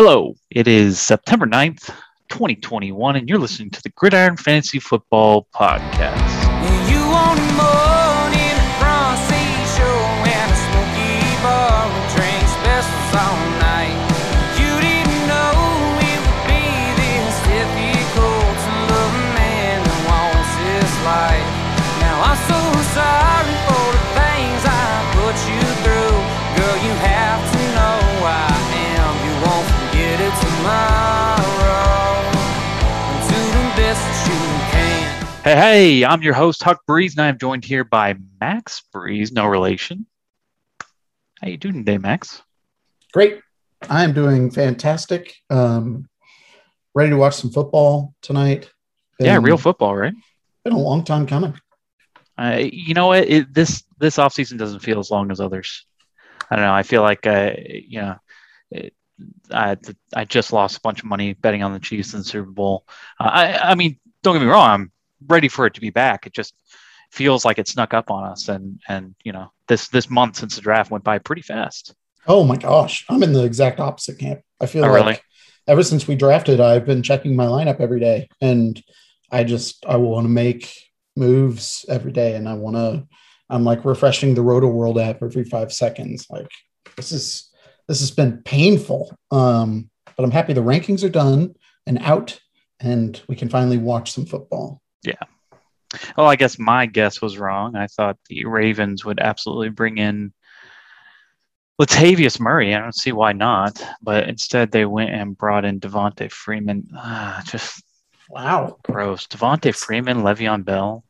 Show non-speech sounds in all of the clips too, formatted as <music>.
Hello, it is September 9th, 2021, and you're listening to the Gridiron Fantasy Football Podcast. Hey, I'm your host, Huck Breeze, and I'm joined here by Max Breeze, no relation. How you doing today, Max? Great. I am doing fantastic. Um, ready to watch some football tonight. yeah, real football, right? Been a long time coming. Uh, you know what? It, this this offseason doesn't feel as long as others. I don't know. I feel like, uh, you know, it, I, I just lost a bunch of money betting on the Chiefs in the Super Bowl. Uh, I, I mean, don't get me wrong. I'm ready for it to be back. It just feels like it snuck up on us, and and you know, this this month since the draft went by pretty fast. Oh my gosh, I'm in the exact opposite camp. I feel Oh, like really? ever since we drafted, I've been checking my lineup every day, and I just I want to make moves every day, and I want to. I'm like refreshing the Rotoworld app every five seconds. Like this is this has been painful, um, but I'm happy the rankings are done and out, and we can finally watch some football. Well, I guess my guess was wrong. I thought the Ravens would absolutely bring in Latavius Murray. I don't see why not, but instead they went and brought in Devonta Freeman. Ah, just Wow, gross. Devonta Freeman, Le'Veon Bell.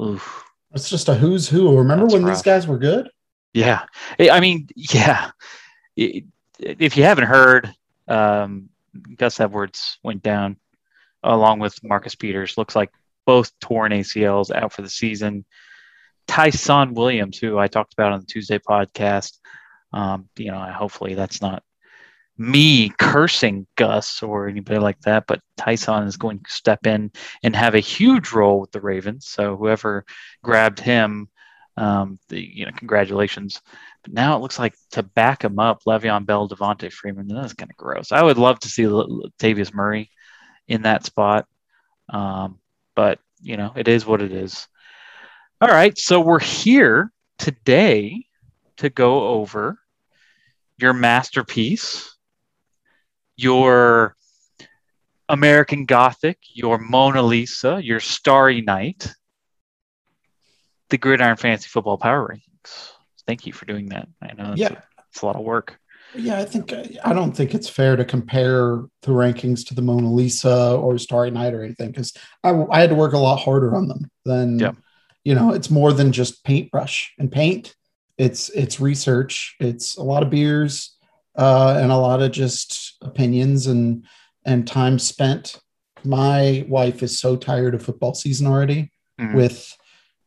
Oof. it's just a who's who. Remember That's when rough. these guys were good? Yeah. I I mean, yeah. If you haven't heard, um, Gus Edwards went down along with Marcus Peters. Looks like both torn ACLs out for the season. Ty'Son Williams, who I talked about on the Tuesday podcast, um, you know, hopefully that's not me cursing Gus or anybody like that, but Ty'Son is going to step in and have a huge role with the Ravens. So whoever grabbed him, um, the you know, congratulations. But now it looks like to back him up, Le'Veon Bell, Devonta Freeman. That's kind of gross. I would love to see Tavius Murray in that spot, um, but you know, it is what it is. All right, so we're here today to go over your masterpiece, your American Gothic, your Mona Lisa, your Starry Night, the Gridiron Fantasy Football Power Rankings. Thank you for doing that. I know it's, Yeah. it's a lot of work. Yeah, I think I don't think it's fair to compare the rankings to the Mona Lisa or Starry Night or anything because I, I had to work a lot harder on them than Yeah. you know. It's more than just paintbrush and paint. It's it's research. It's a lot of beers uh, and a lot of just opinions and and time spent. My wife is so tired of football season already Mhm. with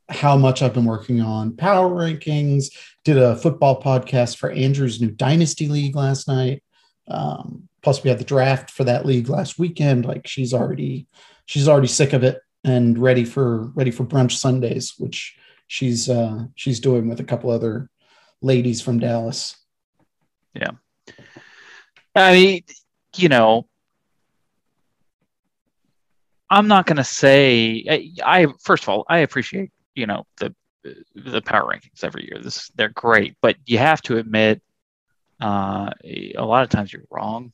how much I've been working on power rankings. Did a football podcast for Andrew's new Dynasty League last night. Um, plus, we had the draft for that league last weekend. Like she's already she's already sick of it and ready for ready for brunch Sundays, which she's uh, she's doing with a couple other ladies from Dallas. Yeah, I mean, you know, I'm not going to say I, I. First of all, I appreciate you know the the power rankings every year. This they're great, but you have to admit, uh, a lot of times you're wrong,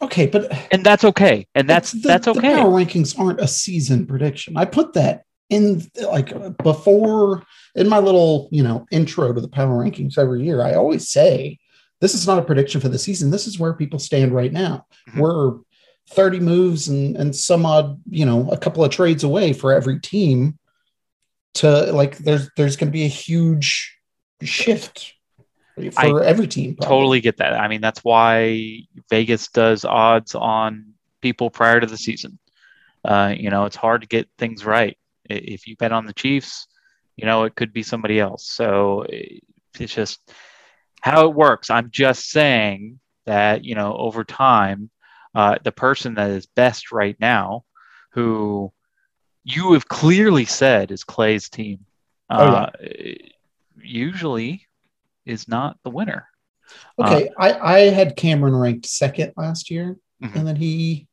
Okay, but and that's okay, and that's the- that's The okay. power rankings aren't a season prediction. I put that in like before in my little you know intro to the power rankings every year. I always say this is not a prediction for the season. This is where people stand right now. Mhm. We're 30 moves and and some odd you know a couple of trades away for every team to like there's there's going to be a huge shift for every team. probably. Totally get that. I mean, that's why Vegas does odds on people prior to the season. Uh, you know, it's hard to get things right. If you bet on the Chiefs, you know, it could be somebody else. So it's just how it works. I'm just saying that, you know, over time, uh, the person that is best right now, who you have clearly said is Clay's team, Oh, yeah. uh, usually is not the winner. Okay, I, I had Cameron ranked second last year, Mhm. and then he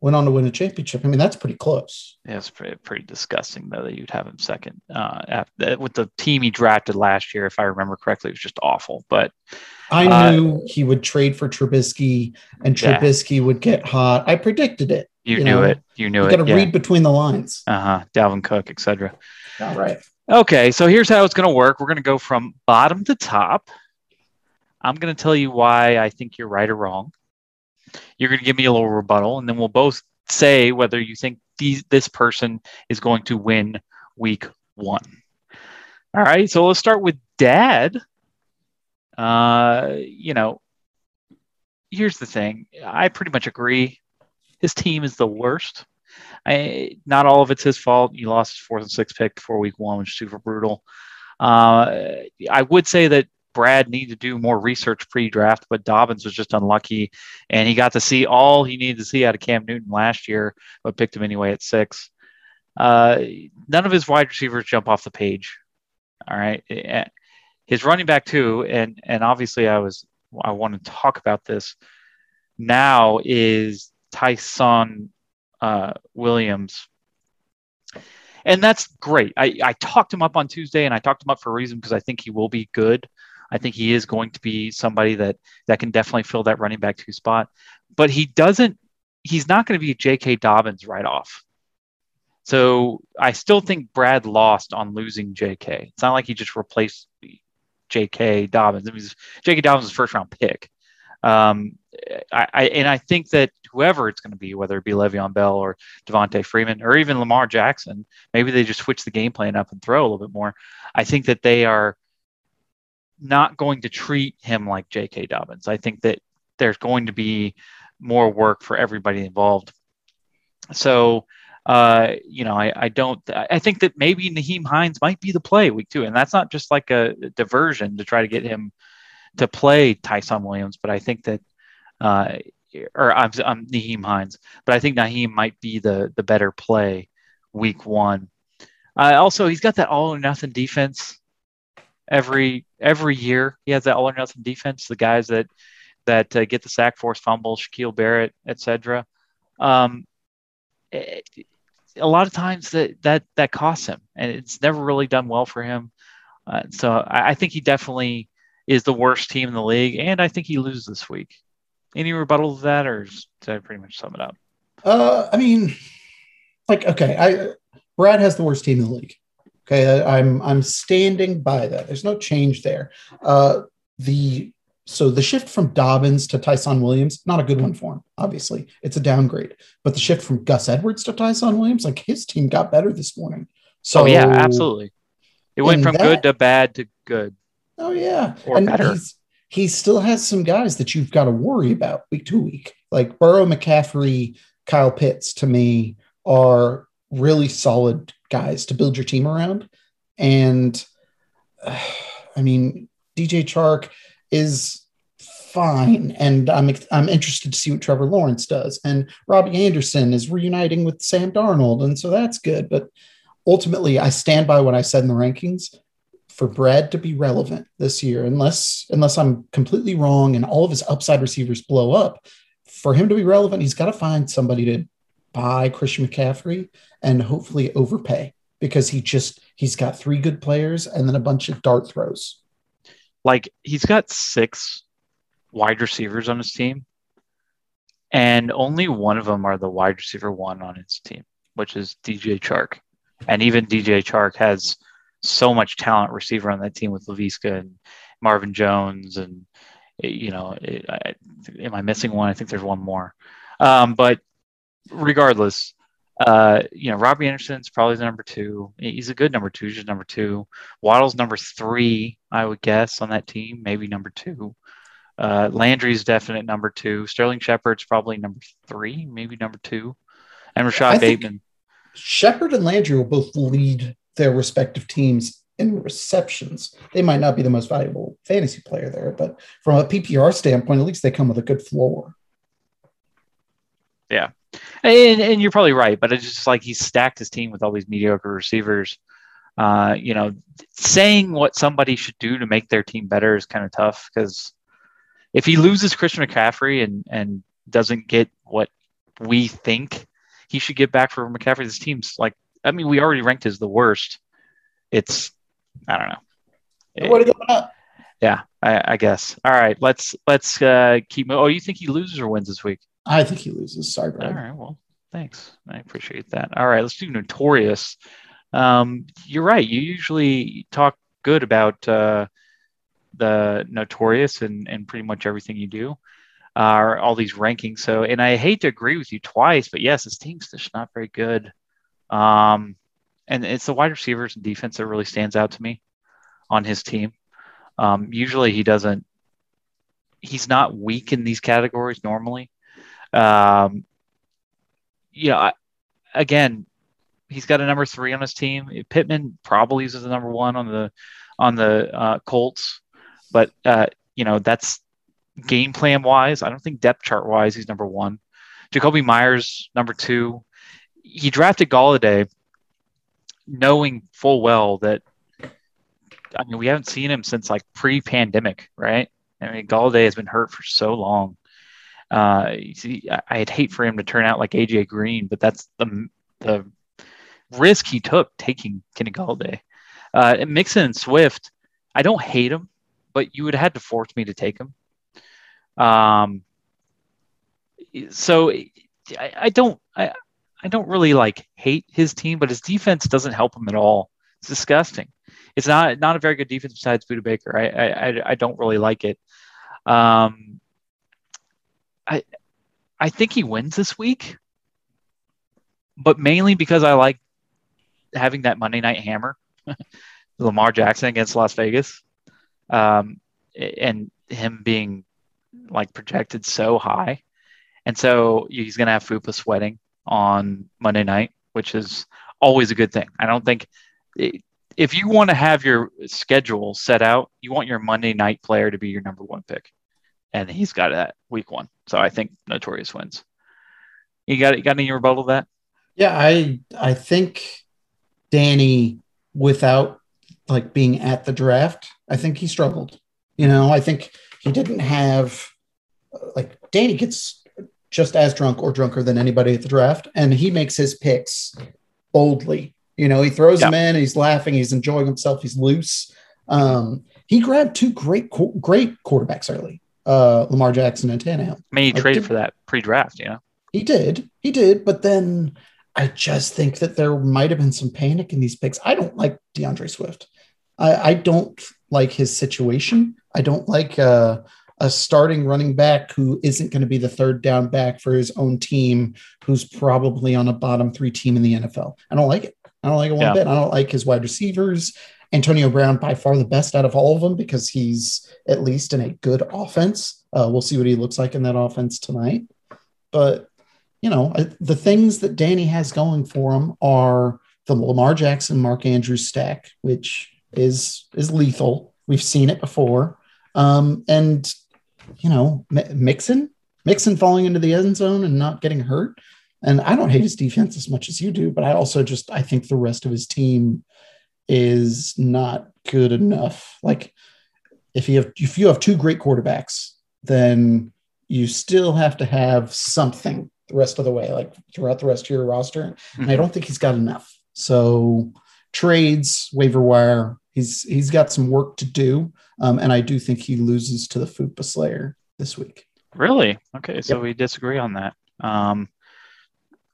went on to win a championship. I mean, that's pretty close. Yeah, it's pretty, pretty disgusting though that you'd have him second. Uh, after, with the team he drafted last year, if I remember correctly, it was just awful. But I Uh, knew he would trade for Trubisky, and Yeah. Trubisky would get hot. I predicted it. You, You knew know, it. You knew You it. got to yeah. read between the lines. Uh huh. Dalvin Cook, etc. All right. Okay, so here's how it's going to work. We're going to go from bottom to top. I'm going to tell you why I think you're right or wrong. You're going to give me a little rebuttal, and then we'll both say whether you think these, this person is going to win week one. All right, so let's start with Dad. Uh, you know, here's the thing. I pretty much agree. His team is the worst. I, not all of it's his fault. He lost his fourth and sixth pick before week one, which is super brutal. Uh, I would say that Brad needed to do more research pre-draft, but Dobbins was just unlucky, and he got to see all he needed to see out of Cam Newton last year, but picked him anyway at six. Uh, none of his wide receivers jump off the page. All right, his running back too, and and obviously I was I want to talk about this now is Ty'Son uh, Williams. And that's great. I, I talked him up on Tuesday and I talked him up for a reason because I think he will be good. I think he is going to be somebody that that can definitely fill that running back two spot. But he doesn't he's not going to be J.K. Dobbins right off. So I still think Brad lost on losing J.K. It's not like he just replaced J.K. Dobbins. I mean, J.K. Dobbins is a first round pick. Um, I, I and I think that whoever it's going to be, whether it be Le'Veon Bell or Devonta Freeman or even Lamar Jackson, maybe they just switch the game plan up and throw a little bit more. I think that they are not going to treat him like J.K. Dobbins. I think that there's going to be more work for everybody involved. So, uh, you know, I, I don't, I think that maybe Nyheim Hines might be the play week two. And that's not just like a diversion to try to get him to play Ty'Son Williams, but I think that, uh, or I'm, I'm Nyheim Hines, but I think Nyheim might be the the better play week one. Uh, also, he's got that all or nothing defense every every year. He has that all or nothing defense. The guys that that uh, get the sack, force fumble, Shaquille Barrett, etc. Um, it, a lot of times that that that costs him, and it's never really done well for him. Uh, so I, I think he definitely is the worst team in the league, and I think he loses this week. Any rebuttal to that, or is- did I pretty much sum it up? Uh, I mean, like, okay, I Brad has the worst team in the league. Okay, I, I'm I'm standing by that. There's no change there. Uh, the so the shift from Dobbins to Ty'Son Williams, not a good one for him. Obviously, it's a downgrade. But the shift from Gus Edwards to Ty'Son Williams, like his team got better this morning. So oh yeah, absolutely. It went from that- good to bad to good. Oh yeah, Or and better. He's, he still has some guys that you've got to worry about week to week, like Burrow, McCaffrey, Kyle Pitts. To me, are really solid guys to build your team around. And uh, <sighs> I mean, DJ Chark is fine, and I'm I'm interested to see what Trevor Lawrence does. And Robbie Anderson is reuniting with Sam Darnold, and so that's good. But ultimately, I stand by what I said in the rankings for Brad to be relevant this year, unless unless I'm completely wrong and all of his upside receivers blow up, for him to be relevant, he's got to find somebody to buy Christian McCaffrey and hopefully overpay because he just he's got three good players and then a bunch of dart throws. Like he's got six wide receivers on his team, and only one of them are the wide receiver one on his team, which is DJ Chark. And even DJ Chark has so much talent receiver on that team with Laviska and Marvin Jones and you know, it, I, am I missing one? I think there's one more. Um, but regardless, uh, you know, Robbie Anderson's probably the number two. He's a good number two. He's just number two. Waddle's number three, I would guess, on that team. Maybe number two. Uh, Landry's definite number two. Sterling Shepard's probably number three, maybe number two. And I Rashad think- Bateman. Shepard and Landry will both lead their respective teams in receptions. They might not be the most valuable fantasy player there, but from a PPR standpoint, at least they come with a good floor. Yeah. And, and you're probably right, but it's just like he's stacked his team with all these mediocre receivers. Uh, you know, saying what somebody should do to make their team better is kind of tough because if he loses Christian McCaffrey and and doesn't get what we think he should get back for McCaffrey, this team's like I mean, we already ranked as the worst. It's I don't know. What going up? Yeah, I, I, guess. All right, let's let's uh, keep. Oh, you think he loses or wins this week? I think he loses. Sorry, Brad. All right. Well, thanks. I appreciate that. All right, let's do notorious. Um, you're right. You usually talk good about uh, the notorious and and pretty much everything you do. Uh, all these rankings. So, and I hate to agree with you twice, but yes, this team's just not very good. Um, and it's the wide receivers and defense that really stands out to me on his team. Um, usually he doesn't, he's not weak in these categories normally. Um, you know, I, again, he's got a number three on his team. Pittman probably uses the number one on the on the uh, Colts, but uh, you know that's game plan wise. I don't think depth chart wise he's number one. Jakobi Meyers number two. He drafted Golladay knowing full well that I mean we haven't seen him since like pre-pandemic, right? I mean Golladay has been hurt for so long. Uh, see, I'd hate for him to turn out like AJ Green, but that's the the risk he took taking Kenny Golladay. Uh, Mixon and Swift, I don't hate him, but you would have had to force me to take him. Um, so I, I don't I, I don't really like hate his team, but his defense doesn't help him at all. It's disgusting. It's not not a very good defense besides Budda Baker. I, I I don't really like it. Um, I I think he wins this week, but mainly because I like having that Monday night hammer, <laughs> Lamar Jackson against Las Vegas, um, and him being like projected so high, and so he's gonna have Fupa sweating on Monday night, which is always a good thing. I don't think if you want to have your schedule set out, you want your Monday night player to be your number one pick, and he's got that week one. So I think Notorious wins. You got you got any rebuttal to that? Yeah, I I think Danny without like being at the draft, I think he struggled. You know, I think he didn't have like Danny gets just as drunk or drunker than anybody at the draft. And he makes his picks boldly. You know, he throws yeah. them in, he's laughing, he's enjoying himself, he's loose. Um, he grabbed two great, great quarterbacks early, uh, Lamar Jackson and Tannehill. I mean, he like, traded did, for that pre-draft, you know. He did, he did, but then I just think that there might have been some panic in these picks. I don't like DeAndre Swift. I, I don't like his situation. I don't like uh, a starting running back who isn't going to be the third down back for his own team, who's probably on a bottom three team in the NFL. I don't like it. I don't like it one yeah. bit. I don't like his wide receivers. Antonio Brown, by far the best out of all of them because he's at least in a good offense. Uh, we'll see what he looks like in that offense tonight. But, you know, the things that Danny has going for him are the Lamar Jackson, Mark Andrews stack, which is is lethal. We've seen it before. Um, and you know, Mixon, Mixon falling into the end zone and not getting hurt. And I don't hate his defense as much as you do, but I also just I think the rest of his team is not good enough. Like if you have if you have two great quarterbacks, then you still have to have something the rest of the way, like throughout the rest of your roster. Mm-hmm. And I mm-hmm. don't think he's got enough. So trades, waiver wire, he's he's got some work to do. Um, and I do think he loses to the Fupa Slayer this week. Really? Okay, so yep. we disagree on that. Um,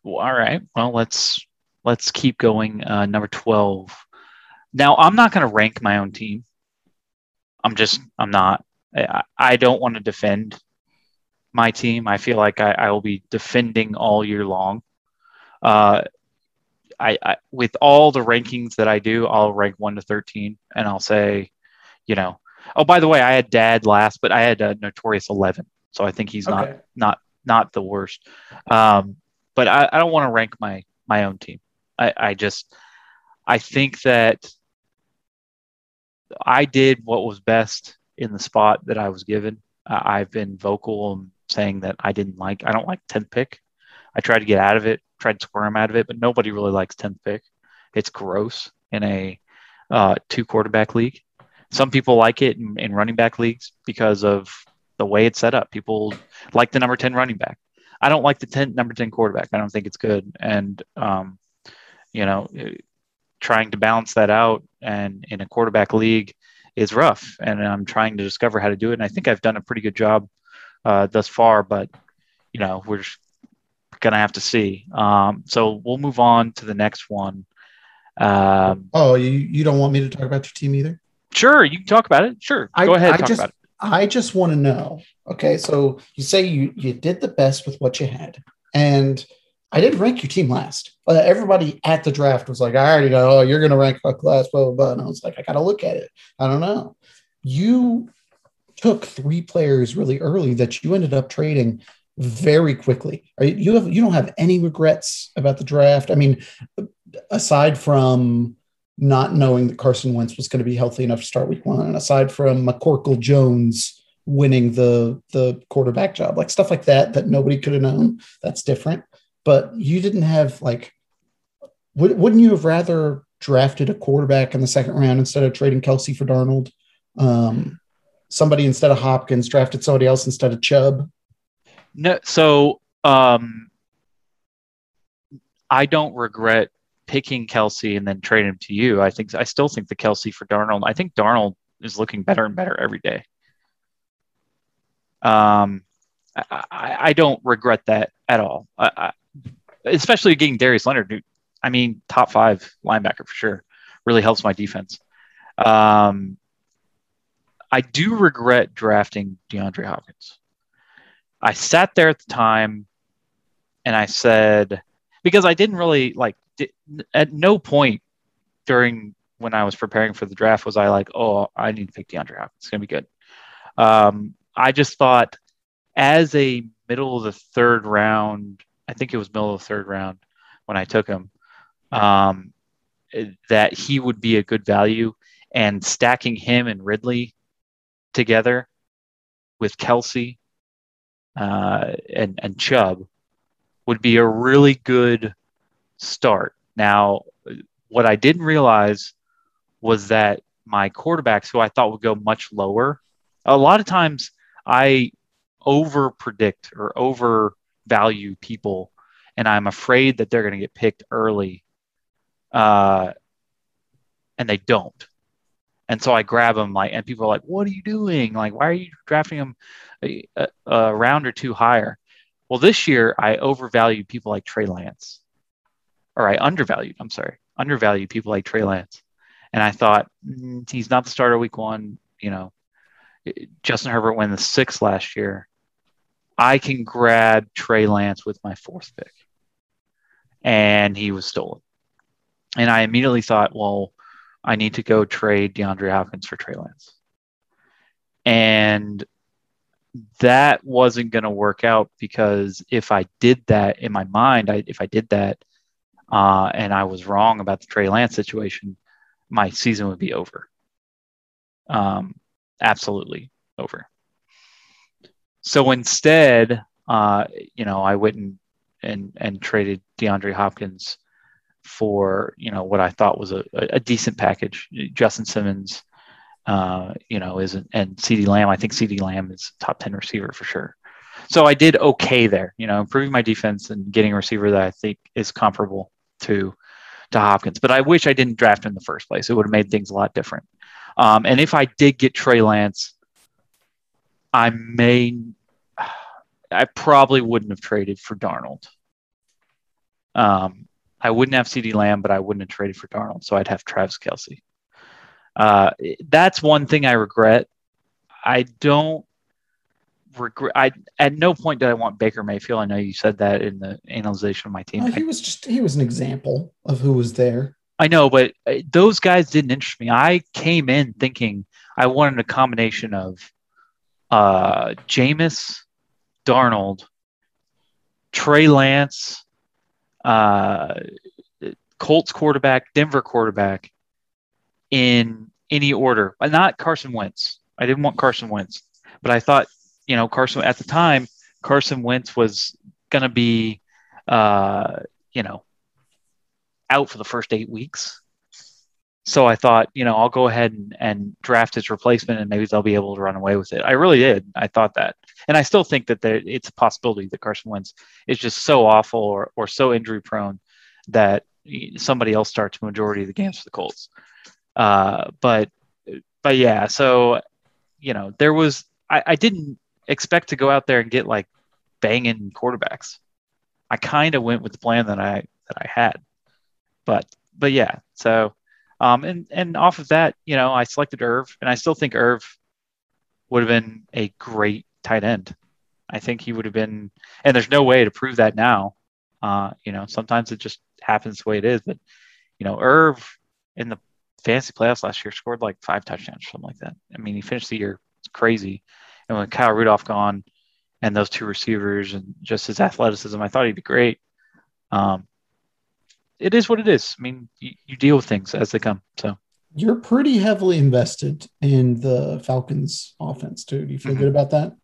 well, all right. Well, let's let's keep going. Uh, number twelve. Now, I'm not going to rank my own team. I'm just I'm not. I, I don't want to defend my team. I feel like I, I will be defending all year long. Uh, I, I, with all the rankings that I do, I'll rank one to thirteen, and I'll say, you know, Oh, by the way, I had Dad last, but I had a Notorious Eleven, so I think he's okay. not not not the worst. Um, but I, I don't want to rank my my own team. I, I just I think that I did what was best in the spot that I was given. Uh, I've been vocal and saying that I didn't like. I don't like tenth pick. I tried to get out of it, tried to squirm out of it, but nobody really likes tenth pick. It's gross in a uh, two quarterback league. Some people like it in, in running back leagues because of the way it's set up. People like the number 10 running back. I don't like the 10 number 10 quarterback. I don't think it's good. And um, you know, trying to balance that out and in a quarterback league is rough. And I'm trying to discover how to do it. And I think I've done a pretty good job uh, thus far, but you know, we're gonna have to see. Um, so we'll move on to the next one. Um, Oh, you, you don't want me to talk about your team either? Sure, you can talk about it. Sure, I- go ahead. I talk just- about it. I just want to know. Okay, so you say you you did the best with what you had, and I didn't rank your team last. Uh, everybody at the draft was like, "I already know. Oh, you're going to rank Huck last." Blah blah blah. And I was like, "I got to look at it. I don't know." You took three players really early that you ended up trading very quickly. Are you, you have you don't have any regrets about the draft? I mean, aside from not knowing that Carson Wentz was going to be healthy enough to start week one, and aside from McCorkle Jones winning the the quarterback job, like stuff like that that nobody could have known. That's different. But you didn't have like, would, wouldn't you have rather drafted a quarterback in the second round instead of trading Kelce for Darnold? Um, somebody instead of Hopkins drafted somebody else instead of Chubb. No, so um, I don't regret picking Kelce and then trading him to you. I think I still think the Kelce for Darnold. I think Darnold is looking better and better every day. Um, I, I, I don't regret that at all. I, especially getting Darius Leonard. Dude, I mean, top five linebacker for sure. Really helps my defense. Um, I do regret drafting DeAndre Hopkins. I sat there at the time and I said, because I didn't really like, at no point during when I was preparing for the draft was I like, oh, I need to pick DeAndre Hopkins. It's going to be good. Um, I just thought as a middle of the third round, I think it was middle of the third round when I took him, um, that he would be a good value. And stacking him and Ridley together with Kelce uh, and and Chubb would be a really good start. Now, what I didn't realize was that my quarterbacks, who I thought would go much lower, a lot of times I over predict or overvalue people, and I'm afraid that they're going to get picked early, uh, and they don't. And so I grab them like, and people are like, "What are you doing? Like, why are you drafting them a, a, a round or two higher?" Well, this year I overvalued people like Trey Lance, or I undervalued. I'm sorry, undervalued people like Trey Lance, and I thought mm, he's not the starter week one. You know, Justin Herbert went the sixth last year. I can grab Trey Lance with my fourth pick, and he was stolen. And I immediately thought, well, I need to go trade DeAndre Hopkins for Trey Lance. And that wasn't going to work out because if I did that in my mind, I, if I did that uh, and I was wrong about the Trey Lance situation, my season would be over. Um, absolutely over. So instead, uh, you know, I went and, and, and traded DeAndre Hopkins for you know what I thought was a, a decent package. Justin Simmons, uh, you know, is and CeeDee Lamb. I think CeeDee Lamb is top ten receiver for sure. So I did okay there, you know, improving my defense and getting a receiver that I think is comparable to to Hopkins. But I wish I didn't draft him in the first place. It would have made things a lot different. Um, and if I did get Trey Lance, I may, I probably wouldn't have traded for Darnold. Um, I wouldn't have CeeDee Lamb, but I wouldn't have traded for Darnold. So I'd have Travis Kelce. Uh, that's one thing I regret. I don't regret. I at no point did I want Baker Mayfield. I know you said that in the analyzation of my team. He was just he was an example of who was there. I know, but uh, those guys didn't interest me. I came in thinking I wanted a combination of uh, Jameis, Darnold, Trey Lance, uh, Colts quarterback, Denver quarterback in any order, but not Carson Wentz. I didn't want Carson Wentz, but I thought, you know, Carson at the time, Carson Wentz was going to be, uh, you know, out for the first eight weeks. so I thought, you know, I'll go ahead and, and draft his replacement and maybe they'll be able to run away with it. I really did. I thought that. And I still think that there, it's a possibility that Carson Wentz is just so awful or, or so injury prone that somebody else starts majority of the games for the Colts. Uh, but, but yeah, so, you know, there was, I, I didn't expect to go out there and get like banging quarterbacks. I kind of went with the plan that I, that I had, but, but yeah, so um, and and off of that, you know, I selected Irv, and I still think Irv would have been a great tight end. I think he would have been, and there's no way to prove that now. Uh, you know, sometimes it just happens the way it is. But you know, Irv in the fantasy playoffs last year scored like five touchdowns, or something like that. I mean, he finished the year crazy. And when Kyle Rudolph gone, and those two receivers, and just his athleticism, I thought he'd be great. Um, it is what it is. I mean, you, you deal with things as they come. So you're pretty heavily invested in the Falcons offense too. Do you feel mm-hmm. good about that?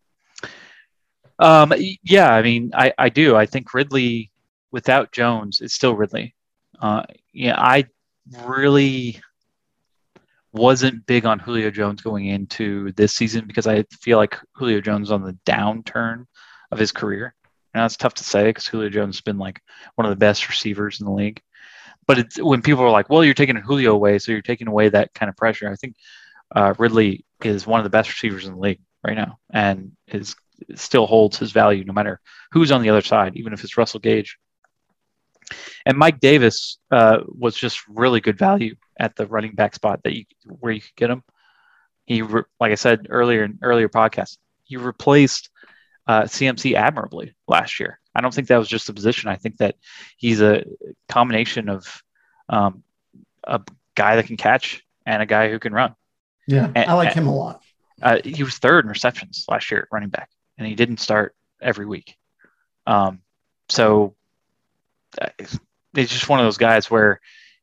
Um, yeah, I mean, I, I do. I think Ridley without Jones is still Ridley. Uh, yeah, I really wasn't big on Julio Jones going into this season because I feel like Julio Jones on the downturn of his career. And that's tough to say because Julio Jones has been like one of the best receivers in the league. But it's when people are like, well, you're taking Julio away, so you're taking away that kind of pressure. I think uh, Ridley is one of the best receivers in the league right now and is still holds his value no matter who's on the other side, even if it's Russell Gage. And Mike Davis uh, was just really good value at the running back spot that you where you could get him. He, re- like I said earlier in earlier podcast, he replaced uh, CMC admirably last year. I don't think that was just a position. I think that he's a combination of um, a guy that can catch and a guy who can run. Yeah, and, I like him a lot. Uh, he was third in receptions last year at running back, and he didn't start every week. Um, so it's just one of those guys where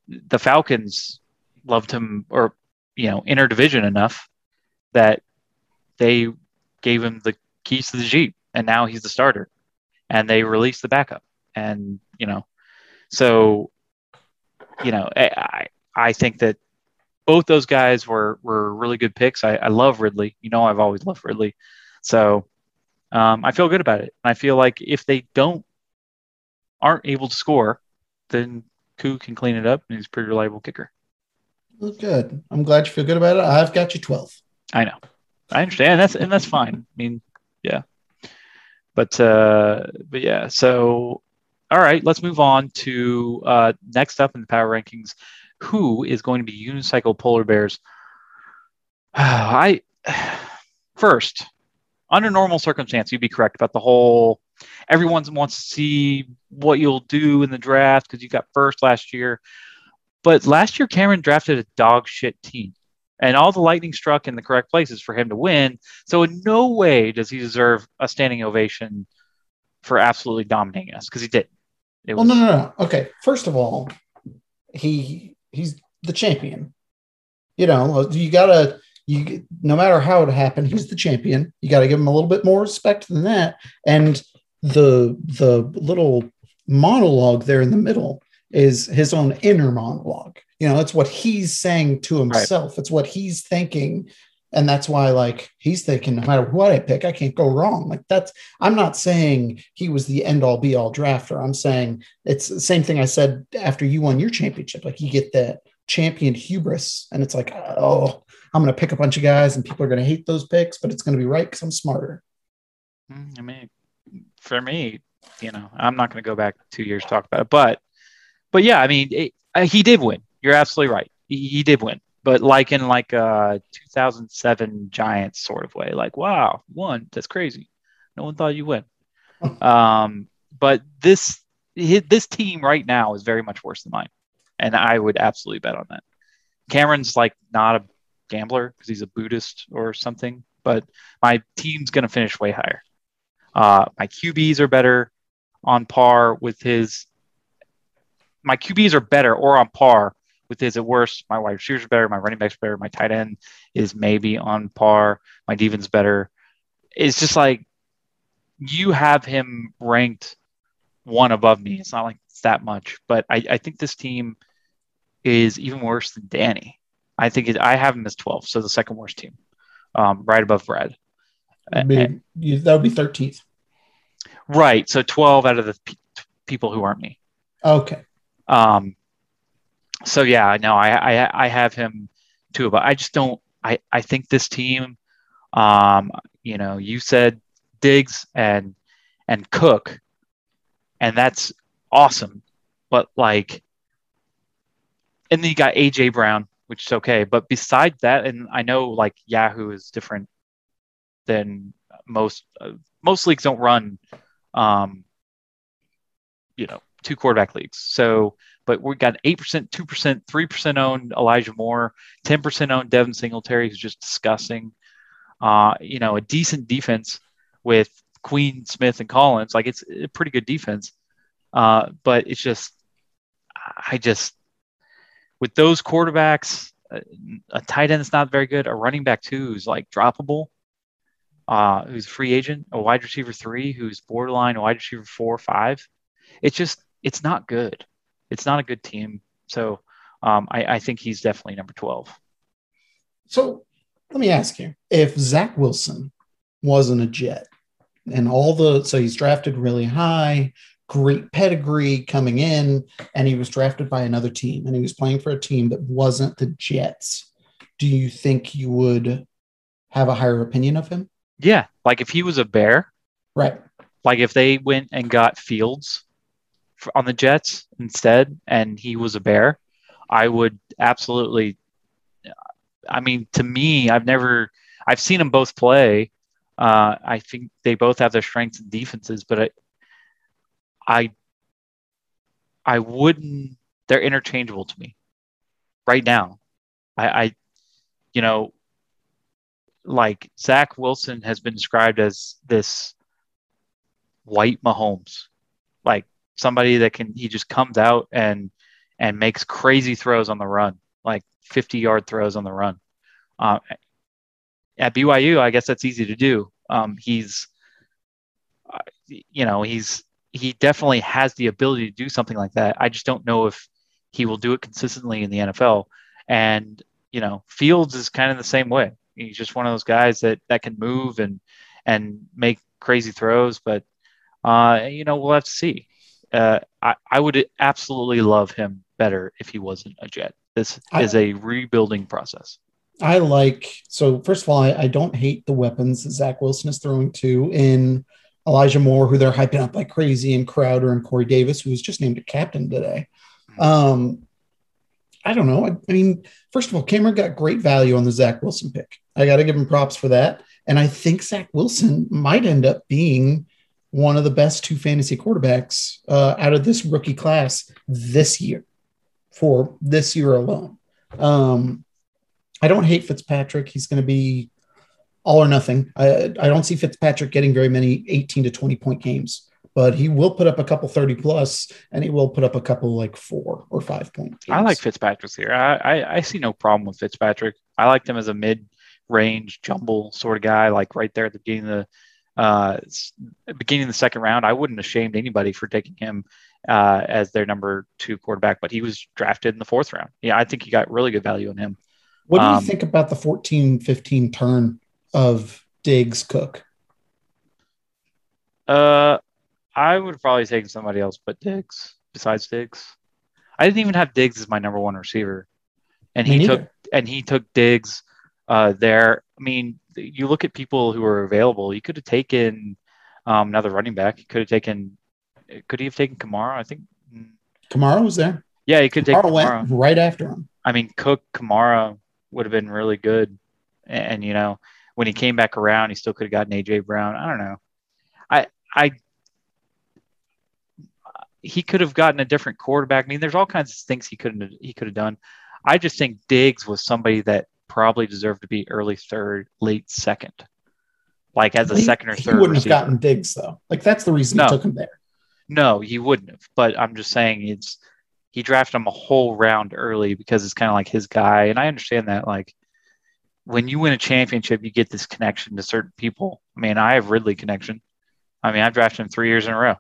the Falcons loved him, or you know, interdivision enough that they gave him the keys to the Jeep, and now he's the starter. And they released the backup, and you know, so you know, I I think that both those guys were were really good picks. I, I love Ridley. You know, I've always loved Ridley, so um, I feel good about it. I feel like if they don't aren't able to score, then Koo can clean it up, and he's a pretty reliable kicker. Well, good. I'm glad you feel good about it. I've got you 12. I know. I understand. That's and that's fine. I mean, yeah. But uh, but yeah. So all right, let's move on to uh, next up in the power rankings. Who is going to be unicycle polar bears? <sighs> I <sighs> first, under normal circumstance, you'd be correct about the whole. Everyone wants to see what you'll do in the draft because you got first last year. But last year, Cameron drafted a dog shit team and all the lightning struck in the correct places for him to win. So in no way does he deserve a standing ovation for absolutely dominating us because he did. It well, was... no, no, no. Okay, first of all, he he's the champion. You know, you gotta you no matter how it happened, he's the champion. You got to give him a little bit more respect than that. And the the little monologue there in the middle is his own inner monologue. You know it's what he's saying to himself. Right. it's what he's thinking. And that's why like he's thinking no matter what i pick i can't go wrong. Like that's i'm not saying he was the end all be all drafter. I'm saying it's the same thing i said after you won your championship. Like you get that champion hubris and it's like oh i'm going to pick a bunch of guys and people are going to hate those picks but it's going to be right because i'm smarter. Hmm, i mean for me you know i'm not going to go back two years to talk about it but but yeah i mean it, he did win you're absolutely right. He, he did win, but like in like a 2007 Giants sort of way. Like, wow, won. That's crazy. No one thought you win. <laughs> um, but this this team right now is very much worse than mine, and I would absolutely bet on that. Cameron's like not a gambler because he's a Buddhist or something, but my team's going to finish way higher. Uh, my QBs are better on par with his. My QBs are better or on par with his at worst. My wide receivers are better. My running backs better. My tight end is maybe on par. My defense better. It's just like you have him ranked one above me. It's not like it's that much, but I, I think this team is even worse than Danny. I think it, I have him as 12, so the second worst team, um, right above Brad. That would be 13th. Right. So 12 out of the pe- people who aren't me. Okay. Um, so yeah, no, I, I, I have him too, but I just don't, I, I think this team, um, you know, you said Diggs and, and Cook, and that's awesome. But like, and then you got AJ Brown, which is okay. But besides that, and I know like Yahoo is different than most, uh, most leagues don't run, um, you know, two quarterback leagues. So, but we got 8%, 2%, 3% owned Elijah Moore, 10% owned Devin Singletary, who's just disgusting. Uh, you know, a decent defense with Queen, Smith, and Collins. Like it's a pretty good defense. Uh, but it's just, I just, with those quarterbacks, a, a tight end that's not very good, a running back too who's like droppable, uh, who's a free agent, a wide receiver three who's borderline wide receiver four or five. It's just, it's not good. It's not a good team. So um, I, I think he's definitely number 12. So let me ask you if Zach Wilson wasn't a Jet and all the, so he's drafted really high, great pedigree coming in, and he was drafted by another team and he was playing for a team that wasn't the Jets. Do you think you would have a higher opinion of him? Yeah. Like if he was a bear, Right. like if they went and got Fields f- on the Jets instead, and he was a Bear, I would absolutely. I mean, to me, I've never, I've seen them both play. Uh, I think they both have their strengths and defenses, but I, I, I wouldn't. They're interchangeable to me right now. I, I, you know, like Zach Wilson has been described as this white Mahomes, like somebody that can he just comes out and and makes crazy throws on the run, like 50 yard throws on the run. Uh, at BYU, I guess that's easy to do. Um, he's, uh, you know, he's he definitely has the ability to do something like that. I just don't know if he will do it consistently in the NFL. And you know, Fields is kind of the same way. He's just one of those guys that that can move and and make crazy throws, but uh, you know, we'll have to see. Uh, I, I would absolutely love him better if he wasn't a Jet. This I- is a rebuilding process. I like so first of all, I, I don't hate the weapons that Zach Wilson is throwing to in Elijah Moore, who they're hyping up like crazy, and Crowder and Corey Davis, who was just named a captain today. Um, I don't know. I, I mean, first of all, Cameron got great value on the Zach Wilson pick. I got to give him props for that. And I think Zach Wilson might end up being one of the best two fantasy quarterbacks uh, out of this rookie class this year for this year alone. Um, I don't hate Fitzpatrick. He's going to be all or nothing. I, I don't see Fitzpatrick getting very many 18 to 20 point games, but he will put up a couple 30 plus and he will put up a couple like four or five point games. I like Fitzpatrick's here. I, I, I see no problem with Fitzpatrick. I liked him as a mid range jumble sort of guy, like right there at the beginning of the uh, beginning of the second round. I wouldn't have shamed anybody for taking him uh, as their number two quarterback, but he was drafted in the fourth round. Yeah, I think you got really good value on him. What do you um, think about the 14 15 turn of Diggs Cook? Uh, I would have probably taken somebody else but Diggs besides Diggs. I didn't even have Diggs as my number one receiver, and Me he neither. took and he took Diggs uh, there. I mean, you look at people who are available. You could have taken um, another running back. You could have taken. Could he have taken Kamara? I think. Kamara was there. Yeah, he could take Kamara Kamara. went right after him. I mean, Cook Kamara would have been really good, and, and, you know when he came back around, he still could have gotten AJ Brown. I don't know. I I he could have gotten a different quarterback. I mean, there's all kinds of things he couldn't he could have done. I just think Diggs was somebody that probably deserved to be early third, late second, like as a He- second or third. he wouldn't receiver. have gotten Diggs though. Like that's the reason No. he took him there. No, he wouldn't have. But I'm just saying it's he drafted him a whole round early because it's kind of like his guy, and I understand that. Like when you win a championship, you get this connection to certain people. I mean, I have Ridley connection. I mean, I've drafted him three years in a row.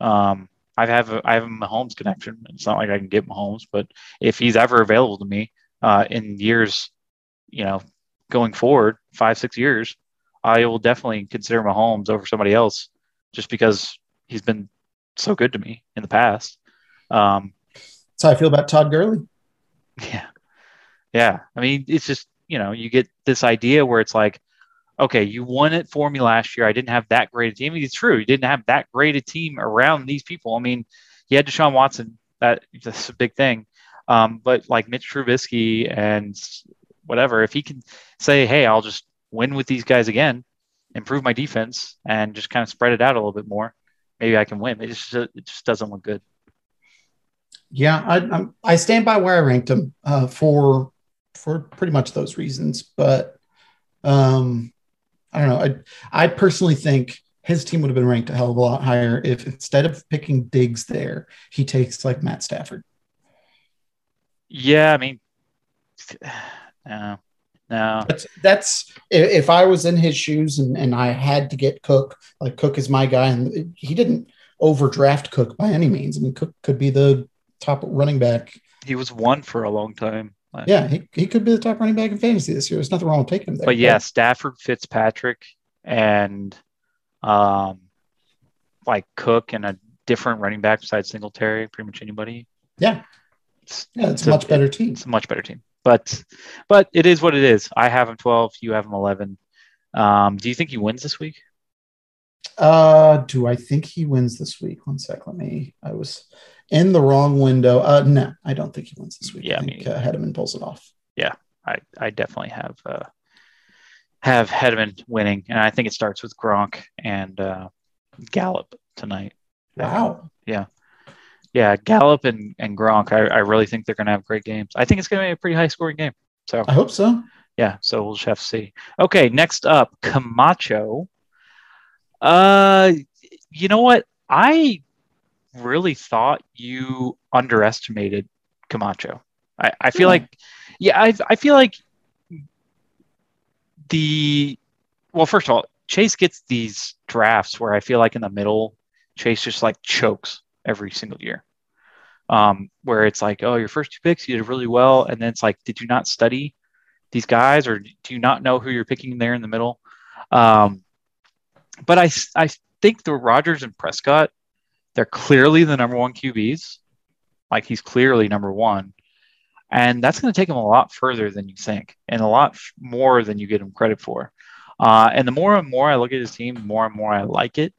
Um, I have a, I have a Mahomes connection. It's not like I can get Mahomes, but if he's ever available to me uh, in years, you know, going forward, five six years, I will definitely consider Mahomes over somebody else, just because he's been so good to me in the past. Um, That's how I feel about Todd Gurley. <laughs> yeah, yeah. I mean, it's just you know, you get this idea where it's like, okay, you won it for me last year. I didn't have that great a team. I mean, it's true. You didn't have that great a team around these people. I mean, you had Deshaun Watson. That that's a big thing. Um, but like Mitch Trubisky and whatever, if he can say, hey, I'll just win with these guys again, improve my defense, and just kind of spread it out a little bit more, maybe I can win. It just it just doesn't look good. Yeah, I I'm, I stand by where I ranked him uh, for for pretty much those reasons. But um, I don't know. I I personally think his team would have been ranked a hell of a lot higher if instead of picking Diggs there, he takes like Matt Stafford. Yeah, I mean, <sighs> no, no. That's, that's if if I was in his shoes and, and I had to get Cook, like Cook is my guy, and he didn't overdraft Cook by any means. I mean, Cook could be the top running back. He was one for a long time. Yeah, he, he could be the top running back in fantasy this year. There's nothing wrong with taking him there. but yeah, Stafford, Fitzpatrick, and um, like Cook and a different running back besides Singletary, pretty much anybody. Yeah. it's, yeah, it's, it's a much better team. It's a much better team, but but it is what it is. I have him twelve. You have him eleven. Um, do you think he wins this week? Uh, do I think he wins this week? One sec. Let me. I was in the wrong window. Uh, no, I don't think he wins this week. Yeah, I think uh, Hedeman pulls it off. Yeah, I I definitely have uh, have Hedman winning, and I think it starts with Gronk and uh, Gallup tonight. Wow. Yeah. Yeah, Gallup and, and Gronk. I, I really think they're going to have great games. I think it's going to be a pretty high scoring game. So I hope so. yeah, so we'll just have to see. Okay, next up, Camacho. Uh, you know what? I really thought you underestimated Camacho. I, I feel Yeah. like, yeah, I, I feel like the, well, first of all, Chase gets these drafts where I feel like in the middle, Chase just like chokes every single year. Um, where it's like, oh, your first two picks, you did really well. And then it's like, did you not study these guys or do you not know who you're picking there in the middle? Um, but I, I think the Rodgers and Prescott, they're clearly the number one QBs. Like he's clearly number one. And that's going to take him a lot further than you think and a lot f- more than you get him credit for. Uh, and the more and more I look at his team, the more and more I like it.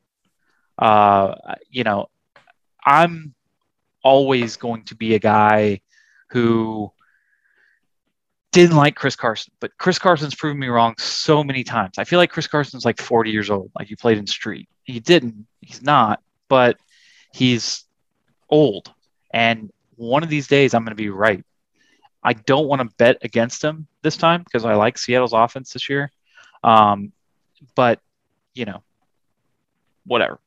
Uh, you know, I'm always going to be a guy who didn't like Chris Carson, but Chris Carson's proven me wrong so many times. I feel like Chris Carson's like 40 years old, like he played in street. He didn't, he's not, but he's old. And one of these days I'm going to be right. I don't want to bet against him this time because I like Seattle's offense this year. Um, but, you know, whatever.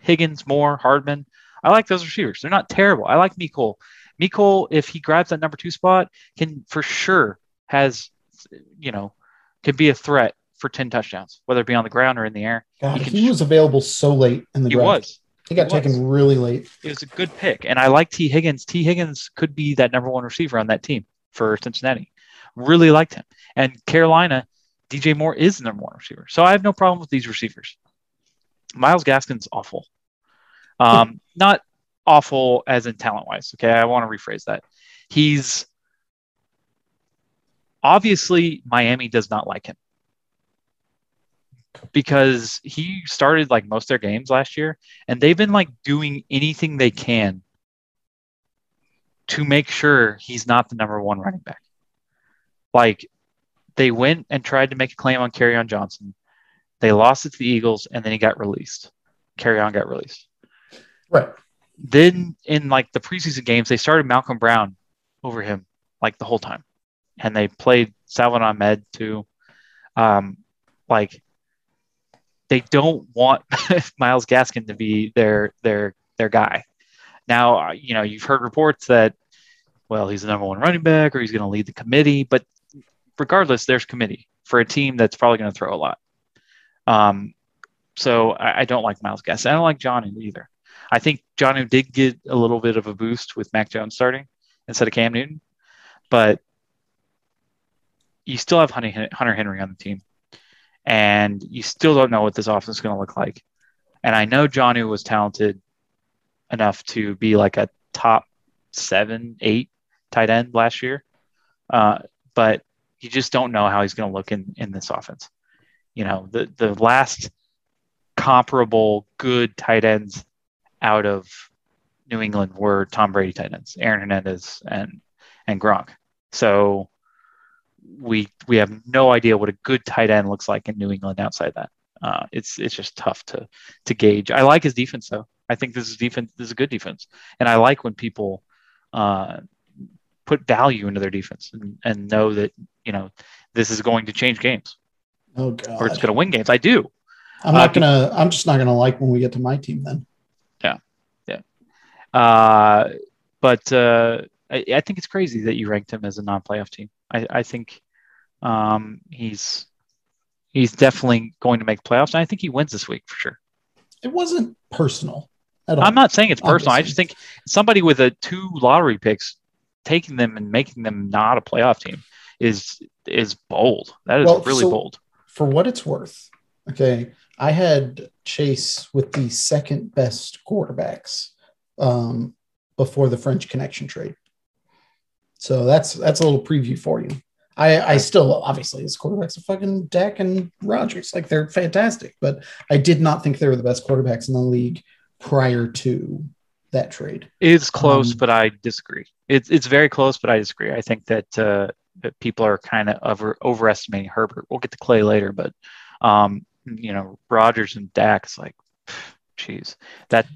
Higgins, Moore, Hardman. I like those receivers. They're not terrible. I like Mecole. Mecole, if he grabs that number two spot, can for sure has, you know, can be a threat for 10 touchdowns, whether it be on the ground or in the air. God, He he was available so late in the He draft. was. He got taken really late. It was a good pick. And I like T. Higgins. T. Higgins could be that number one receiver on that team for Cincinnati. Really liked him. And Carolina, DJ Moore is the number one receiver. So I have no problem with these receivers. Miles Gaskin's awful. Um, <laughs> not awful as in talent wise. Okay. I want to rephrase that. He's obviously Miami does not like him because he started like most of their games last year and they've been like doing anything they can to make sure he's not the number one running back. Like they went and tried to make a claim on Kerryon Johnson. They lost it to the Eagles and then he got released. Kerryon got released. Right. Then in like the preseason games, they started Malcolm Brown over him like the whole time. And they played Salvon Ahmed too. Um, like they don't want <laughs> Miles Gaskin to be their their their guy. Now, uh, you know, you've heard reports that well, he's the number one running back or he's going to lead the committee, but regardless, there's committee for a team that's probably going to throw a lot. Um, so I, I don't like Miles Gaskin. I don't like Jonnu either. I think Jonnu did get a little bit of a boost with Mac Jones starting instead of Cam Newton, but you still have Hunter Henry on the team, and you still don't know what this offense is going to look like. And I know Jonnu was talented enough to be like a top seven, eight tight end last year, uh, but you just don't know how he's going to look in in this offense. You know, the the last comparable good tight ends out of New England were Tom Brady tight ends, Aaron Hernandez and and Gronk. So we we have no idea what a good tight end looks like in New England outside that. Uh, it's it's just tough to to gauge. I like his defense though. I think this is defense. This is a good defense, and I like when people uh, put value into their defense and, and know that you know this is going to change games Oh god. or it's going to win games. I do. I'm not uh, gonna. I'm just not gonna like when we get to my team. Then Yeah, yeah. Uh, but uh, I, I think it's crazy that you ranked him as a non-playoff team. I, I think um, he's he's definitely going to make playoffs, and I think he wins this week for sure. it wasn't personal at all. I'm not saying it's personal. I just think somebody with a two lottery picks taking them and making them not a playoff team is is bold. That is Well, really so- bold. for what it's worth. Okay, I had Chase with the second best quarterbacks um, before the French Connection trade. So that's that's a little preview for you. I, I still obviously his quarterbacks are fucking Dak and Rodgers, like they're fantastic, but I did not think they were the best quarterbacks in the league prior to that trade. It's close, Um, but I disagree. It's it's very close, but I disagree. I think that uh, that people are kind of over overestimating Herbert. We'll get to Clay later, but um, you know, Rodgers and Dak is like, jeez, that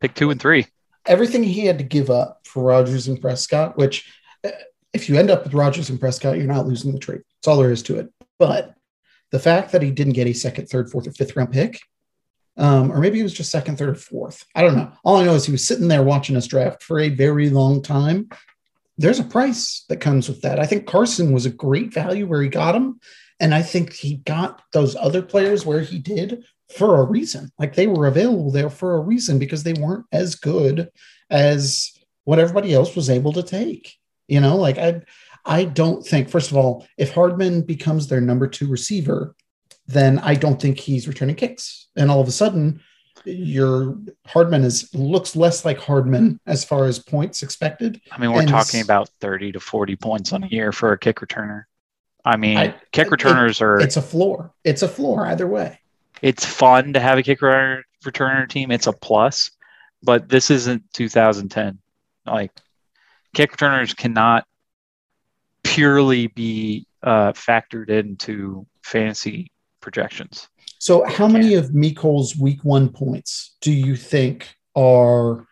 pick two and three. everything he had to give up for Rodgers and Prescott, which uh, if you end up with Rodgers and Prescott, you're not losing the trade. That's all there is to it. But the fact that he didn't get a second, third, fourth, or fifth round pick, um, or maybe it was just second, third, or fourth. I don't know. All I know is he was sitting there watching us draft for a very long time. There's a price that comes with that. I think Carson was a great value where he got him. And I think he got those other players where he did for a reason. Like they were available there for a reason because they weren't as good as what everybody else was able to take. You know, like I I don't think, first of all, if Hardman becomes their number two receiver, then I don't think he's returning kicks. And all of a sudden, your Hardman is looks less like Hardman as far as points expected. I mean, we're And talking about thirty to forty points on a year for a kick returner. I mean, I- kick it- returners are It's a floor. It's a floor either way. it's fun to have a kick returner, returner team. It's a plus, but this isn't 2010. Like kick returners cannot purely be uh, factored into fantasy projections. So, how many of Mecole's week one points do you think are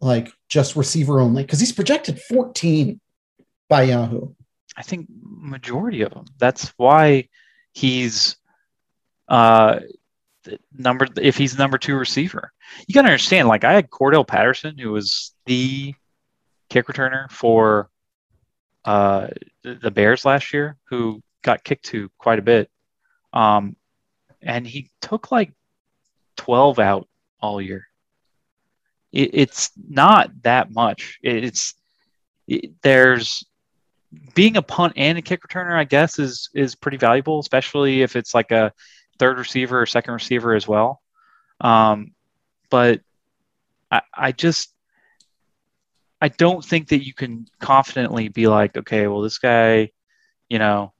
like just receiver only? Because he's projected 14 by Yahoo. I think majority of them. That's why he's uh number if he's number two receiver. You gotta understand, like I had Cordarrelle Patterson, who was the kick returner for uh the, Bears last year, who got kicked to quite a bit. Um and he took like 12 out all year. It, it's not that much. It, it's it, there's being a punt and a kick returner, I guess, is is pretty valuable, especially if it's like a third receiver or second receiver as well. Um, but I, I just I don't think that you can confidently be like, okay, well, this guy, you know,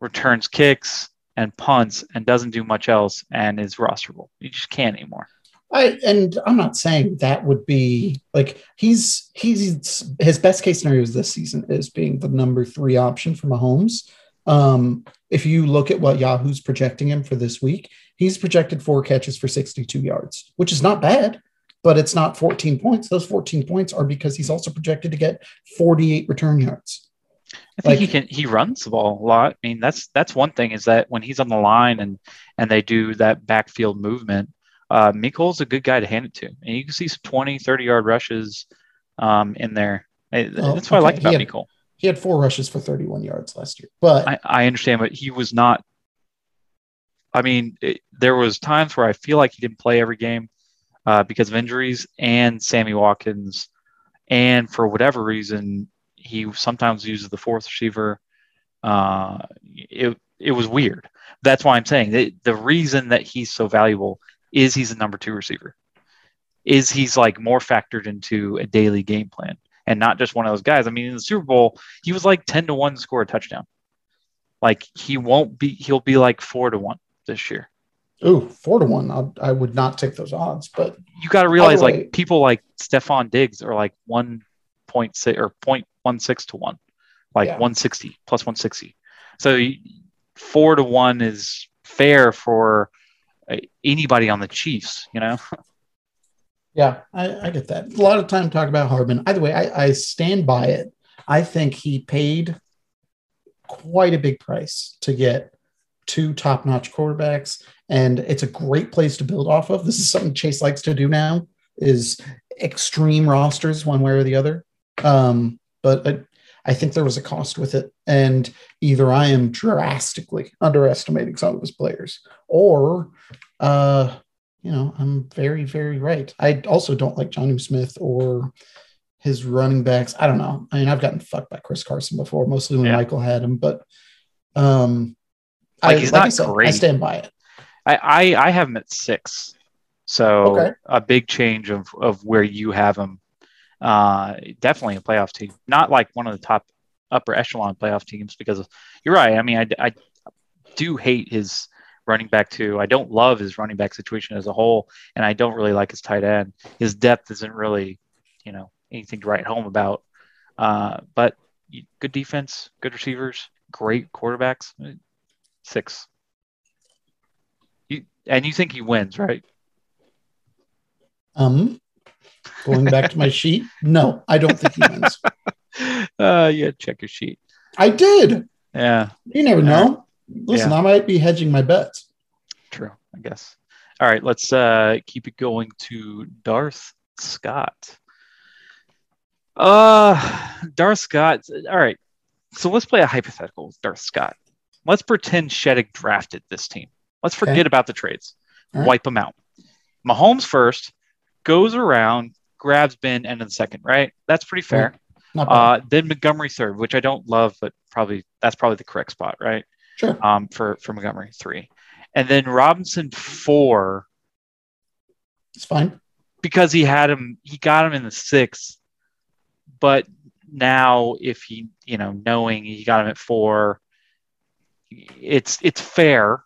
returns kicks and punts and doesn't do much else and is rosterable. You just can't anymore. I and I'm not saying that would be like he's he's his best case scenario is this season is being the number three option for Mahomes. Um, if you look at what Yahoo's projecting him for this week, he's projected four catches for 62 yards, which is not bad, but it's not 14 points. Those 14 points are because he's also projected to get 48 return yards. I think he can. He runs the ball a lot. I mean, that's that's one thing is that when he's on the line and and they do that backfield movement, uh, Mecole's a good guy to hand it to, and you can see some 20, 30 yard rushes um, in there. Oh, That's what I like about He had- Mecole. He had four rushes for 31 yards last year, but I, I understand, but he was not. I mean, it, there was times where I feel like he didn't play every game, uh, because of injuries and Sammy Watkins. And for whatever reason, he sometimes uses the fourth receiver. Uh, it, it was weird. That's why I'm saying that the reason that he's so valuable is he's a number two receiver. Is he's like more factored into a daily game plan and not just one of those guys. I mean, in the Super Bowl, he was like 10 to 1 to score a touchdown. Like he won't be, he'll be like 4 to 1 this year. Ooh, four to one. I'll, I would not take those odds, but You got to realize By the way- like people like Stefon Diggs are like 1.6 or 0.16 to 1, like Yeah. 160 plus 160. So 4 to 1 is fair for uh, anybody on the Chiefs, you know? <laughs> yeah, I, I get that. A lot of time talk about Hardman. Either way, I, I stand by it. I think he paid quite a big price to get two top-notch quarterbacks, and it's a great place to build off of. This is something Chase likes to do now: is extreme rosters, one way or the other. Um, but I, I think there was a cost with it, and either I am drastically underestimating some of his players, or uh, you know, I'm very, very right. I also don't like Jonnu Smith or his running backs. I don't know. I mean, I've gotten fucked by Chris Carson before, mostly when Yeah. Michael had him, but um, Like, I, he's like I not said, I stand by it. I, I, I have him at six. So Okay. a big change of, of where you have him. Uh, definitely a playoff team, not like one of the top upper echelon playoff teams because of, you're right. I mean, I, I do hate his running back too. I don't love his running back situation as a whole, and I don't really like his tight end. His depth isn't really, you know, anything to write home about. Uh, but good defense, good receivers, great quarterbacks. Six. You, and you think he wins, right? Um, going back to my <laughs> sheet, no, I don't think he wins. <laughs> Uh, yeah, check your sheet. I did. Yeah, You never know. Listen, Yeah. I might be hedging my bets. true, I guess. All right, let's uh, keep it going to Darth Scott. Uh, Darth Scott. All right, so let's play a hypothetical with Darth Scott. Let's pretend Sheddick drafted this team. Let's forget Okay. about the trades. Right. Wipe them out. Mahomes first goes around, grabs Ben, end of the second. Right? That's pretty fair. Uh, then Montgomery third, which I don't love, but probably that's probably the correct spot, right? Sure. Um, for for Montgomery three, and then Robinson four It's fine. because he had him, he got him in the sixth, but now if he, you know, knowing he got him at four, it's it's fair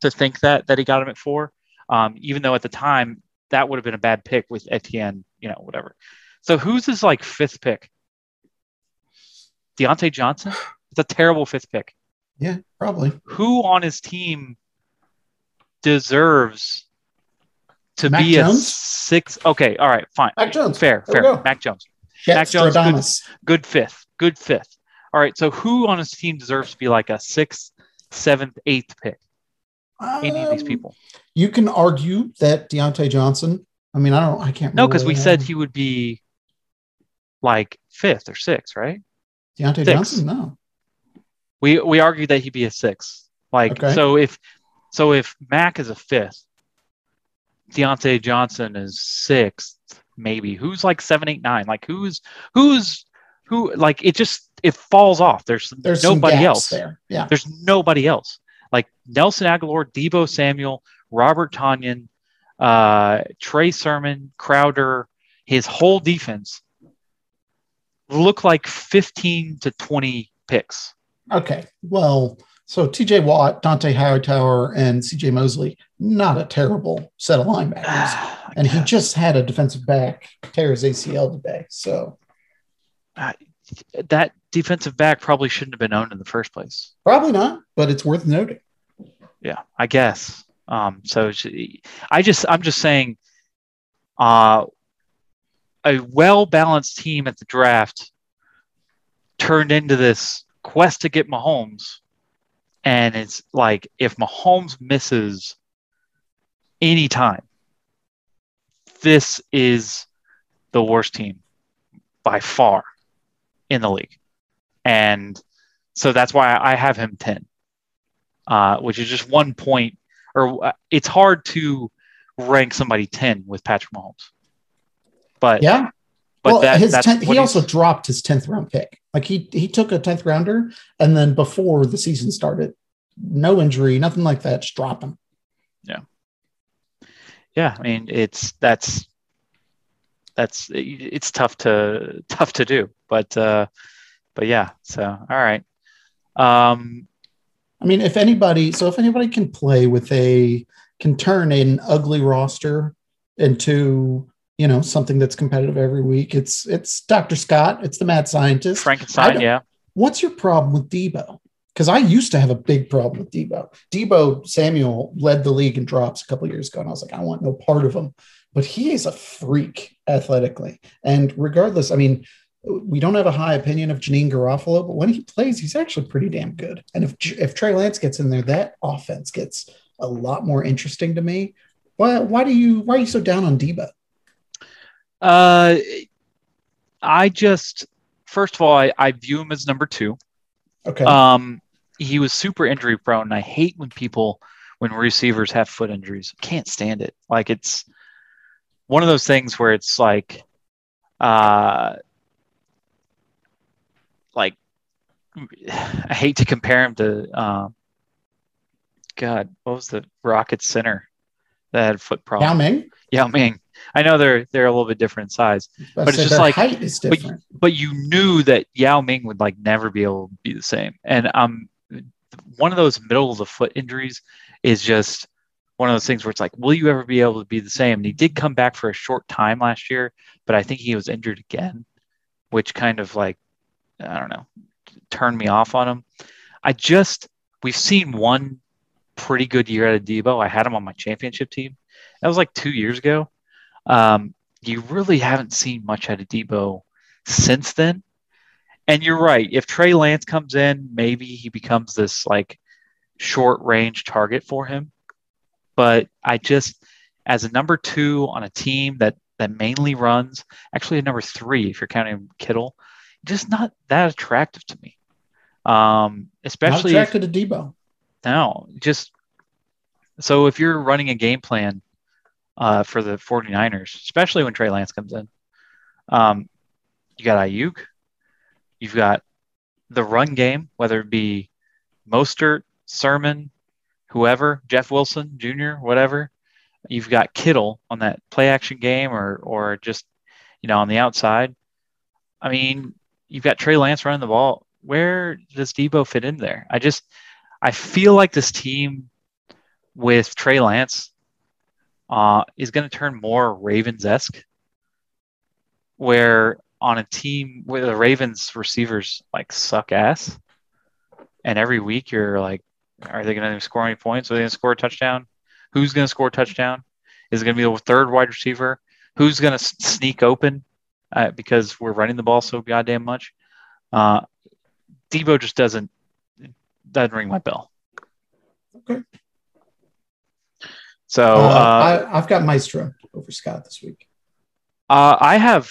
to think that that he got him at four, um, even though at the time that would have been a bad pick with Etienne, you know, whatever. So who's his like fifth pick? Diontae Johnson. It's a terrible fifth pick. Yeah, probably. Who on his team deserves to Mac be Jones? a six? Okay, all right, fine. Mac Jones. Fair, There fair. Mac Jones, Jet Mac Jones, good. Stradamus. good fifth, good fifth. All right, so who on his team deserves to be like a sixth, seventh, eighth pick? Any of these Um, people? You can argue that Diontae Johnson. I mean, I don't. I can't. No, because we said he would be like fifth or sixth, right? Diontae six. Johnson. No. We we argued that he'd be a sixth. Like Okay. so if so if Mac is a fifth, Diontae Johnson is sixth, maybe. Who's like seven, eight, nine? Like who's who's who like it just it falls off. There's, There's nobody else. there. Yeah. There's nobody else. Like Nelson Agholor, Deebo Samuel, Robert Tonyan, uh, Trey Sermon, Crowder, his whole defense look like 15 to 20 picks. Okay. Well, so T.J. Watt, Dont'a Hightower, and C.J. Mosley, not a terrible set of linebackers. and he just had a defensive back tear his ACL today. So that defensive back probably shouldn't have been owned in the first place. probably not, but it's worth noting. Yeah, I guess. Um, so I just, I'm just saying, uh, a well balanced team at the draft turned into this quest to get Mahomes. And it's like if Mahomes misses any time, this is the worst team by far in the league. And so that's why I have him 10, uh, which is just one point, or uh, it's hard to rank somebody 10 with Patrick Mahomes. But Yeah. but well, that, his that's 10th he also dropped his 10th round pick. Like he he took a 10th rounder and then before the season started, no injury, nothing like that, just drop him. yeah, Yeah. I mean it's that's that's it's tough to <laughs> tough to do. But uh but yeah, so all right. Um I mean, if anybody, so if anybody can play with a, can turn an ugly roster into, you know, something that's competitive every week, it's it's Dr. Scott, it's the mad scientist. Frankenstein, yeah. What's your problem with Deebo? Because I used to have a big problem with Deebo. Deebo Samuel led the league in drops a couple years ago, and I was like, I want no part of him. But he is a freak athletically, and regardless, I mean, we don't have a high opinion of Jimmy Garoppolo, but when he plays, he's actually pretty damn good. And if if Trey Lance gets in there, that offense gets a lot more interesting to me. Why why do you why are you so down on Deebo? Uh, I just first of all, I, I view him as number two. Okay, Um, he was super injury prone, and I hate when people when receivers have foot injuries. Can't stand it. Like it's one of those things where it's like, uh, like <sighs> I hate to compare him to, um, God, what was the Rocket center that had foot problems? Yao problem? Ming, Yao Ming. I know they're they're a little bit different size, but But it's just like- height is but- different. but you knew that Yao Ming would like never be able to be the same. And um, one of those middle of the foot injuries is just one of those things where it's like, will you ever be able to be the same? And he did come back for a short time last year, but I think he was injured again, which kind of like, I don't know, turned me off on him. I just, we've seen one pretty good year out of Deebo. I had him on my championship team. That was like two years ago. Um, you really haven't seen much out of Deebo since then. And you're right. If Trey Lance comes in, maybe he becomes this like short range target for him. But I just, as a number two on a team that that mainly runs, actually a number three if you're counting Kittle, just not that attractive to me. Um, Not especially if- to Deebo. no, just so if you're running a game plan uh, for the 49ers, especially when Trey Lance comes in, um, you got Aiyuk, you've got the run game, whether it be Mostert, Sermon, whoever, Jeff Wilson Jr., whatever. You've got Kittle on that play action game or or just you know on the outside. I mean, you've got Trey Lance running the ball. Where does Deebo fit in there? I just I feel like this team with Trey Lance uh, is going to turn more Ravens esque, where on a team where the Ravens receivers like suck ass, and every week you're like, are they going to score any points? Are they going to score a touchdown? Who's going to score a touchdown? Is it going to be the third wide receiver? Who's going to sneak open uh, because we're running the ball so goddamn much? Uh, Deebo just doesn't doesn't ring my bell. Okay. So Uh, uh, I, I've got Maestro over Scott this week. uh, I have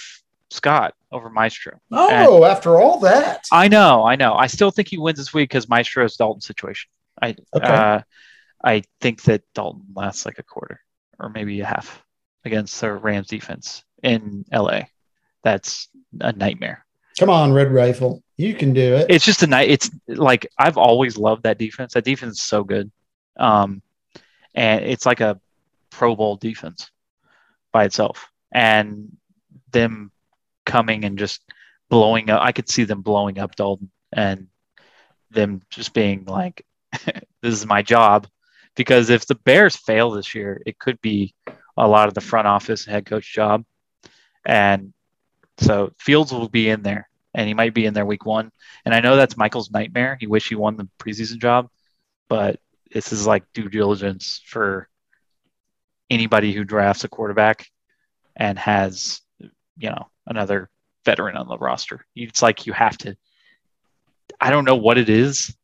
Scott over Maestro. Oh, after all that, I know, I know. I still think he wins this week because Maestro's Dalton situation. I Okay. uh, I think that Dalton lasts like a quarter or maybe a half against the Rams defense in LA. That's a nightmare. come on, Red Rifle, you can do it. It's just a night. It's like I've always loved that defense. That defense is so good, um, and it's like a Pro Bowl defense by itself. And them coming and just blowing up, I could see them blowing up Dalton and them just being like, <laughs> "This is my job." Because if the Bears fail this year, it could be a lot of the front office head coach job, and so Fields will be in there and he might be in there week one. And I know that's Michael's nightmare. He wish he won the preseason job, but this is like due diligence for anybody who drafts a quarterback and has, you know, another veteran on the roster. It's like you have to. I don't know what it is,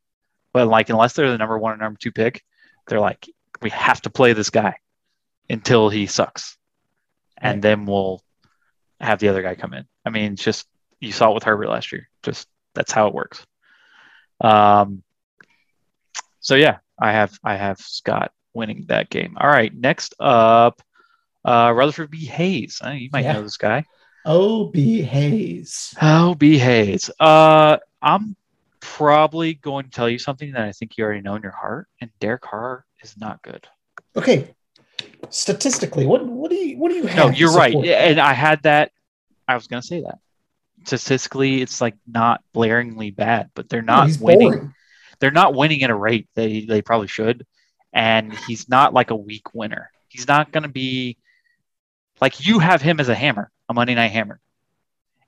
but like unless they're the number one or number two pick, they're like we have to play this guy until he sucks, and Right. then we'll have the other guy come in. I mean, just you saw it with Herbert last year. Just that's how it works. Um. So yeah, I have I have Scott winning that game. All right, next up, Uh, Rutherford B. Hayes. Uh, you might Yeah. know this guy. O.B. Hayes. O.B. Hayes. Uh, I'm probably going to tell you something that I think you already know in your heart, and Derek Carr is not good. Okay. Statistically, what what do you what do you have? No, you're right. And I had that. I was going to say that. Statistically, it's like not blaringly bad, but they're not he's winning. boring. They're not winning at a rate they they probably should, and he's not like a weak winner. He's not going to be like you have him as a hammer, a Monday night hammer,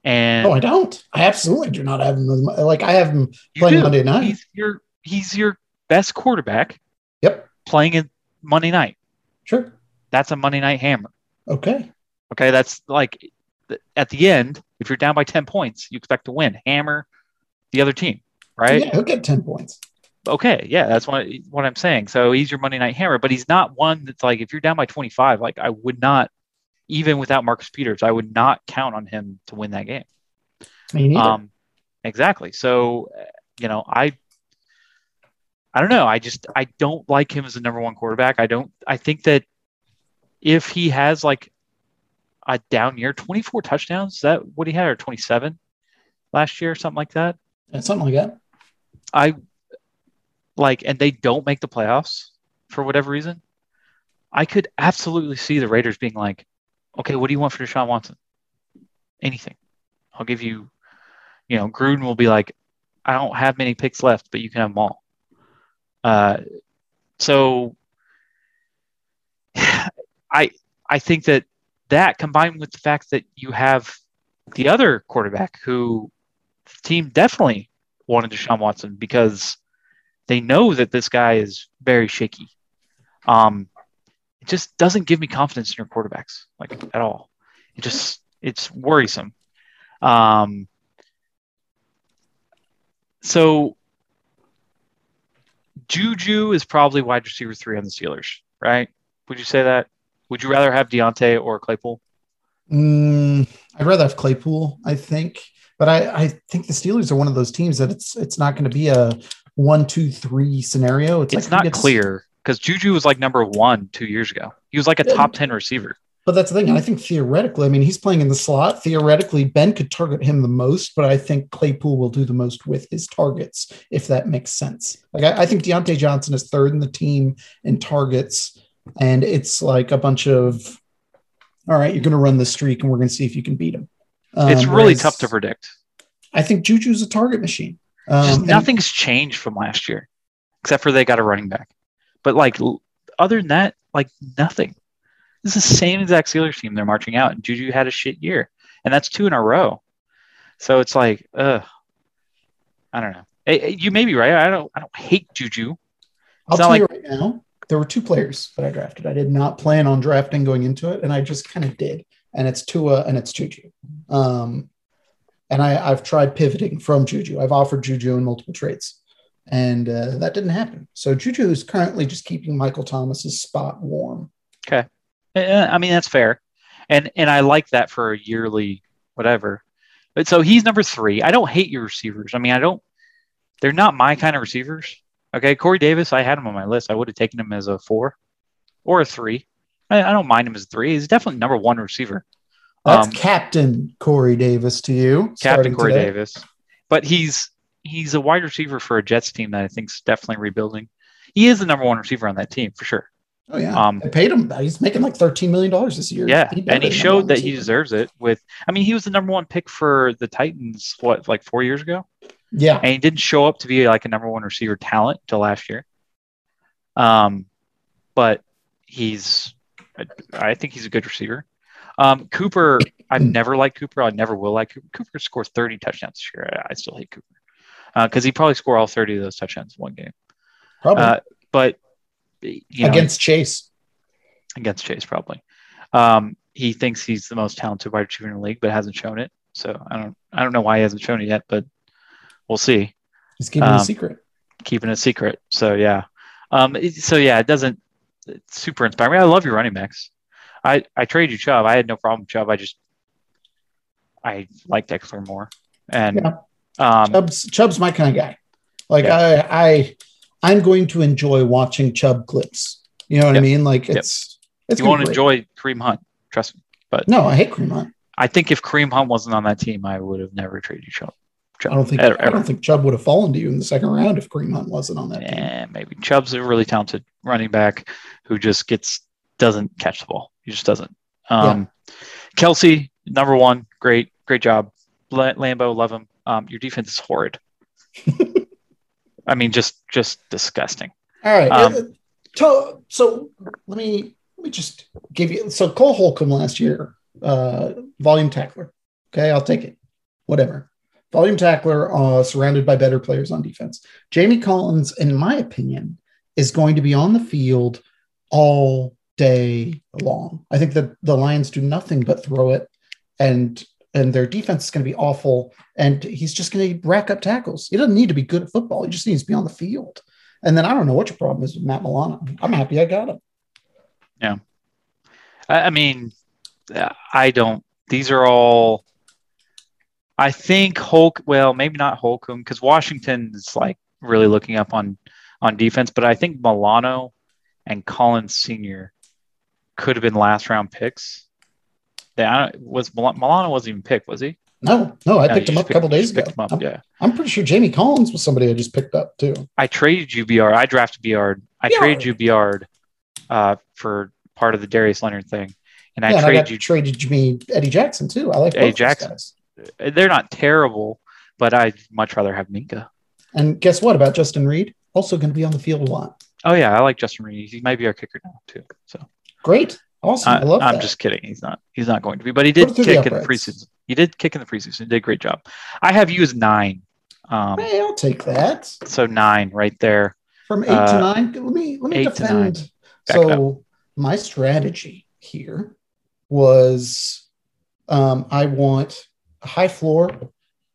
and No, I don't. I absolutely do not have him. as Like I have him playing do. Monday night. He's your he's your best quarterback Yep. playing in Monday night. Sure. That's a Monday night hammer. Okay. Okay, that's like at the end, if you're down by 10 points, you expect to win. Hammer the other team, right? Yeah, he'll get 10 points. Okay, yeah, that's what what I'm saying. So he's your Monday night hammer, but he's not one that's like if you're down by 25, like I would not even without Marcus Peters, I would not count on him to win that game. Me neither. Um, exactly. So, you know, I, I don't know. I just I don't like him as the number one quarterback. I don't. I think that if he has like a down year, twenty four touchdowns, is that what he had, or twenty seven last year, something like that. Yeah, something like that. I like, and they don't make the playoffs for whatever reason. I could absolutely see the Raiders being like, okay, what do you want for Deshaun Watson? Anything. I'll give you, you know, Gruden will be like, I don't have many picks left, but you can have them all. Uh, so <sighs> I I think that that combined with the fact that you have the other quarterback who the team definitely wanted Deshaun Watson because they know that this guy is very shaky. Um, it just doesn't give me confidence in your quarterbacks like at all. It just it's worrisome. Um, so Juju is probably wide receiver three on the Steelers, right? Would you say that? Would you rather have Diontae or Claypool? Mm, I'd rather have Claypool, I think. But I, I think the Steelers are one of those teams that it's it's not going to be a one, two, three scenario. It's, It's like not clear because Juju was like number one two years ago. He was like a top 10 receiver. But that's the thing. I think theoretically, I mean, he's playing in the slot. Theoretically, Ben could target him the most, but I think Claypool will do the most with his targets, if that makes sense. Like I, I think Diontae Johnson is third in the team in targets, and it's like a bunch of, all right, you're going to run the streak, and we're going to see if you can beat him. Um, It's really tough to predict. I think Juju's a target machine. Um, and- nothing's changed from last year, except for they got a running back. But like other than that, like nothing. This is the same exact Steelers team they're marching out, and Juju had a shit year, and that's two in a row. So it's like, ugh, I don't know. Eh, eh, You may be right. I don't. I don't hate Juju. I'll It's not tell you right now, there were two players that I drafted. I did not plan on drafting going into it, and I just kind of did. And it's Tua and it's Juju. Um, and I, I've tried pivoting from Juju. I've offered Juju in multiple trades, and uh, that didn't happen. So Juju is currently just keeping Michael Thomas's spot warm. Okay, I mean, that's fair, and and I like that for a yearly whatever. But so he's number three. I don't hate your receivers. I mean, I don't. They're not my kind of receivers. Okay, Corey Davis. I had him on my list. I would have taken him as a four or a three. I, I don't mind him as a three. He's definitely number one receiver. That's Um, Captain Corey Davis to you, Captain Corey today. Davis, but he's he's a wide receiver for a Jets team that I think is definitely rebuilding. He is the number one receiver on that team for sure. Oh yeah, Um, I paid him. He's making like thirteen million dollars this year. Yeah, and he showed that one he deserves it. With, I mean, he was the number one pick for the Titans. What, like four years ago, Yeah, and he didn't show up to be like a number one receiver talent until last year. Um, but he's, I think he's a good receiver. Um, Cooper, I've never liked Cooper. I never will like Cooper. Cooper scored thirty touchdowns this year. I, I still hate Cooper because he probably scored all thirty of those touchdowns in one game. probably Uh, but you know, against Chase. against Chase probably. Um, he thinks he's the most talented wide receiver in the league, but hasn't shown it. So I don't I don't know why he hasn't shown it yet, but we'll see. He's keeping a um, secret. Keeping it secret. So yeah. Um, so yeah, it doesn't it's super inspiring. I love your running backs. I I trade you Chubb. I had no problem with Chubb. I just I like Dexler more. And Yeah. um, Chubb's Chubb's my kind of guy. Like Yeah. I I I'm going to enjoy watching Chubb clips. You know what I mean? Like Yep. it's it's you won't great. enjoy Kareem Hunt. Trust me. But no, I hate Kareem Hunt. I think if Kareem Hunt wasn't on that team, I would have never traded you Chubb. Chubb. I don't think Ever- I don't think Chubb would have fallen to you in the second round if Kareem Hunt wasn't on that team. Eh, maybe Chubb's a really talented running back who just gets doesn't catch the ball. He just doesn't. Um, Kelce, number one, great, great job. Lambo, love him. Um, your defense is horrid. <laughs> I mean, just just disgusting. All right. Um, uh, to- so let me let me just give you so Cole Holcomb last year, uh, volume tackler. Okay, I'll take it. Whatever. Volume tackler, uh, surrounded by better players on defense. Jamie Collins, in my opinion, is going to be on the field all day long. I think that the Lions do nothing but throw it, and and their defense is going to be awful. And he's just going to rack up tackles. He doesn't need to be good at football. He just needs to be on the field. And then I don't know what your problem is with Matt Milano. I'm happy I got him. I, I mean, I don't. These are all. I think Hulk. Well, maybe not Holcomb because Washington is like really looking up on on defense, but I think Milano and Collins Senior could have been last round picks. Yeah, I don't- was Milano wasn't even picked, was he? No, no, I No, picked him up a couple days ago. him up, I'm, yeah, I'm pretty sure Jamie Collins was somebody I just picked up too. I traded you BR. I drafted BR. I traded you BR uh, for part of the Darius Leonard thing, and I yeah, and I traded got you traded me Eddie Jackson too. I like Eddie Jackson. Guys. they're not terrible, but I'd much rather have Minkah. And guess what about Justin Reid? Also going to be on the field a lot. Oh yeah, I like Justin Reid. He might be our kicker now too. So Great, awesome. I, I, love I'm that. just kidding. He's not. He's not going to be. But he did through the kick in the preseason. He did kick in the preseason. He did a great job. I have you as nine. Um, Hey, I'll take that. so nine right there. From eight Uh, to nine. Let me let me defend. So my strategy here was um, I want high floor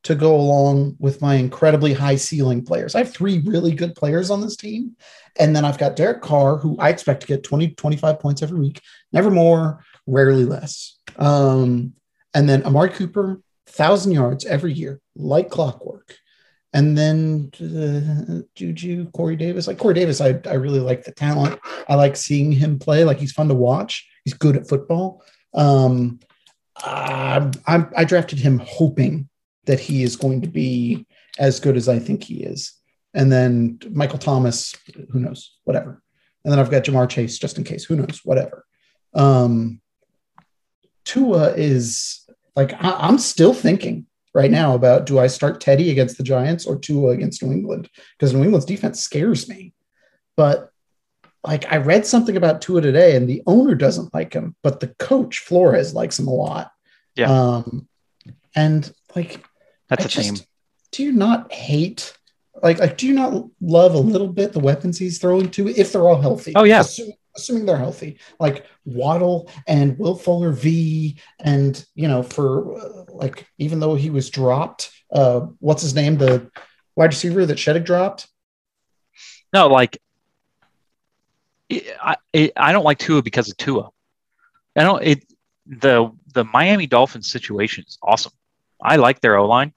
to go along with my incredibly high ceiling players. I have three really good players on this team. And then I've got Derek Carr, who I expect to get 20, 25 points every week, never more, rarely less. Um, and then Amari Cooper, thousand yards every year, like clockwork. And then uh, Juju, Corey Davis. Like Corey Davis, I, I really like the talent. I like seeing him play. Like he's fun to watch. He's good at football. Um, I, I, I drafted him hoping that he is going to be as good as I think he is. And then Michael Thomas, who knows, whatever. And then I've got Ja'Marr Chase just in case, who knows, whatever. Um, Tua is like, I, I'm still thinking right now about do I start Teddy against the Giants or Tua against New England? Because New England's defense scares me. But like I read something about Tua today, and the owner doesn't like him, but the coach Flores likes him a lot. Yeah. Um, and like That's I a just- Do you not hate like like do you not love a little bit the weapons he's throwing to if they're all healthy? Oh, yeah. Assuming, assuming they're healthy, like Waddle and Will Fuller V, and you know for uh, like even though he was dropped, uh, what's his name, the wide receiver that Sheddick dropped? No, like I I don't like Tua because of Tua. I don't it the the Miami Dolphins situation is awesome. I like their O line.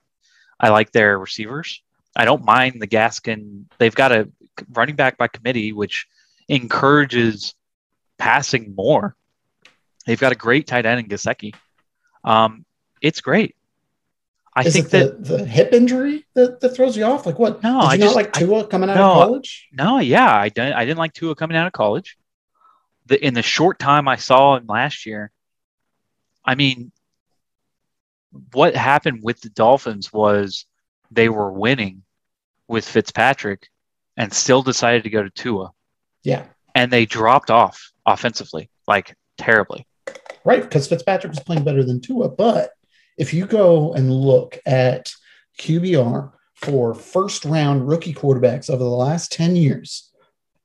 I like their receivers. I don't mind the Gaskin. They've got a running back by committee, which encourages passing more. They've got a great tight end in Gesicki. Um, it's great. I Is think that the, the hip injury that, that throws you off? Like what? No, I not just- like I- Tua coming out no, of college? No, yeah, I didn't. I didn't like Tua coming out of college. The in the short time I saw him last year, I mean, what happened with the Dolphins was they were winning with Fitzpatrick, and still decided to go to Tua, Yeah, and they dropped off offensively, like terribly. right. Because Fitzpatrick was playing better than Tua. But if you go and look at QBR for first round rookie quarterbacks over the last 10 years,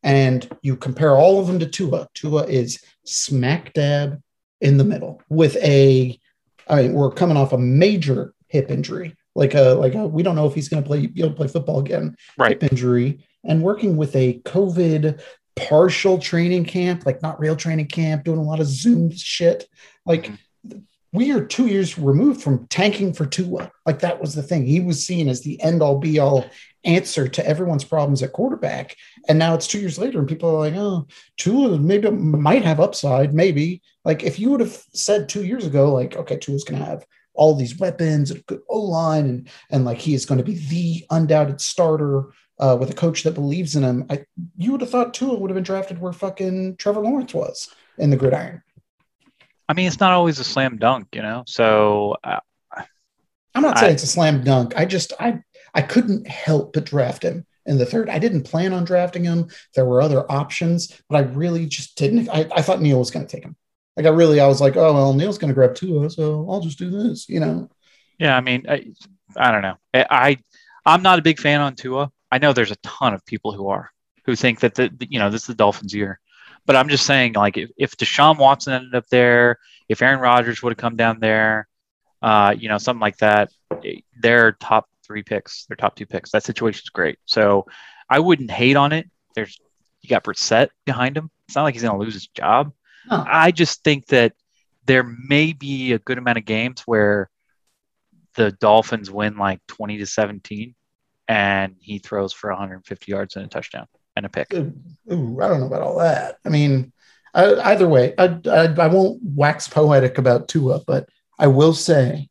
and you compare all of them to Tua, Tua is smack dab in the middle with a, I mean, we're coming off a major hip injury. Like a like a, we don't know if he's going to play be able to play football again. Right. hip injury and working with a COVID partial training camp, like not real training camp, doing a lot of Zoom shit. Like mm-hmm. we are two years removed from tanking for Tua. Like that was the thing. He was seen as the end all be all answer to everyone's problems at quarterback. And now it's two years later, and people are like, "Oh, Tua maybe might have upside, maybe." Like if you would have said two years ago, like, "Okay, Tua's going to have all these weapons and good O line, and and like he is going to be the undoubted starter uh, with a coach that believes in him," I you would have thought Tua would have been drafted where fucking Trevor Lawrence was in the gridiron. I mean, it's not always a slam dunk, you know. So uh, I'm not saying I- it's a slam dunk. I just I I couldn't help but draft him in the third. I didn't plan on drafting him. There were other options, but I really just didn't. I, I thought Neil was going to take him. Like I really, I was like, oh well, Neil's going to grab Tua, so I'll just do this. You know, Yeah, I mean, I, I don't know. I, I I'm not a big fan on Tua. I know there's a ton of people who are who think that the, you know this is the Dolphins' year, but I'm just saying like if, if Deshaun Watson ended up there, if Aaron Rodgers would have come down there, uh, you know something like that, their top three picks, their top two picks. That situation's great. So I wouldn't hate on it. There's you got Brissett behind him. It's not like he's going to lose his job. No. I just think that there may be a good amount of games where the Dolphins win like 20 to 17 and he throws for 150 yards and a touchdown and a pick. Ooh, ooh, I don't know about all that. I mean, I, either way, I, I I won't wax poetic about Tua, but I will say,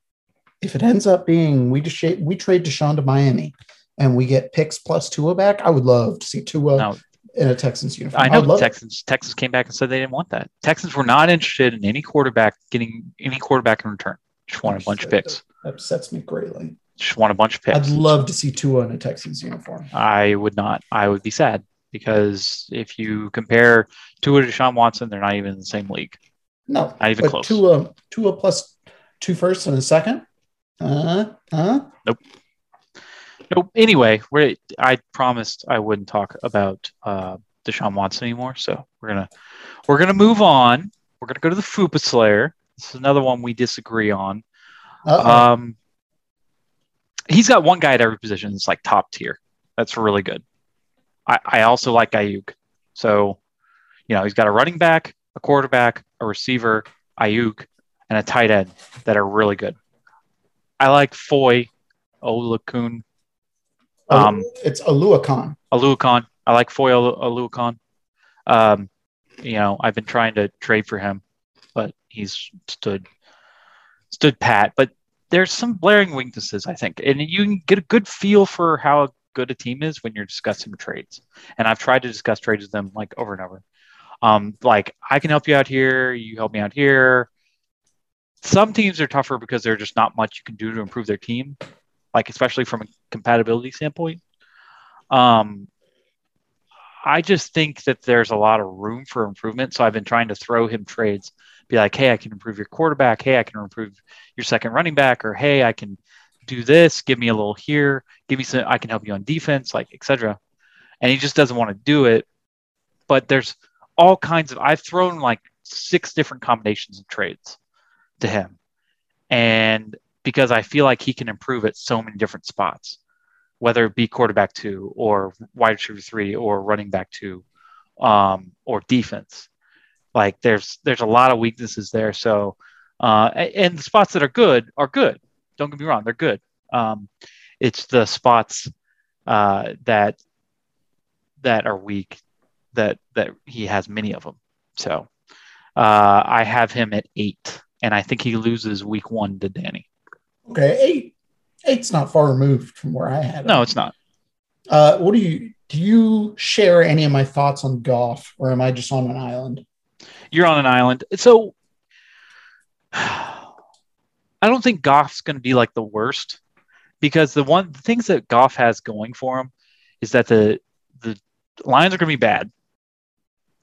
if it ends up being we just we trade Deshaun to Miami and we get picks plus Tua back, I would love to see Tua No. in a Texans uniform. I know the love it. Texans Texans came back and said they didn't want that. Texans were not interested in any quarterback getting any quarterback in return. Just want a bunch of picks. That upsets me greatly. Just want a bunch of picks. I'd love to see Tua in a Texans uniform. I would not. I would be sad because if you compare Tua to Deshaun Watson, they're not even in the same league. No, Not even close. Tua, Tua plus two firsts and a second. Uh, huh? Nope. Nope. Anyway, we're, I promised I wouldn't talk about uh, Deshaun Watson anymore, so we're gonna we're gonna move on. We're gonna go to the Fupa Slayer. This is another one we disagree on. Uh-oh. Um, he's got one guy at every position that's like top tier. That's really good. I, I also like Aiyuk. So, you know, he's got a running back, a quarterback, a receiver, Aiyuk, and a tight end that are really good. I like Foy, Olakun, um, it's Oluokun. Oluokun. I like Foye Oluokun. Um, you know, I've been trying to trade for him, but he's stood stood pat. But there's some blaring weaknesses, I think, and you can get a good feel for how good a team is when you're discussing trades. And I've tried to discuss trades with them like over and over. Um, like I can help you out here, you help me out here. Some teams are tougher because there's just not much you can do to improve their team, like especially from a compatibility standpoint. Um, I just think that there's a lot of room for improvement. So I've been trying to throw him trades, be like, hey, I can improve your quarterback. Hey, I can improve your second running back, or hey, I can do this. Give me a little here. Give me some. I can help you on defense, like etc. And he just doesn't want to do it. But there's all kinds of. I've thrown like six different combinations of trades to him, and because I feel like he can improve at so many different spots whether it be quarterback two or wide receiver three or running back two um, or defense. Like there's there's a lot of weaknesses there. So uh, and the spots that are good are good. Don't get me wrong, they're good. Um, it's the spots uh, that that are weak that that he has many of them. So uh, I have him at eight, and I think he loses week one to Danny. Okay, eight. Eight's not far removed from where I had it. No, it's not. Uh, what do you do? You share any of my thoughts on Goff, or am I just on an island? you're on an island. So <sighs> I don't think Goff's going to be like the worst because the one the things that Goff has going for him is that the the Lions are going to be bad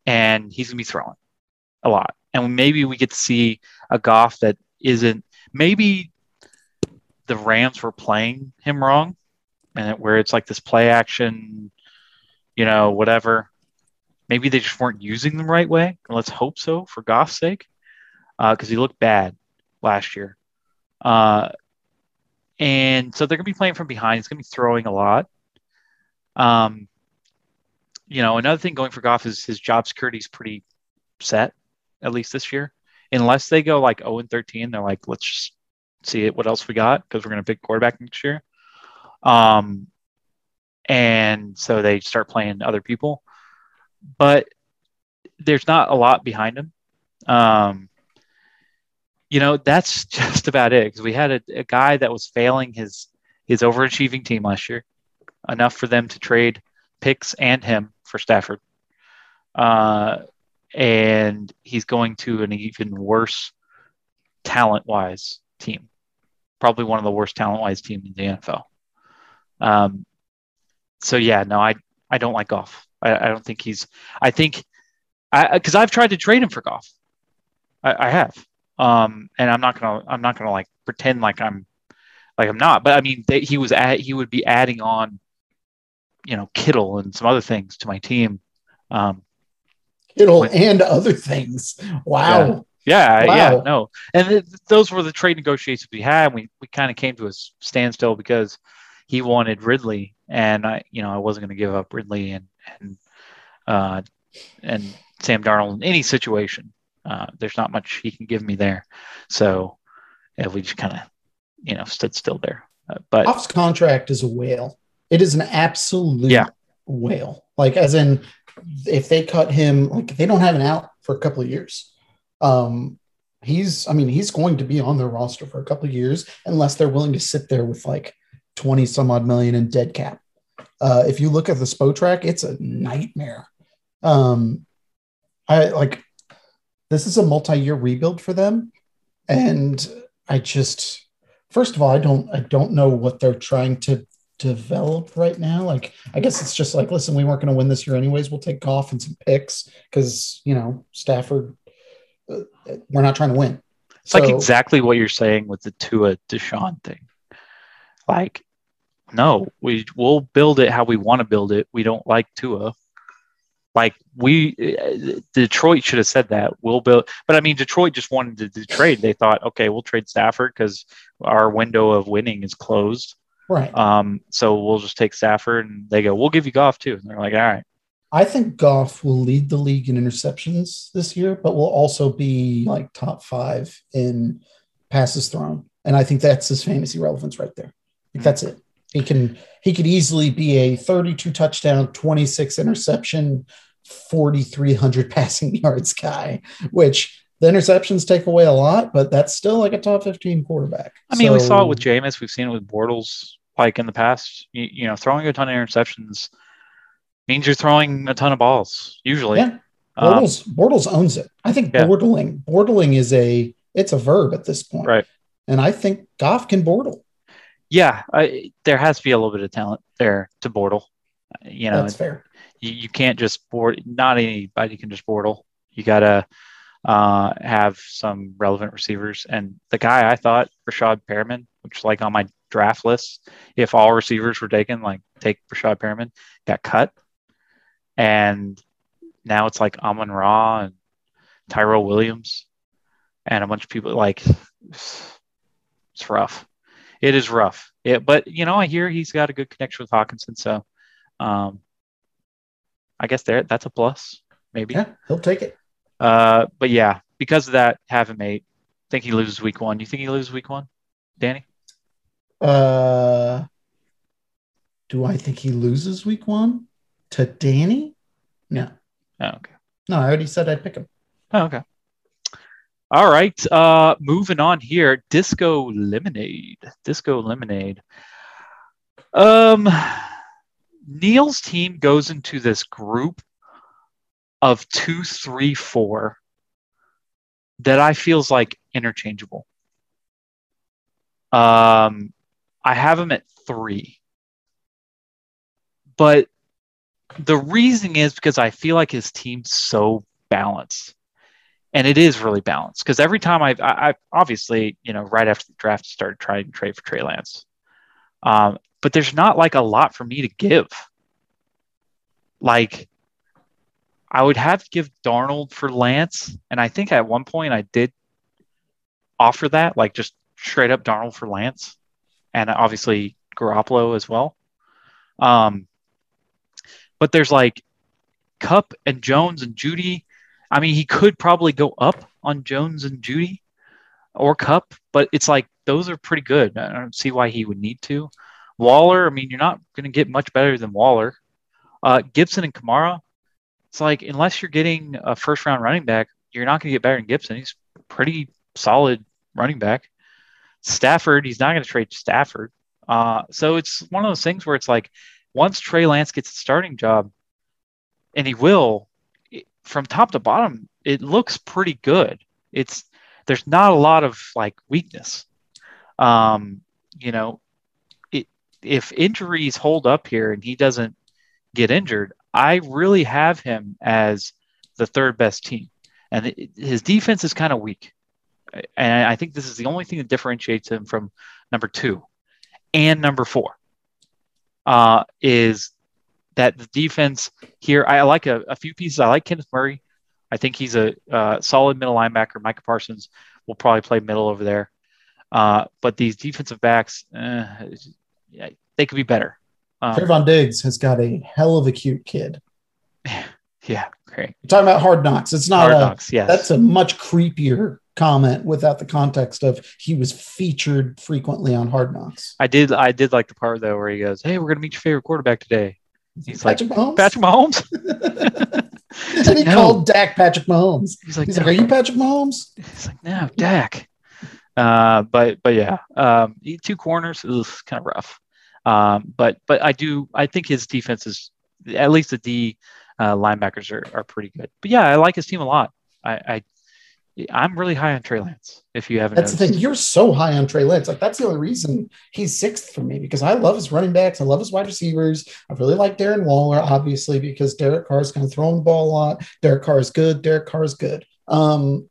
and he's going to be throwing a lot. And maybe we get to see a Goff that isn't maybe the Rams were playing him wrong and it, where it's like this play action, you know, whatever. Maybe they just weren't using them right way. Let's hope so for Goff's sake, because he looked bad last year. Uh, and so they're going to be playing from behind. He's going to be throwing a lot. Um, you know, another thing going for Goff is his job security is pretty set, at least this year. Unless they go like 0 and 13, they're like, let's just see what else we got because we're going to pick quarterback next year. Um, and so they start playing other people. But there's not a lot behind them. Um, you know, that's <laughs> just about it because we had a, a guy that was failing his his overachieving team last year, enough for them to trade picks and him for Stafford. Uh, and he's going to an even worse talent wise team, probably one of the worst talent wise team in the NFL. Um, so yeah, no, I I don't like Goff. I, I don't think he's. I think I because I've tried to trade him for Goff. I, I have, um, and I'm not gonna I'm not gonna like pretend like I'm like I'm not. But I mean, they, he was at he would be adding on, you know, Kittle and some other things to my team. Um, Kittle and other things. Wow. Yeah, Wow. yeah, no, and th- those were the trade negotiations we had. We we kind of came to a standstill because he wanted Ridley, and I, you know, I wasn't going to give up Ridley and and uh, and Sam Darnold in any situation. Uh, there's not much he can give me there, so yeah, we just kind of, you know, stood still there. Uh, but Goff's contract is a whale. It is an absolute Yeah. whale. Like as in if they cut him, like they don't have an out for a couple of years. Um he's I mean, he's going to be on their roster for a couple of years unless they're willing to sit there with like 20 some odd million in dead cap. Uh if you look at the Spotrac, it's a nightmare. Um I like this is a multi-year rebuild for them. And I just first of all, I don't I don't know what they're trying to develop right now. Like, I guess it's just like, listen, we weren't going to win this year anyways. We'll take Goff and some picks because you know Stafford. Uh, we're not trying to win. It's like exactly what you're saying with the Tua Deshaun thing. Like, no, we we'll build it how we want to build it. We don't like Tua. Like we, uh, Detroit should have said that. We'll build, but I mean, Detroit just wanted to, to trade. They thought, okay, we'll trade Stafford because our window of winning is closed. Right. Um, so we'll just take Stafford, and they go, we'll give you Goff too. And they're like, all right, I think Goff will lead the league in interceptions this year, but will also be like top five in passes thrown. And I think that's his fantasy relevance right there. Think that's it. He can he could easily be a 32 touchdown, 26 interception, 4,300 <laughs> passing yards guy, which the interceptions take away a lot, but that's still like a top 15 quarterback. I mean, we saw it with Jameis. We've seen it with Bortles, like in the past. You, you know, throwing a ton of interceptions means you're throwing a ton of balls. Usually, Yeah. Um, Bortles, Bortles owns it. I think Yeah. bortling, bortling is a it's a verb at this point. Right. And I think Goff can bortle. yeah, I, there has to be a little bit of talent there to Bortle. You know, That's fair. you, you can't just board. Not anybody can just Bortle. You gotta uh, have some relevant receivers. And the guy I thought, Rashad Perriman, which like on my draft list, if all receivers were taken, like take Rashad Perriman, got cut. And now it's like Amon Ra and Tyrell Williams and a bunch of people like <sighs> it's rough. It is rough. It, but you know, I hear he's got a good connection with Hockenson, so um, I guess there that's a plus, maybe. Yeah, he'll take it. Uh, but yeah, because of that, have him eight. Think he loses week one. You think he loses week one, Danny? Uh do I think he loses week one to Danny? No. Oh, okay. No, I already said I'd pick him. Oh, okay. All right. Uh, moving on here. Disco Lemonade. Disco Lemonade. Um, Neil's team goes into this group of two, three, four that I feels like interchangeable. Um, I have him at three, but the reason is because I feel like his team's so balanced and it is really balanced because every time I've, I, I obviously, you know, right after the draft started trying to trade for Trey Lance. Um, but there's not like a lot for me to give. Like, I would have to give Darnold for Lance. And I think at one point I did offer that, like just straight up Darnold for Lance and obviously Garoppolo as well. Um, but there's like Kupp and Jones and Jeudy. I mean, he could probably go up on Jones and Jeudy or Kupp, but it's like those are pretty good. I don't see why he would need to. Waller, I mean, you're not going to get much better than Waller. Uh, Gibson and Kamara, it's like unless you're getting a first round running back, you're not going to get better than Gibson. He's pretty solid running back. Stafford, he's not going to trade Stafford. Uh, so it's one of those things where it's like once Trey Lance gets a starting job, and he will, it, from top to bottom, it looks pretty good. It's there's not a lot of like weakness. Um, you know, it, if injuries hold up here and he doesn't get injured, I really have him as the third best team. And it, his defense is kind of weak. And I think this is the only thing that differentiates him from number two and number four uh, is that the defense here, I like a, a, few pieces. I like Kenneth Murray. I think he's a uh, solid middle linebacker. Micah Parsons will probably play middle over there. Uh, but these defensive backs, yeah, they could be better. Um, Trevon Diggs has got a hell of a cute kid. <laughs> Yeah, great. You're talking about hard knocks. It's not hard a, knocks, yes. That's a much creepier comment without the context of he was featured frequently on Hard Knocks. I did I did like the part though where he goes, Hey, we're gonna meet your favorite quarterback today. He's Patrick like Mahomes? Patrick Mahomes. <laughs> and like, he no. called Dak Patrick Mahomes. He's like, He's like, Are you Patrick Mahomes? He's like, No, Dak. Uh, but but yeah, um, two corners is kind of rough. Um, but but I do I think his defense is at least the D uh, linebackers are, are pretty good. But yeah, I like his team a lot. I, I I'm really high on Trey Lance. If you haven't, that's noticed. the thing. You're so high on Trey Lance. Like that's the only reason he's sixth for me because I love his running backs. I love his wide receivers. I really like Darren Waller, obviously, because Derek Carr is going to throw the ball a lot. Derek Carr is good. Derek Carr is good. Um,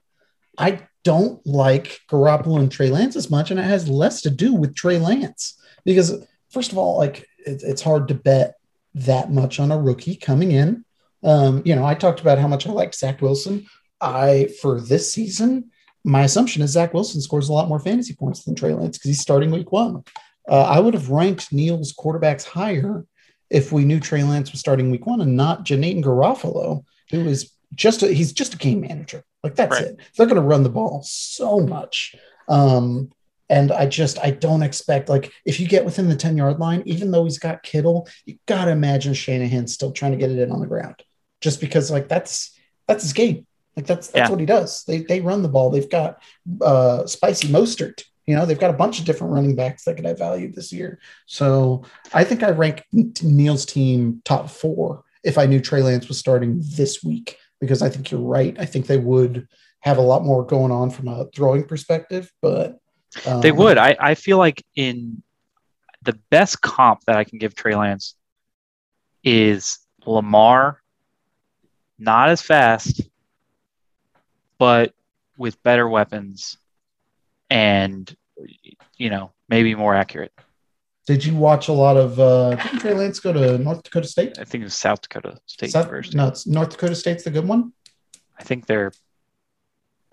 I don't like Garoppolo and Trey Lance as much, and it has less to do with Trey Lance because first of all, like it, it's hard to bet that much on a rookie coming in. Um, you know, I talked about how much I like Zach Wilson. I for this season, my assumption is Zach Wilson scores a lot more fantasy points than Trey Lance because he's starting week one. Uh, I would have ranked Neil's quarterbacks higher if we knew Trey Lance was starting week one and not Janeane Garofalo, who is just a, he's just a game manager. Like that's right. it. They're going to run the ball so much. Um, and I just I don't expect like if you get within the 10 yard line, even though he's got Kittle, you gotta imagine Shanahan still trying to get it in on the ground. Just because like that's that's his game. Like that's that's yeah. what he does. They they run the ball. They've got uh spicy Mostert. You know, they've got a bunch of different running backs that could have value this year. So I think I rank Neil's team top four if I knew Trey Lance was starting this week, because I think you're right. I think they would have a lot more going on from a throwing perspective, but um, they would. I, I feel like in the best comp that I can give Trey Lance is Lamar, not as fast, but with better weapons and you know maybe more accurate. Did you watch a lot of? uh Didn't Trey Lance go to North Dakota State? I think it was South Dakota State South, University. No, it's North Dakota State's the good one. I think they're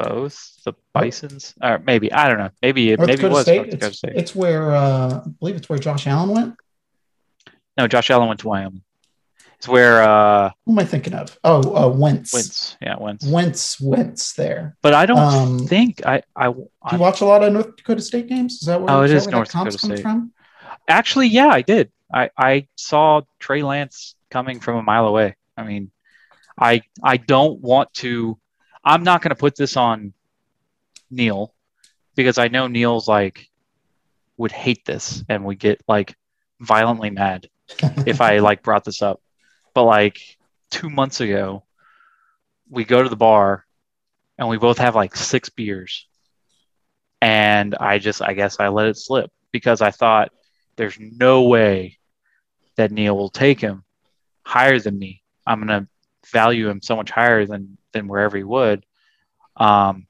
both the Bison's, or maybe I don't know. Maybe it North maybe Dakota it was State. North Dakota it's, State. It's where uh, I believe it's where Josh Allen went. No, Josh Allen went to Wyoming. It's where uh who am I thinking of? Oh, uh, Wentz. Wentz, yeah, Wentz. Wentz, Wentz there. But I don't um, think I I. Do you watch a lot of North Dakota State games? Is that where? Oh, it is North Dakota State. From? Actually, yeah, I did. I I saw Trey Lance coming from a mile away. I mean, I I don't want to. I'm not going to put this on Neil because I know Neil's like would hate this and would get like violently mad if I <laughs> like brought this up but like two months ago, we go to the bar and we both have like six beers. And I just, I guess I let it slip because I thought there's no way that Neil will take him higher than me. I'm going to value him so much higher than, than wherever he would. Um,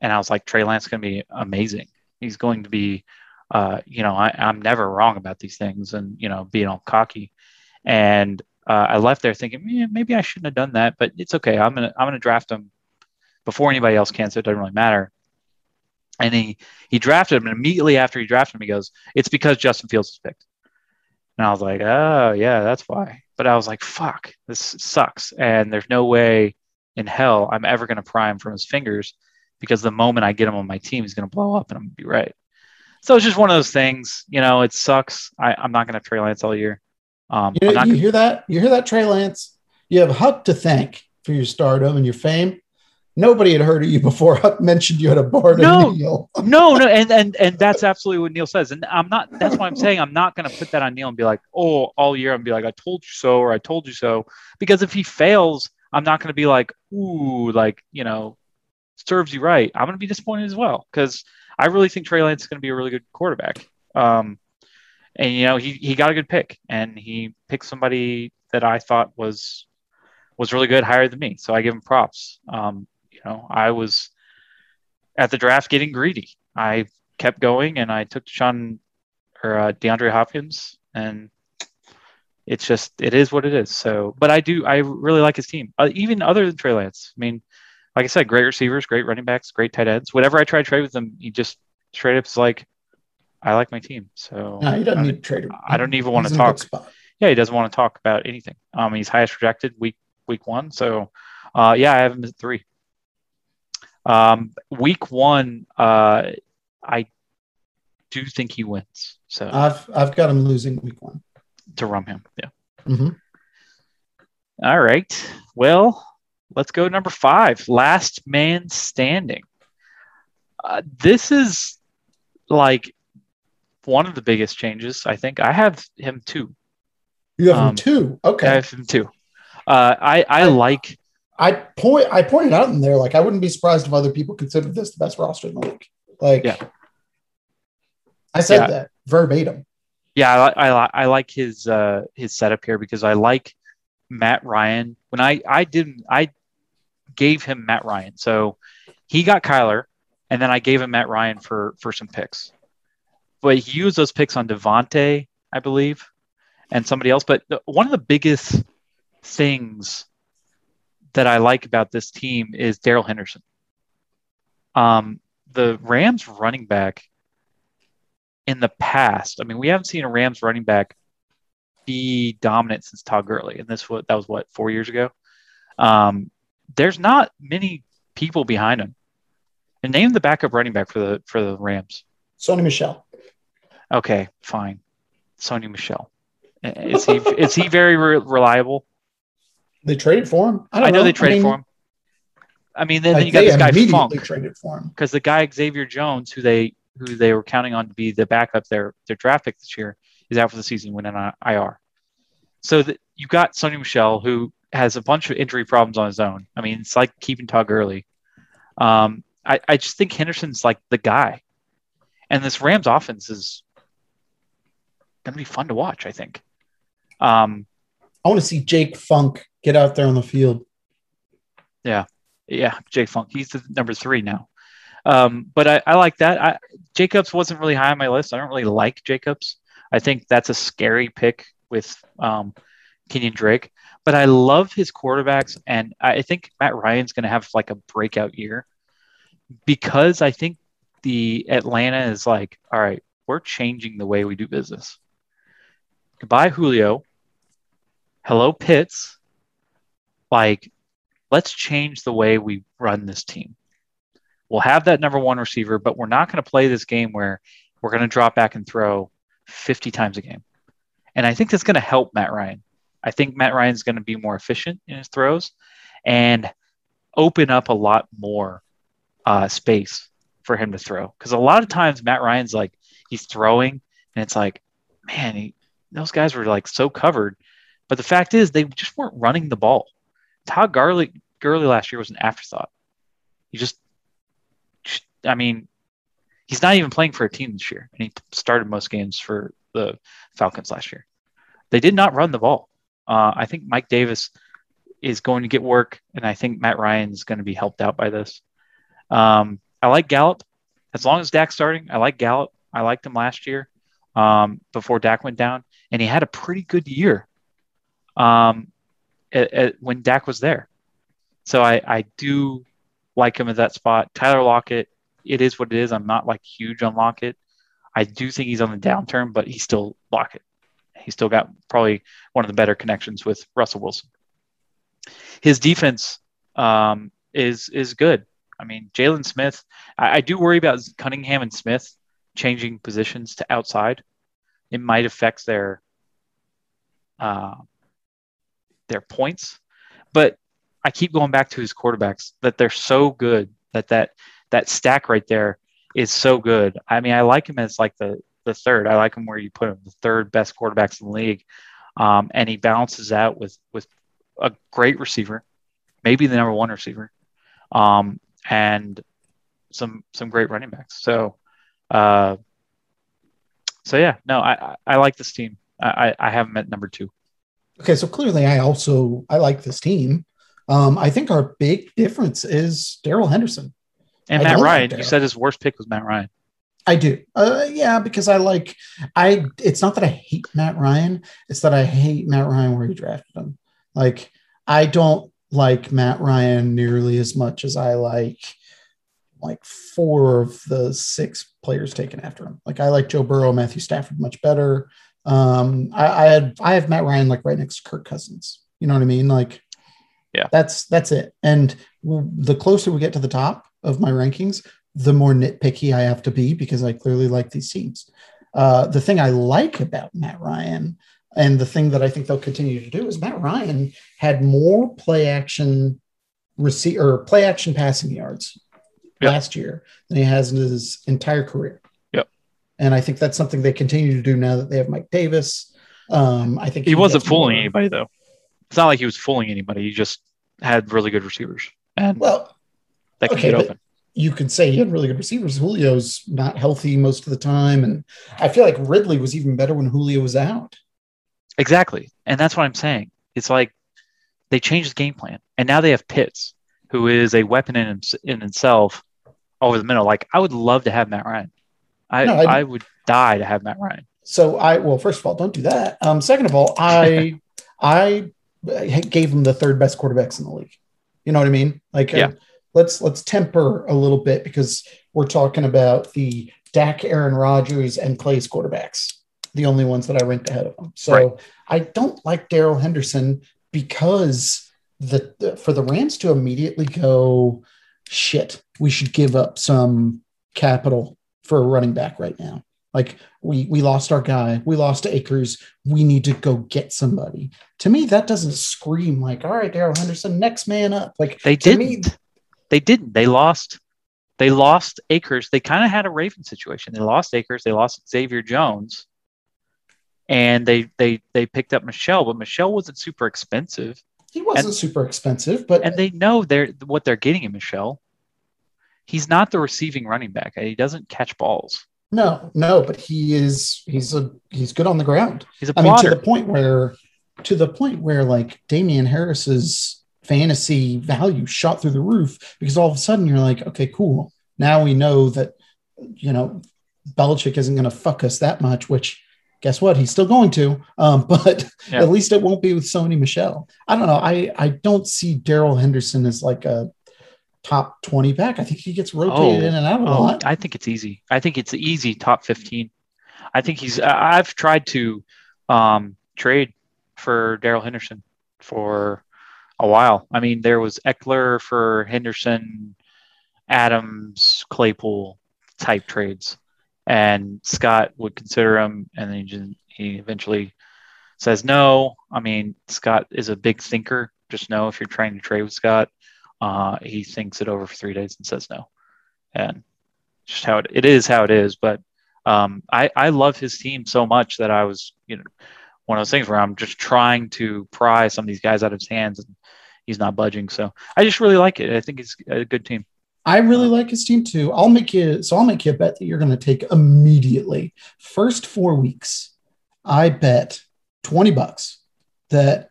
and I was like, Trey Lance going to be amazing. He's going to be, uh, you know, I, I'm never wrong about these things and, you know, being all cocky. And uh, I left there thinking yeah, maybe I shouldn't have done that, but it's okay. I'm gonna I'm gonna draft him before anybody else can, so it doesn't really matter. And he he drafted him, and immediately after he drafted him, he goes, "It's because Justin Fields was picked." And I was like, "Oh yeah, that's why." But I was like, "Fuck, this sucks," and there's no way in hell I'm ever gonna pry him from his fingers because the moment I get him on my team, he's gonna blow up, and I'm gonna be right. So it's just one of those things. You know, it sucks. I, I'm not going to have Trey Lance all year. Um, You, I'm you gonna, hear that? You hear that, Trey Lance? You have Huck to thank for your stardom and your fame. Nobody had heard of you before Huck mentioned you at a bar to No. Neil. <laughs> no, no, and and and that's absolutely what Neil says. And I'm not. That's why I'm saying I'm not going to put that on Neil and be like, oh, all year and be like, I told you so, or I told you so. Because if he fails, I'm not going to be like, ooh, like you know, serves you right. I'm going to be disappointed as well because I really think Trey Lance is going to be a really good quarterback. Um, and you know, he he got a good pick, and he picked somebody that I thought was was really good, higher than me. So I give him props. Um, you know, I was at the draft getting greedy. I kept going and I took Sean or uh, DeAndre Hopkins, and it's just it is what it is. So, but I do I really like his team, uh, even other than Trey Lance. I mean, like I said, great receivers, great running backs, great tight ends. Whatever I try to trade with them, he just straight up is like, I like my team. So No, he doesn't I- need to trade him. I don't even He's in talk. yeah, he doesn't want to talk about anything. Um, he's highest projected week week one. So, uh, yeah, I have him at three. Um, week one, uh, I do think he wins. So I've I've got him losing week one. To rum him, yeah. Mhm. All right. Well, let's go number five. Last man standing. Uh, this is like one of the biggest changes. I think I have him too. You have Um, him two. Okay. I have him two. Uh, I I like I point I pointed out in there like I wouldn't be surprised if other people considered this the best roster in the league. Like Yeah. I said Yeah. that verbatim. Yeah, I, I, I like his uh, his setup here because I like Matt Ryan. When I I didn't I gave him Matt Ryan, so he got Kyler, and then I gave him Matt Ryan for for some picks. But he used those picks on Devontae, I believe, and somebody else. But one of the biggest things that I like about this team is Darrell Henderson. Um, the Rams running back in the past, I mean, we haven't seen a Rams running back be dominant since Todd Gurley, and this was that was what four years ago. Um, there's not many people behind him. And name the backup running back for the for the Rams. Sony Michel. Okay, fine. Sony Michel. Is he <laughs> is he very re- reliable? They traded for him. I, I, don't know they traded mean, for him. I mean, then, then you got this guy Funk traded for him. because the guy Xavier Jones, who they who they were counting on to be the backup their their draft pick this year, is out for the season when on IR. So that you got Sony Michel, who has a bunch of injury problems on his own. I mean, it's like keeping Todd Gurley. Um, I, I just think Henderson's like the guy, and this Rams offense is going to be fun to watch. I think. Um, I want to see Jake Funk get out there on the field. Yeah. Yeah, Jake Funk. He's the number three now. Um, but I, I like that. I, Jacobs wasn't really high on my list. I don't really like Jacobs. I think that's a scary pick with um, Kenyan Drake. But I love his quarterbacks, and I think Matt Ryan's going to have like a breakout year because I think the Atlanta is like, all right, we're changing the way we do business. Goodbye, Julio. Hello, Pitts. Like, let's change the way we run this team. We'll have that number one receiver, but we're not going to play this game where we're going to drop back and throw 50 times a game. And I think that's going to help Matt Ryan. I think Matt Ryan's going to be more efficient in his throws and open up a lot more uh, space for him to throw. Because a lot of times Matt Ryan's like, he's throwing and it's like, man, he, those guys were like so covered. But the fact is, they just weren't running the ball. Todd Gurley, Gurley last year was an afterthought. He just, I mean, he's not even playing for a team this year, and he started most games for the Falcons last year. They did not run the ball. Uh, I think Mike Davis is going to get work, and I think Matt Ryan is going to be helped out by this. Um, I like Gallup. As long as Dak's starting, I like Gallup. I liked him last year um, before Dak went down, and he had a pretty good year um, at, at, when Dak was there. So I, I do like him at that spot. Tyler Lockett, it is what it is. I'm not like huge on Lockett. I do think he's on the downturn, but he's still Lockett. He's still got probably one of the better connections with Russell Wilson. His defense um, is is good. I mean, Jaylon Smith. I, I, do worry about Cunningham and Smith changing positions to outside, it might affect their uh, their points. But I keep going back to his quarterbacks that they're so good that that that stack right there is so good. I mean, I like him as like the the third. I like him where you put him the third best quarterbacks in the league, um, and he balances out with with a great receiver, maybe the number one receiver, um, and some some great running backs. So, uh, so yeah, no, I I, I like this team. I I have him at number two. Okay, so clearly I also I like this team. Um, I think our big difference is Darrell Henderson. And I Matt don't like Ryan, you said his worst pick was Matt Ryan. I do. Uh, yeah, because I like I. It's not that I hate Matt Ryan. It's that I hate Matt Ryan where he drafted him. Like I don't like Matt Ryan nearly as much as I like like four of the six players taken after him. Like I like Joe Burrow, Matthew Stafford much better. Um, I, I had I have Matt Ryan like right next to Kirk Cousins. You know what I mean? Like, Yeah. that's that's it. And the closer we get to the top of my rankings, the more nitpicky I have to be because I clearly like these teams. Uh, the thing I like about Matt Ryan and the thing that I think they'll continue to do is Matt Ryan had more play action receive or play action passing yards Yep. last year than he has in his entire career. Yep. And I think that's something they continue to do now that they have Mike Davis. Um, I think He wasn't fooling more- anybody though. It's not like he was fooling anybody. He just had really good receivers, and Well, that can okay, get open. you could say he had really good receivers. Julio's not healthy most of the time. And I feel like Ridley was even better when Julio was out. Exactly, and that's what I'm saying. It's like they changed the game plan, and now they have Pitts, who is a weapon in in himself over the middle. Like I would love to have Matt Ryan. I No, I- would die to have Matt Ryan. So I well, first of all, don't do that. Um, second of all, I <laughs> I gave him the third best quarterbacks in the league. You know what I mean? Like, uh, Yeah. Let's let's temper a little bit because we're talking about the Dak, Aaron Rodgers, and Clay's quarterbacks, the only ones that I ranked ahead of them. So Right. I don't like Darrell Henderson because the, the for the Rams to immediately go shit, we should give up some capital for a running back right now. Like we we lost our guy, we lost Akers, we need to go get somebody. To me, that doesn't scream like, all right, Darrell Henderson, next man up. Like They didn't. They didn't. They lost. They lost Akers. They kind of had a Raven situation. They lost Akers. They lost Xavier Jones, and they they they picked up Michel, but Michel wasn't super expensive, he wasn't and- super expensive, but and they know they're what they're getting in Michel. He's not the receiving running back. He doesn't catch balls. no, no, but he is he's a he's good on the ground. He's a I mean, to the point where, to the point where, like Damien Harris's fantasy value shot through the roof because all of a sudden you're like, okay, cool. Now we know that, you know, Belichick isn't going to fuck us that much. Which, guess what? He's still going to. Um, <laughs> but Yeah. at least it won't be with Sony Michel. I don't know. I I don't see Darrell Henderson as like a top twenty back. I think he gets rotated Oh, in and out a Oh, lot. I think it's easy. I think it's easy top 15. I think he's, I've tried to um, trade for Darrell Henderson for a while. I mean, there was Ekeler for Henderson, Adams, Claypool type trades, and Scott would consider him, and then he, just, he eventually says no. I mean, Scott is a big thinker. Just know if you're trying to trade with Scott, uh, he thinks it over for three days and says no and just how it, it is how it is but um, I, I love his team so much that i was you know one of those things where i'm just trying to pry some of these guys out of his hands and he's not budging so i just really like it i think it's a good team I really like his team too. I'll make you so I'll make you a bet that you're going to take immediately. First four weeks, I bet twenty bucks that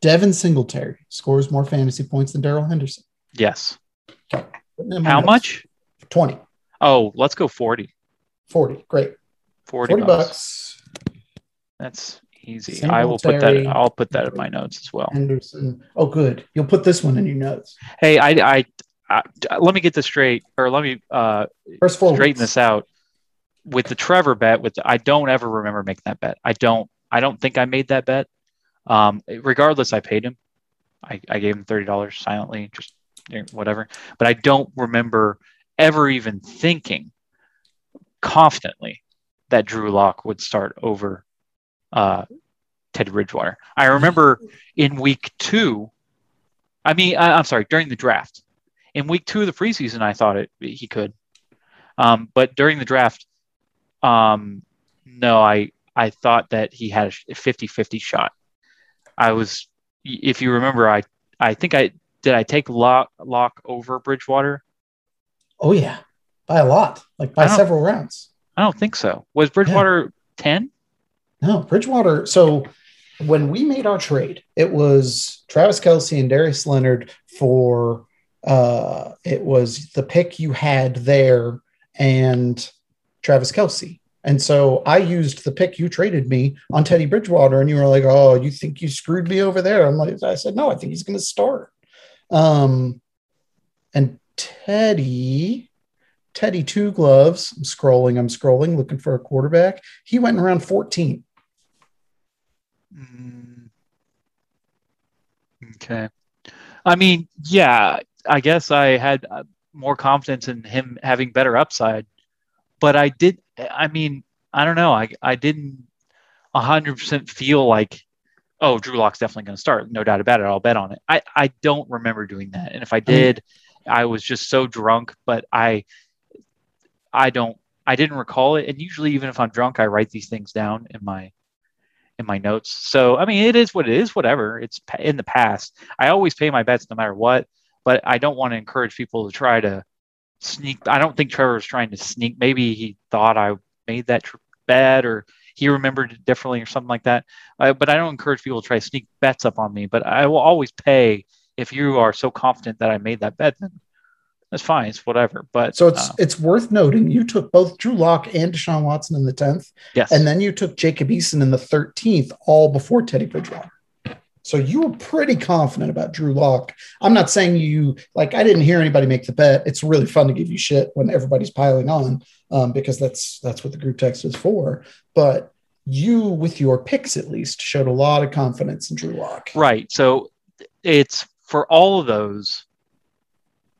Devin Singletary scores more fantasy points than Darrell Henderson. yes Putting it in my how notes. much 20, oh let's go 40 40. Great. 40, 40 bucks. bucks. That's easy i will put that i'll put that in my notes as well Henderson. Oh, good. You'll put this one in your notes. hey i i, I let me get this straight or let me uh First straighten weeks. this out with the Trevor bet. With the, I don't ever remember making that bet. I don't. I don't think I made that bet. Um, regardless, I paid him. I, I gave him thirty dollars silently, just whatever. But I don't remember ever even thinking confidently that Drew Lock would start over uh, Teddy Bridgewater. I remember in week two, I mean, I, I'm sorry, during the draft. In week two of the preseason, I thought it he could. Um, but during the draft, um, no, I I thought that he had a 50-50 shot. I was, if you remember, I I think I did I take Lock Lock over Bridgewater. Oh yeah, by a lot, like by several rounds. I don't think so. Was Bridgewater ten? No, Bridgewater. So when we made our trade, it was Travis Kelce and Darius Leonard for uh it was the pick you had there and Travis Kelce. And so I used the pick you traded me on Teddy Bridgewater, and you were like, "Oh, you think you screwed me over there?" I'm like, I said, "No, I think he's going to start." Um, and Teddy, Teddy Two Gloves. I'm scrolling. I'm scrolling, looking for a quarterback. He went in around 14. Mm. Okay. I mean, yeah, I guess I had uh, more confidence in him having better upside, but I did. I mean, I don't know. I I didn't hundred percent feel like, oh, Drew Lock's definitely going to start. No doubt about it. I'll bet on it. I I don't remember doing that, and if I did, I was just so drunk. But I I don't. I didn't recall it, and usually, even if I'm drunk, I write these things down in my in my notes. So I mean, it is what it is. Whatever. It's in the past. I always pay my bets no matter what, but I don't want to encourage people to try to sneak. I don't think Trevor was trying to sneak. Maybe he thought I made that tr- bet or he remembered it differently or something like that. But I don't encourage people to try to sneak bets up on me. But I will always pay if you are so confident that I made that bet. Then that's fine. It's whatever. But So it's uh, it's worth noting you took both Drew Lock and Deshaun Watson in the 10th, yes, and then you took Jacob Eason in the 13th, all before Teddy Bridgewater. So you were pretty confident about Drew Lock. I'm not saying you like I didn't hear anybody make the bet. It's really fun to give you shit when everybody's piling on, um, because that's that's what the group text is for. But you, with your picks at least, showed a lot of confidence in Drew Lock. Right. So it's for all of those,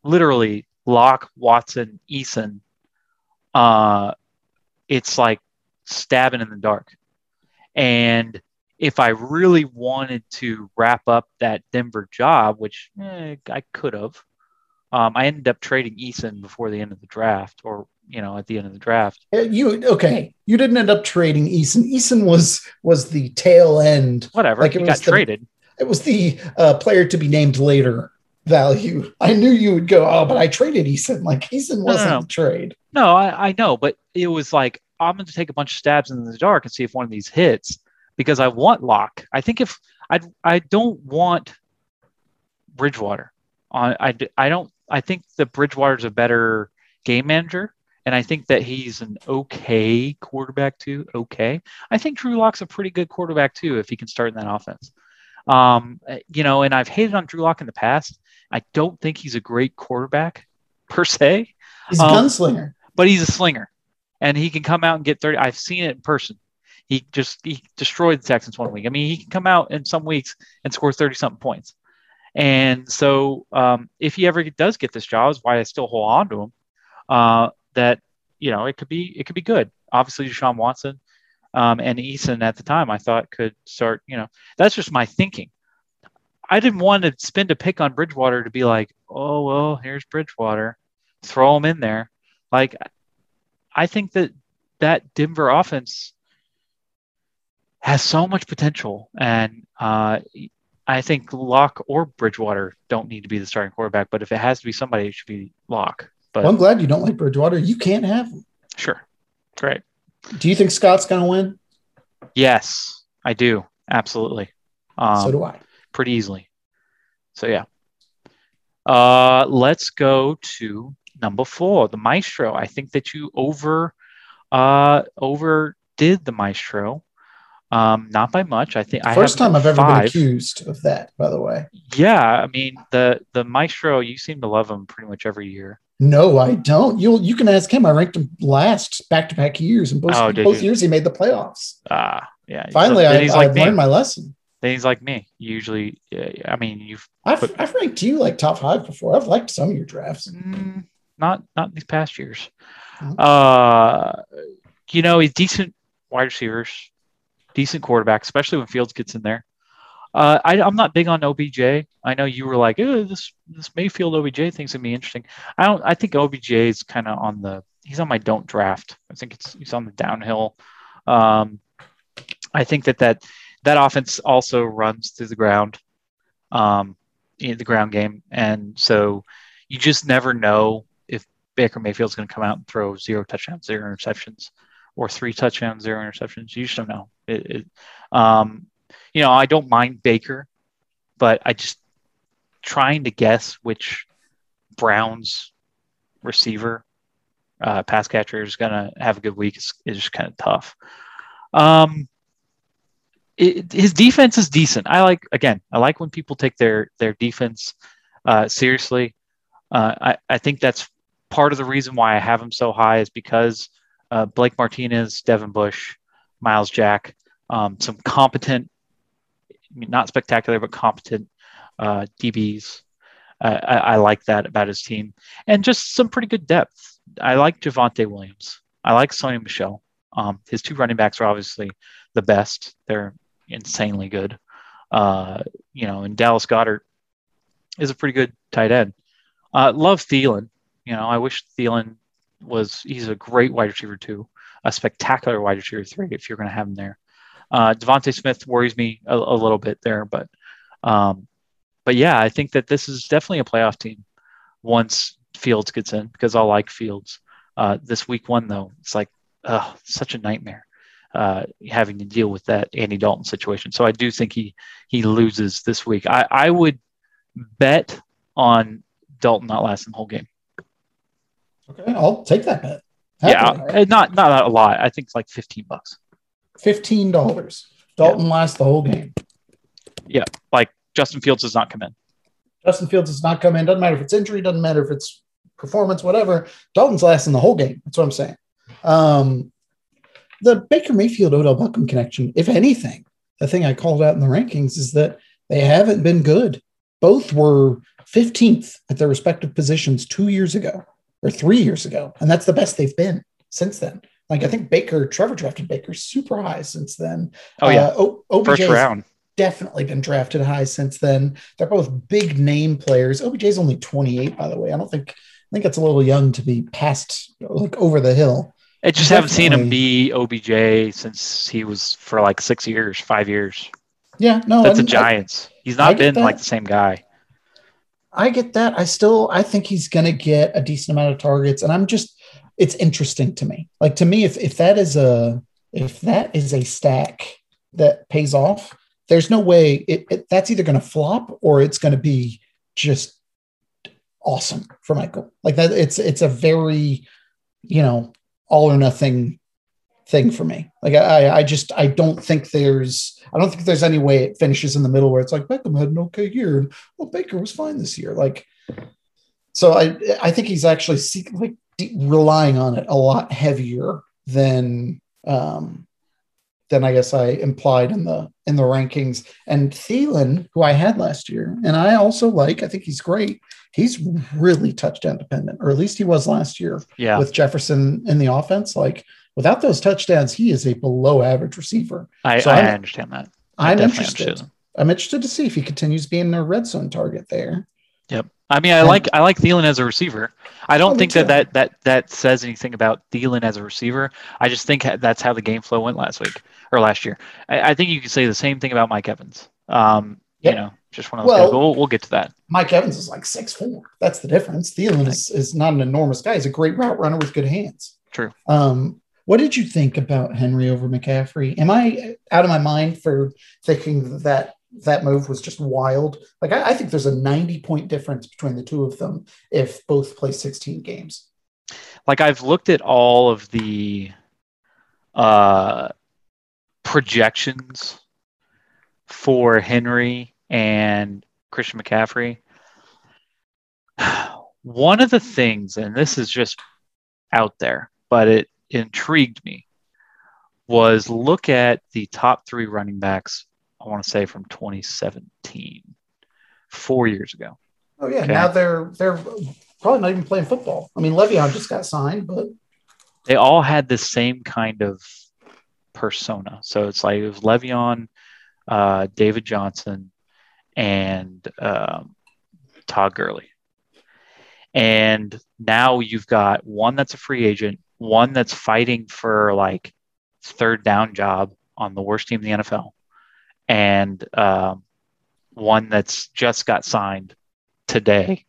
literally Lock, Watson, Eason. Uh, it's like stabbing in the dark. And if I really wanted to wrap up that Denver job, which eh, I could have, um, I ended up trading Eason before the end of the draft, or you know, at the end of the draft. Uh, You okay? You didn't end up trading Eason. Eason was was the tail end Whatever, Like he it got was the- traded. It was the uh, player to be named later value. I knew you would go, oh, but I traded Eason. Like Eason wasn't no. the trade. No, I, I know, but it was like I'm going to take a bunch of stabs in the dark and see if one of these hits because I want Lock. I think if I I don't want Bridgewater. On I I don't I think that Bridgewater's a better game manager and I think that he's an okay quarterback too. Okay. I think Drew Lock's a pretty good quarterback too if he can start in that offense. Um, uh, you know, and I've hated on Drew Lock in the past. I don't think he's a great quarterback per se. He's a Um, gunslinger. but he's a slinger and he can come out and get 30 i've seen it in person. He just he destroyed the texans one week. I mean he can come out in some weeks and score 30 something points. And so um, if he ever does get this job is why i still hold on to him uh, that you know it could be it could be good. Obviously Deshaun watson um, and Eason at the time i thought could start you know that's just my thinking i didn't want to spend a pick on bridgewater to be like oh well here's bridgewater throw him in there like I think that that Denver offense has so much potential, and uh, I think Lock or Bridgewater don't need to be the starting quarterback. But if it has to be somebody, it should be Lock. But Well, I'm glad you don't like Bridgewater. You can't have him. sure, great. Do you think Scott's going to win? Yes, I do absolutely. Um, so do I. pretty easily. So yeah. Uh, let's go to number four, the Maestro. I think that you over uh overdid the Maestro. Um, not by much. I think I First have time I've ever five. been accused of that, by the way. Yeah, I mean the the Maestro. You seem to love him pretty much every year. No, I don't. You'll you can ask him. I ranked him last back to back years, and both, Oh, both you? years he made the playoffs. Ah, yeah. Finally, then I, he's I like me. learned my lesson. Then he's like me. Usually, I mean, you've I've, But- I've ranked you like top five before. I've liked some of your drafts. Mm, not not these past years. Mhm. Uh, you know, he's decent wide receivers, decent quarterback, especially when Fields gets in there. Uh, I, I'm not big on OBJ. I know you were like, oh, this this Mayfield OBJ thing's gonna be interesting. I don't. I think OBJ is kind of on the. He's on my don't draft. I think it's he's on the downhill. Um, I think that that that offense also runs through the ground, um, in the ground game, and so you just never know if Baker Mayfield's going to come out and throw zero touchdowns, zero interceptions, or three touchdowns, zero interceptions. You just don't know. It, it, um, you know, I don't mind Baker, but I just trying to guess which Browns receiver, uh, pass catcher is going to have a good week is, is just kind of tough. Um, it, his defense is decent. I like again. I like when people take their their defense uh, seriously. Uh, I I think that's part of the reason why I have him so high is because uh, Blake Martinez, Devin Bush, Myles Jack, um, some competent, not spectacular but competent uh, DBs. I, I like that about his team, and just some pretty good depth. I like Javonte Williams. I like Sony Michel. Um, his two running backs are obviously the best. They're insanely good. Uh, you know, and Dallas Goedert is a pretty good tight end. Uh, love Thielen. You know, I wish Thielen was. He's a great wide receiver too, a spectacular wide receiver three if you're going to have him there. Uh, DeVonta Smith worries me a, a, little bit there, but um, but yeah, I think that this is definitely a playoff team once Fields gets in because I'll like Fields. Uh, this week one though, it's like uh, such a nightmare uh, having to deal with that Andy Dalton situation. So I do think he he loses this week. I, I would bet on Dalton not lasting the whole game. Okay, I'll take that bet. Yeah, right? not not a lot. I think it's like fifteen bucks. Fifteen dollars. Dalton yeah. lasts the whole game. Yeah, like Justin Fields does not come in. Justin Fields does not come in. Doesn't matter if it's injury. Doesn't matter if it's performance. Whatever. Dalton's lasting the whole game. That's what I'm saying. Um, the Baker Mayfield Odell Beckham connection, if anything, the thing I called out in the rankings is that they haven't been good. Both were 15th at their respective positions two years ago or three years ago. And that's the best they've been since then. Like I think Baker, Trevor drafted Baker super high since then. Oh yeah, uh, o- first round. Definitely been drafted high since then. They're both big name players. OBJ's only 28, by the way. I don't think I think it's a little young to be past like over the hill. I just Definitely. haven't seen him be OBJ since he was for like six years, five years. Yeah, no, that's a Giants. He's not been that. like the same guy. I get that. I still I think he's gonna get a decent amount of targets, and I'm just it's interesting to me. Like to me, if if that is a if that is a stack that pays off, there's no way it, it that's either going to flop or it's going to be just awesome for Michael. Like that, it's it's a very you know all or nothing thing for me. Like I, I just I don't think there's I don't think there's any way it finishes in the middle where it's like Beckham had an okay year and well Baker was fine this year. Like so I I think he's actually like relying on it a lot heavier than um than I guess I implied in the in the rankings. And Thielen, who I had last year, and I also like, I think he's great. He's really touchdown dependent, or at least he was last year. Yeah. With Jefferson in the offense, like without those touchdowns, he is a below average receiver. I, so I understand that. I am interested. I'm interested to see if he continues being a red zone target there. Yep. I mean, I and, like I like Thielen as a receiver. I don't oh, think that, that that that says anything about Thielen as a receiver. I just think that's how the game flow went last week or last year. I, I think you could say the same thing about Mike Evans. Um, yep. You know, just one of those well, guys. We'll, we'll get to that. Mike Evans is like six four. That's the difference. Thielen is, is not an enormous guy. He's a great route runner with good hands. True. Um, what did you think about Henry over McCaffrey? Am I out of my mind for thinking that that move was just wild? Like, I, I think there's a 90 point difference between the two of them if both play 16 games. Like, I've looked at all of the uh, projections for Henry and Christian McCaffrey. <sighs> One of the things, and this is just out there, but it intrigued me, was look at the top three running backs, I want to say from 2017, four years ago. Oh, yeah. Okay. Now they're they're probably not even playing football. I mean, Le'Veon just got signed, but they all had the same kind of persona. So it's like it was Le'Veon, uh, David Johnson, and um, Todd Gurley. And now you've got one that's a free agent, one that's fighting for like third down job on the worst team in the NFL, and um, one that's just got signed today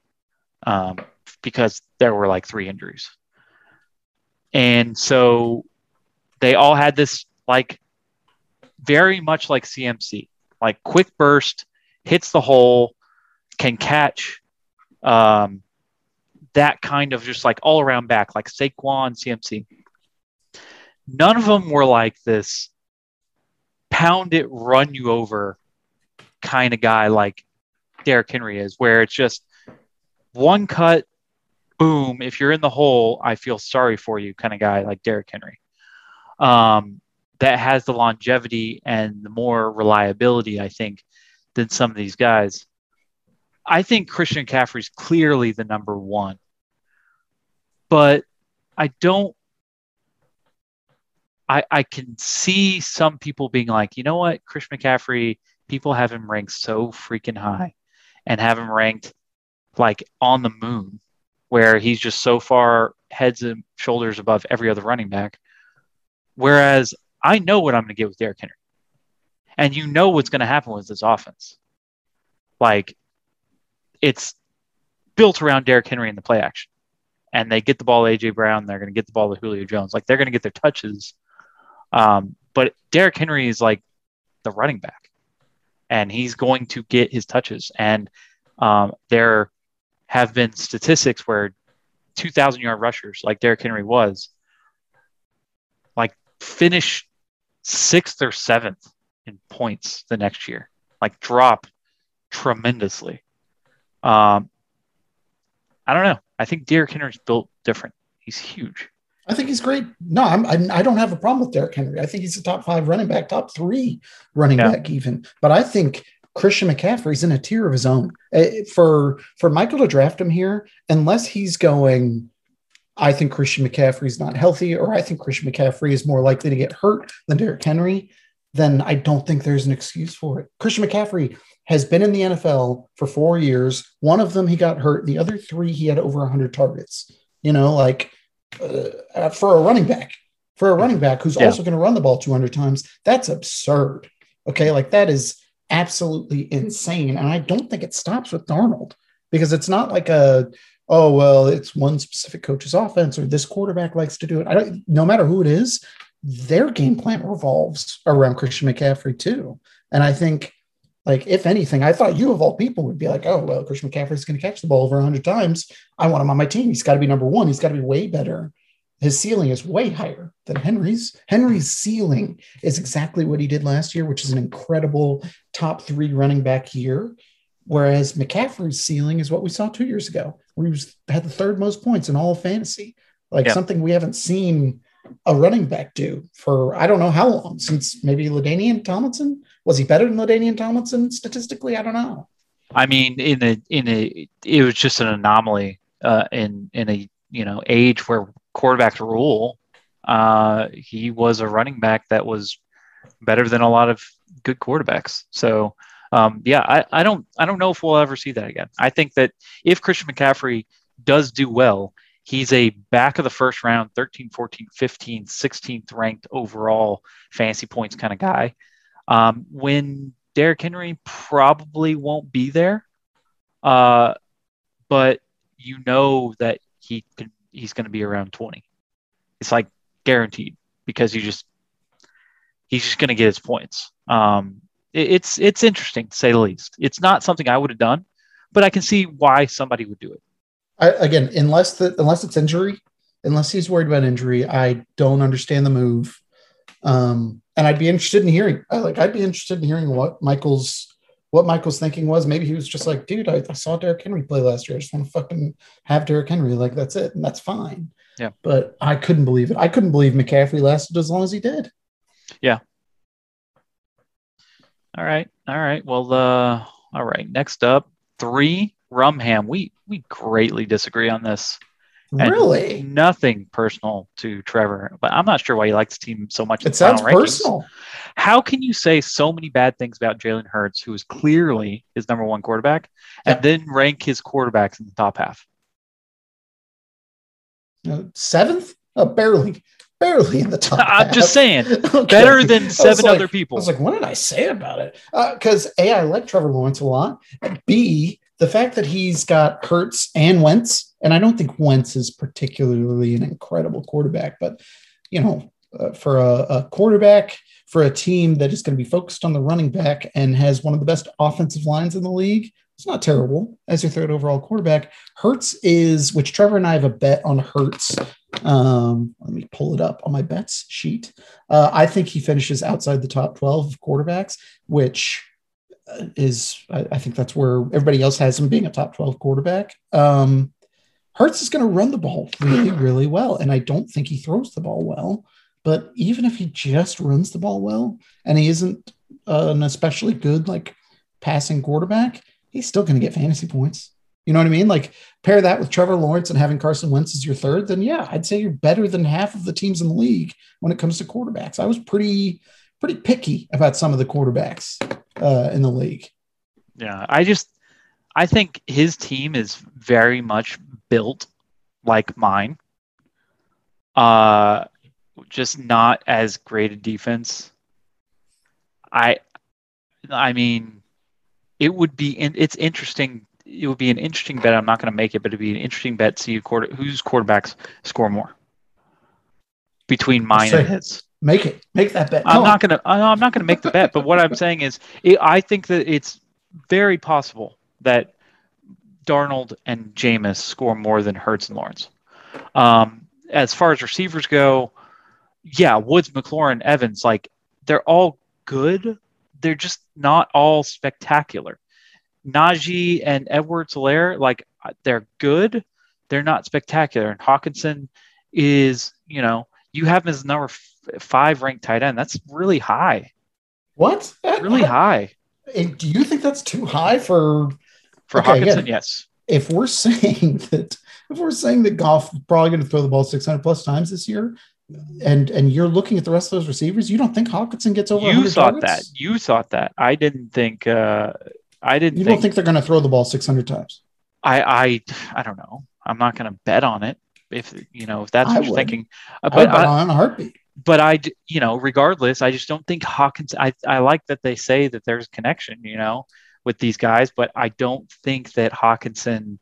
um, because there were like three injuries. And so they all had this like very much like CMC, like quick burst, hits the hole, can catch um, that kind of just like all around back, like Saquon, CMC. None of them were like this pound it, run you over kind of guy like Derrick Henry is, where it's just one cut, boom. If you're in the hole, I feel sorry for you, kind of guy like Derrick Henry. Um, that has the longevity and the more reliability, I think, than some of these guys. I think Christian McCaffrey's clearly the number one, but I don't. I, I can see some people being like, you know what, Christian McCaffrey, people have him ranked so freaking high and have him ranked like on the moon, where he's just so far heads and shoulders above every other running back. Whereas I know what I'm going to get with Derrick Henry. And you know what's going to happen with this offense. Like, it's built around Derrick Henry in the play action. And they get the ball to A.J. Brown. They're going to get the ball to Julio Jones. Like, they're going to get their touches. Um, but Derrick Henry is like the running back. And he's going to get his touches. And um, there have been statistics where 2,000 yard rushers, like Derrick Henry was, like finish sixth or seventh in points the next year, like drop tremendously. Um, I don't know. I think Derrick Henry's built different. He's huge. I think he's great. No, I'm, I'm I don't have a problem with Derrick Henry. I think he's a top five running back, top three running Yeah. back, even. But I think Christian McCaffrey's in a tier of his own. Uh, For for Michael to draft him here, unless he's going, I think Christian McCaffrey is not healthy, or I think Christian McCaffrey is more likely to get hurt than Derrick Henry. Then I don't think there's an excuse for it. Christian McCaffrey has been in the NFL for four years. One of them he got hurt. The other three he had over 100 targets. You know, like uh, for a running back, for a running back who's Yeah. also going to run the ball 200 times, that's absurd. Okay. Like that is absolutely insane. And I don't think it stops with Darnold because it's not like a, oh, well, it's one specific coach's offense or this quarterback likes to do it. I don't, no matter who it is, their game plan revolves around Christian McCaffrey too. And I think, like, if anything, I thought you of all people would be like, oh, well, Christian McCaffrey's going to catch the ball over 100 times. I want him on my team. He's got to be number one. He's got to be way better. His ceiling is way higher than Henry's. Henry's ceiling is exactly what he did last year, which is an incredible top three running back year. Whereas McCaffrey's ceiling is what we saw two years ago, was had the third most points in all of fantasy. Like Yeah. something we haven't seen a running back do for I don't know how long since maybe LaDainian Tomlinson. Was he better than LaDainian Tomlinson statistically? I don't know. I mean, in a in a it was just an anomaly uh, in in a you know age where quarterbacks rule. Uh, he was a running back that was better than a lot of good quarterbacks. So um, yeah, I, I don't I don't know if we'll ever see that again. I think that if Christian McCaffrey does do well, he's a back of the first round, 13, 14, 15, 16th ranked overall fantasy points kind of guy. Um, when Derrick Henry probably won't be there, uh, but you know that he can, he's going to be around 20. It's like guaranteed because you just he's just going to get his points. Um, it's it's interesting to say the least. It's not something I would have done, but I can see why somebody would do it. I, again, unless the unless it's injury, unless he's worried about injury, I don't understand the move. Um, and I'd be interested in hearing, I like, I'd be interested in hearing what Michael's what Michael's thinking was. Maybe he was just like, dude, I, I saw Derrick Henry play last year. I just want to fucking have Derrick Henry. Like that's it, and that's fine. Yeah. But I couldn't believe it. I couldn't believe McCaffrey lasted as long as he did. All right, all right. Well, uh, all right. Next up, three Rumham. We we greatly disagree on this. And Really? Nothing personal to Trevor, but I'm not sure why he likes the team so much. It sounds rankings. personal. How can you say so many bad things about Jalen Hurts, who is clearly his number one quarterback, and then rank his quarterbacks in the top half? Uh, seventh? Uh, barely, barely in the top. I'm just saying, <laughs> Okay. better than seven like- other people. I was like, what did I say about it? Because A, I like Trevor Lawrence a lot. B, the fact that he's got Hurts and Wentz, and I don't think Wentz is particularly an incredible quarterback, but you know, uh, for a, a quarterback for a team that is going to be focused on the running back and has one of the best offensive lines in the league, it's not terrible as your third overall quarterback. Hurts is, which Trevor and I have a bet on Hurts. Um, let me pull it up on my bets sheet. Uh, I think he finishes outside the top 12 of quarterbacks, which uh, is, I, I think that's where everybody else has him being a top 12 quarterback. Um, Hurts is going to run the ball really, <laughs> really well. And I don't think he throws the ball well. But even if he just runs the ball well and he isn't uh, an especially good, like passing quarterback, he's still going to get fantasy points. You know what I mean? Like pair that with Trevor Lawrence and having Carson Wentz as your third, then yeah, I'd say you're better than half of the teams in the league when it comes to quarterbacks. I was pretty pretty picky about some of the quarterbacks uh, in the league. Yeah, I just I think his team is very much built like mine. Uh just not as great a defense. I I mean it would be in, it's interesting it would be an interesting bet. I'm not going to make it, but it'd be an interesting bet to see quarter, whose quarterbacks score more between mine and his. Make it, make that bet. I'm No, not gonna. I'm not gonna make the bet. But what I'm saying is, it, I think that it's very possible that Darnold and Jameis score more than Hurts and Lawrence. Um, as far as receivers go, yeah, Woods, McLaurin, Evans, like they're all good. They're just not all spectacular. Najee and Edwards Lair, like they're good. They're not spectacular. And Hockenson is, you know, you have him as number f- five ranked tight end. That's really high, what really <laughs> high And Do you think that's too high for for Okay, Hockenson. yeah. Yes, if we're <laughs> saying that if we're saying that Goff probably going to throw the ball 600 plus times this year and and you're looking at the rest of those receivers you don't think Hockenson gets over you thought targets? that. You thought that. I didn't think. Uh, I didn't you think. don't think they're going to throw the ball 600 times I, I. I don't know. I'm not going to bet on it. If you know, if that's I what you're would. thinking. Uh, But I, on a heartbeat but I, you know, regardless, I just don't think Hawkins. I, I like that they say that there's a connection, you know, with these guys, but I don't think that Hockenson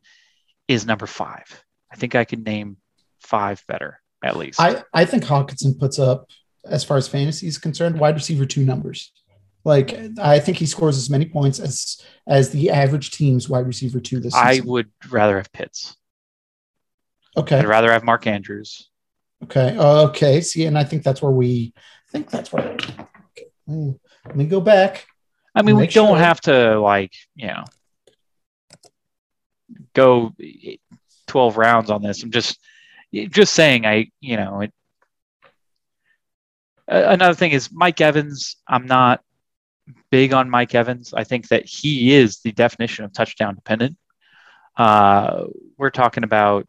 is number five. I think I can name five better at least. I, I think Hockenson puts up, as far as fantasy is concerned, wide receiver two numbers. Like I think he scores as many points as as the average team's wide receiver two this I season. would rather have Pitts. okay, I'd rather have Mark Andrews. okay, okay. See, and I think that's where we I think that's where. Okay. Mm, Let me go back. I mean, we don't sure. have to like, you know, go 12 rounds on this. I'm just, just saying, I, you know, it, another thing is Mike Evans. I'm not big on Mike Evans. I think that he is the definition of touchdown dependent. Uh, we're talking about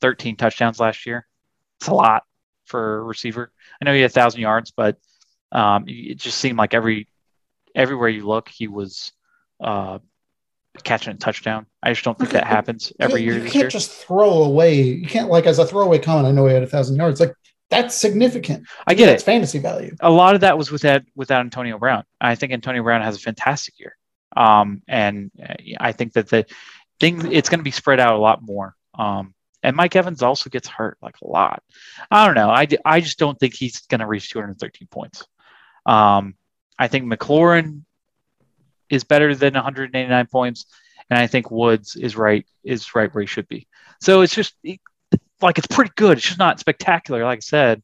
13 touchdowns last year. It's a lot for a receiver. I know he had thousand yards, but um, it just seemed like every everywhere you look, he was uh, catching a touchdown. I just don't think that happens every year You can't year. just throw away. You can't like as a throwaway comment. I know he had a thousand yards. Like that's significant. I get That's it. fantasy value. A lot of that was with without without Antonio Brown. I think Antonio Brown has a fantastic year, um, and uh, I think that the thing it's going to be spread out a lot more. Um, and Mike Evans also gets hurt like a lot. I don't know. I, I just don't think he's going to reach 213 points. Um, I think McLaurin is better than 189 points, and I think Woods is right is right where he should be. So it's just like it's pretty good. It's just not spectacular, like I said.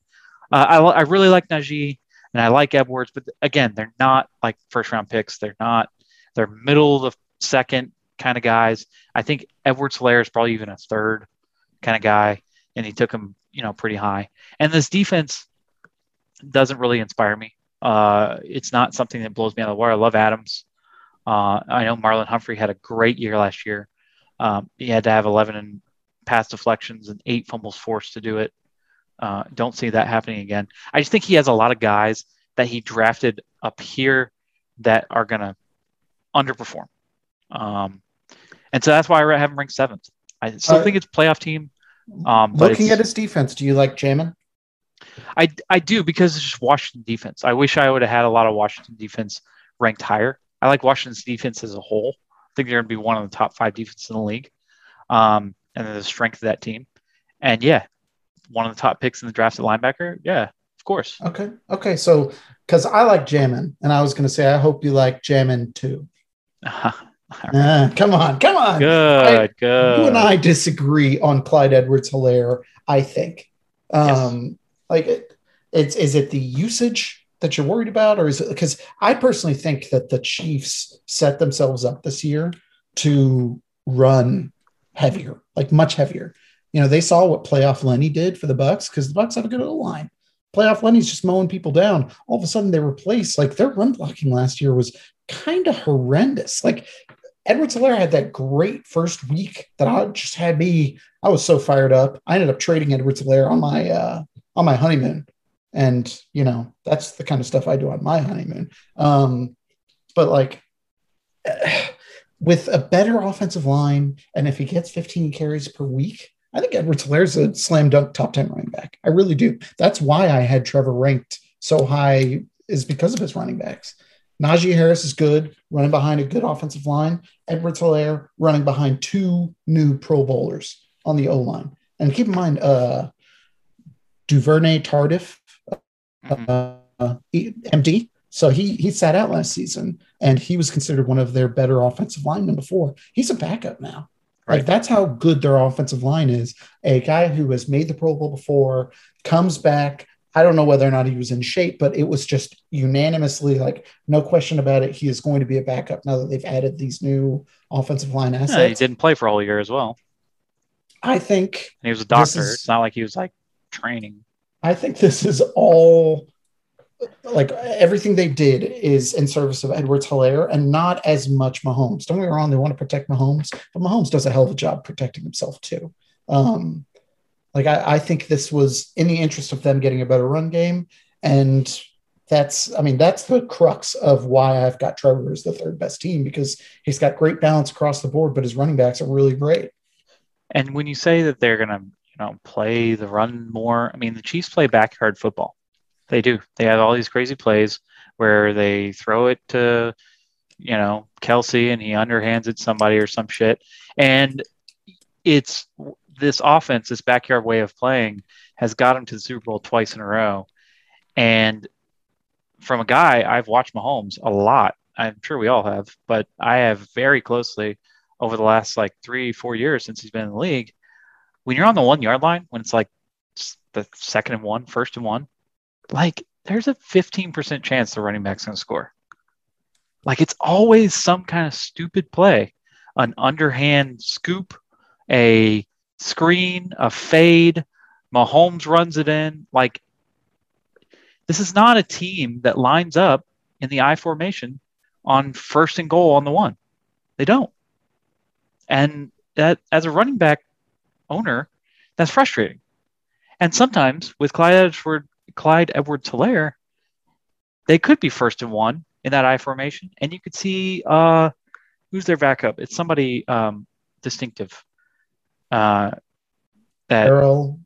Uh, I I really like Najee and I like Edwards, but again, they're not like first round picks. They're not. They're middle of the second kind of guys. I think Edwards Lair is probably even a third kind of guy, and he took him, you know, pretty high. And this defense doesn't really inspire me. Uh, it's not something that blows me out of the water. I love Adams. Uh, I know Marlon Humphrey had a great year last year. Um, he had to have 11 and pass deflections and eight fumbles forced to do it. Uh, don't see that happening again. I just think he has a lot of guys that he drafted up here that are going to underperform. Um, and so that's why I have him ranked seventh. I still Uh, think it's a playoff team. Um, but Looking at his defense, do you like Jamin? I I do because it's just Washington defense. I wish I would have had a lot of Washington defense ranked higher. I like Washington's defense as a whole. I think they're going to be one of the top five defenses in the league, um, and the strength of that team. And yeah, one of the top picks in the draft at linebacker. Yeah, of course. Okay. Okay. So, because I like Jamin, and I was going to say, I hope you like Jamin too. <laughs> All right. <laughs> Ah, come on. Come on. Good, good. You and I disagree on Clyde Edwards Helaire, I think. Um, Like, it, it's is it the usage that you're worried about, or is it because I personally think that the Chiefs set themselves up this year to run heavier, like much heavier. You know, they saw what playoff Lenny did for the Bucs because the Bucs have a good O line. Playoff Lenny's just mowing people down. All of a sudden, they replace like their run blocking last year was kind of horrendous. Like Edwards Helaire had that great first week that I just had me. I was so fired up. I ended up trading Edwards Helaire on my uh, on my honeymoon, and you know that's the kind of stuff I do on my honeymoon. Um, but like with a better offensive line, and if he gets 15 carries per week, I think Edwards Helaire's a slam dunk top 10 running back. I really do. That's why I had Trevor ranked so high is because of his running backs. Najee Harris is good, running behind a good offensive line. Edwards Helaire running behind two new Pro Bowlers on the O line. And keep in mind, uh, Duvernay Tardif, uh, MD. So he he sat out last season, and he was considered one of their better offensive linemen before. He's a backup now. Like Right. that's how good their offensive line is. A guy who has made the Pro Bowl before comes back. I don't know whether or not he was in shape, but it was just unanimously like no question about it. He is going to be a backup now that they've added these new offensive line Yeah, he didn't play for all year as well. I think And he was a doctor. is- It's not like he was like training. I think this is all like everything they did is in service of Edwards Helaire and not as much Mahomes. Don't get me wrong, they want to protect Mahomes, but Mahomes does a hell of a job protecting himself too. Um, like I, I think this was in the interest of them getting a better run game. And that's, I mean, that's the crux of why I've got Trevor as the third best team because he's got great balance across the board, but his running backs are really great. And when you say that they're to, you know, play the run more, I mean, the Chiefs play backyard football. They do. They have all these crazy plays where they throw it to, you know, Kelce and he underhands it somebody or some shit. And it's this offense, this backyard way of playing has got him to the Super Bowl twice in a row. And from a guy, I've watched Mahomes a lot. I'm sure we all have, but I have very closely over the last like three, four years since he's been in the league. When you're on the one yard line, when it's like the second and one, first and one, like there's a 15% chance the running back's going to score. Like it's always some kind of stupid play, an underhand scoop, a screen, a fade. Mahomes runs it in. Like this is not a team that lines up in the I formation on first and goal on the one. They don't. And that as a running back owner, that's frustrating. And sometimes with Clyde Edward, Clyde Edwards Helaire, they could be first and one in that I formation. And you could see uh who's their backup? It's somebody um distinctive. Uh that Darrel,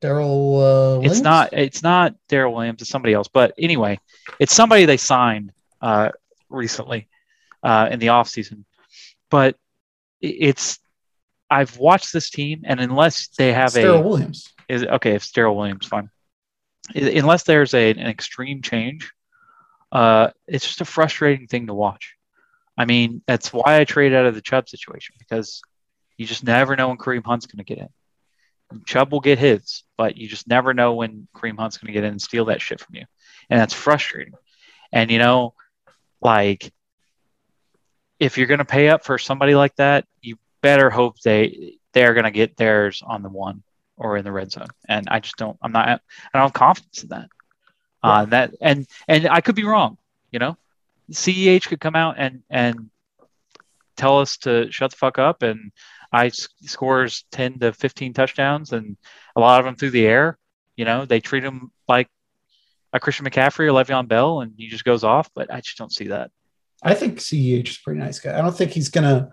Darrel, uh, it's not it's not Darrel Williams, it's somebody else. But anyway, it's somebody they signed uh, recently uh, in the offseason. But it's I've watched this team, and unless they have It's Darrel a Williams. is okay, if Darrel Williams, fine. Unless there's a, an extreme change, uh, it's just a frustrating thing to watch. I mean, that's why I trade out of the Chubb situation because you just never know when Kareem Hunt's going to get in. Chubb will get his, but you just never know when Kareem Hunt's going to get in and steal that shit from you, and that's frustrating. And you know, like if you're going to pay up for somebody like that, you better hope they they're going to get theirs on the one or in the red zone. And I just don't. I'm not. I don't have confidence in that. Uh, that and and I could be wrong. You know, CEH could come out and and tell us to shut the fuck up and I scores 10 to 15 touchdowns and a lot of them through the air. You know, they treat him like a Christian McCaffrey or Le'Veon Bell and he just goes off, but I just don't see that. I think CEH is a pretty nice guy. I don't think he's gonna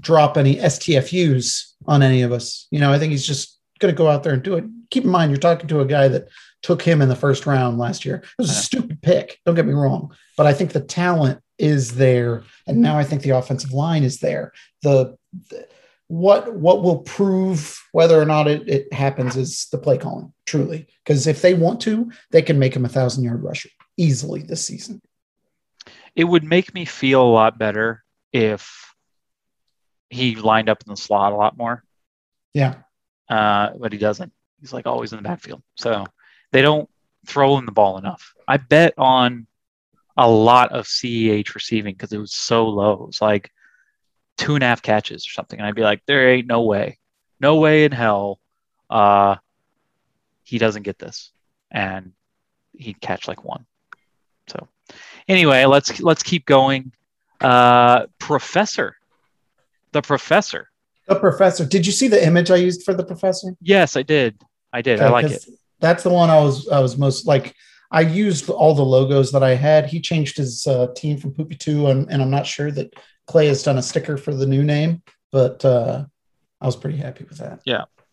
drop any STFUs on any of us. You know, I think he's just gonna go out there and do it. Keep in mind, you're talking to a guy that took him in the first round last year. It was a stupid pick. Don't get me wrong, but I think the talent is there, and now I think the offensive line is there. The, the what what will prove whether or not it, it happens is the play calling, truly. Because if they want to, they can make him a thousand yard rusher easily this season. It would make me feel a lot better if he lined up in the slot a lot more. Yeah. Uh, but he doesn't. He's like always in the backfield. So they don't throw him the ball enough. I bet on a lot of CEH receiving because it was so low. It was like two and a half catches or something. And I'd be like, there ain't no way, no way in hell uh, he doesn't get this. And he'd catch like one. So anyway, let's let's keep going. Uh, professor, the professor. The professor. Did you see the image I used for the professor? Yes, I did. I did. I like it. That's the one I was I was most like. I used all the logos that I had. He changed his uh, team from Poopy Two, and, and I'm not sure that Clay has done a sticker for the new name, but uh, I was pretty happy with that.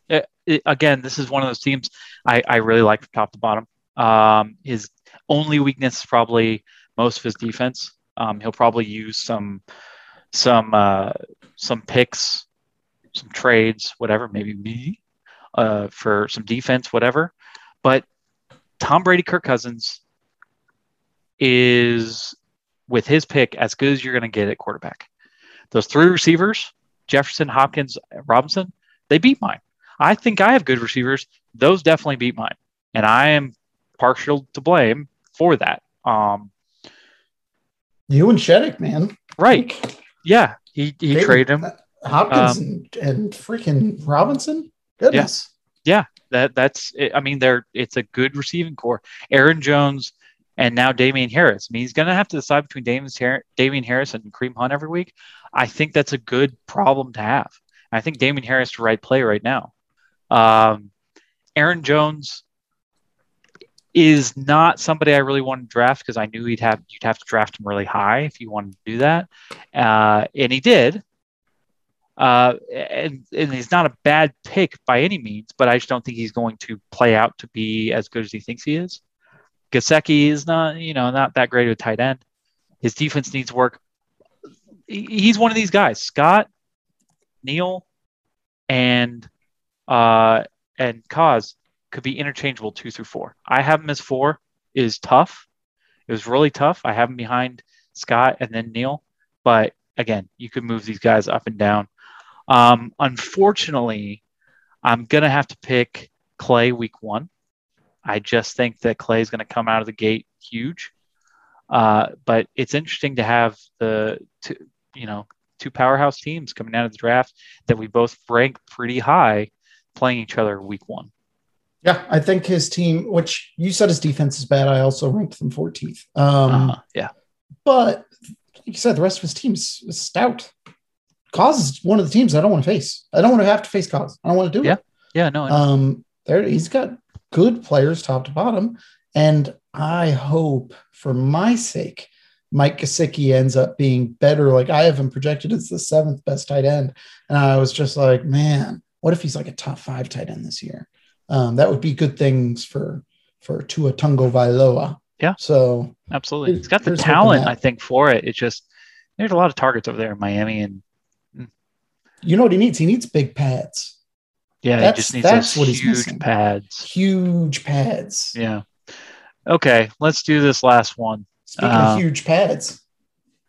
it, it- again, this is one of those teams I, I really like from top to bottom. Um, his only weakness is probably most of his defense. Um, he'll probably use some some uh, some picks, some trades, whatever, maybe me uh, for some defense, whatever. But Tom Brady, Kirk Cousins is with his pick as good as you're going to get at quarterback. Those three receivers, Jefferson, Hopkins, Robinson, they beat mine. I think I have good receivers. Those definitely beat mine, and I am partial to blame for that. Um, You and Sheddick, man. right? Yeah, he he They- traded him. Hopkins Um, and, and freaking Robinson. Goodness. Yeah. That that's. I mean, they're it's a good receiving core. Aaron Jones and now Damien Harris. I mean, he's going to have to decide between Damien, Har- Damien Harris and Kareem Hunt every week. I think that's a good problem to have. I think Damien Harris is the right play right now. Um, Aaron Jones is not somebody I really want to draft because I knew he'd have you'd have to draft him really high if you wanted to do that, uh, and he did. Uh, and, and he's not a bad pick by any means, but I just don't think he's going to play out to be as good as he thinks he is. Gesicki is not, you know, not that great of a tight end. His defense needs work. He's one of these guys, Scott, Neil, and uh, and Cause could be interchangeable two through four. I have him as four. It is tough. It was really tough. I have him behind Scott and then Neil, but again, you could move these guys up and down. Um, unfortunately, I'm gonna have to pick Clay week one. I just think that Clay is going to come out of the gate huge. Uh, but it's interesting to have the two, you know, two powerhouse teams coming out of the draft that we both rank pretty high playing each other week one. Yeah, I think his team, which you said his defense is bad, I also ranked them 14th. Um, Uh-huh. Yeah. But like you said, the rest of his team is, is stout. Cause is one of the teams I don't want to face. I don't want to have to face Cause. I don't want to do Yeah. it. Yeah. Yeah. No. Um, there he's got good players top to bottom, and I hope for my sake, Mike Gesicki ends up being better. Like I have him projected as the seventh best tight end, and I was just like, man, what if he's like a top five tight end this year? Um, that would be good things for for Tua Tagovailoa. Yeah. So Absolutely. He's got the talent, I think, for it. It's just there's a lot of targets over there in Miami, and you know what he needs? He needs big pads, yeah, That's- he just needs that's what he's huge missing. pads. huge pads. Yeah. Okay, let's do this last one. Speaking Uh, of huge pads,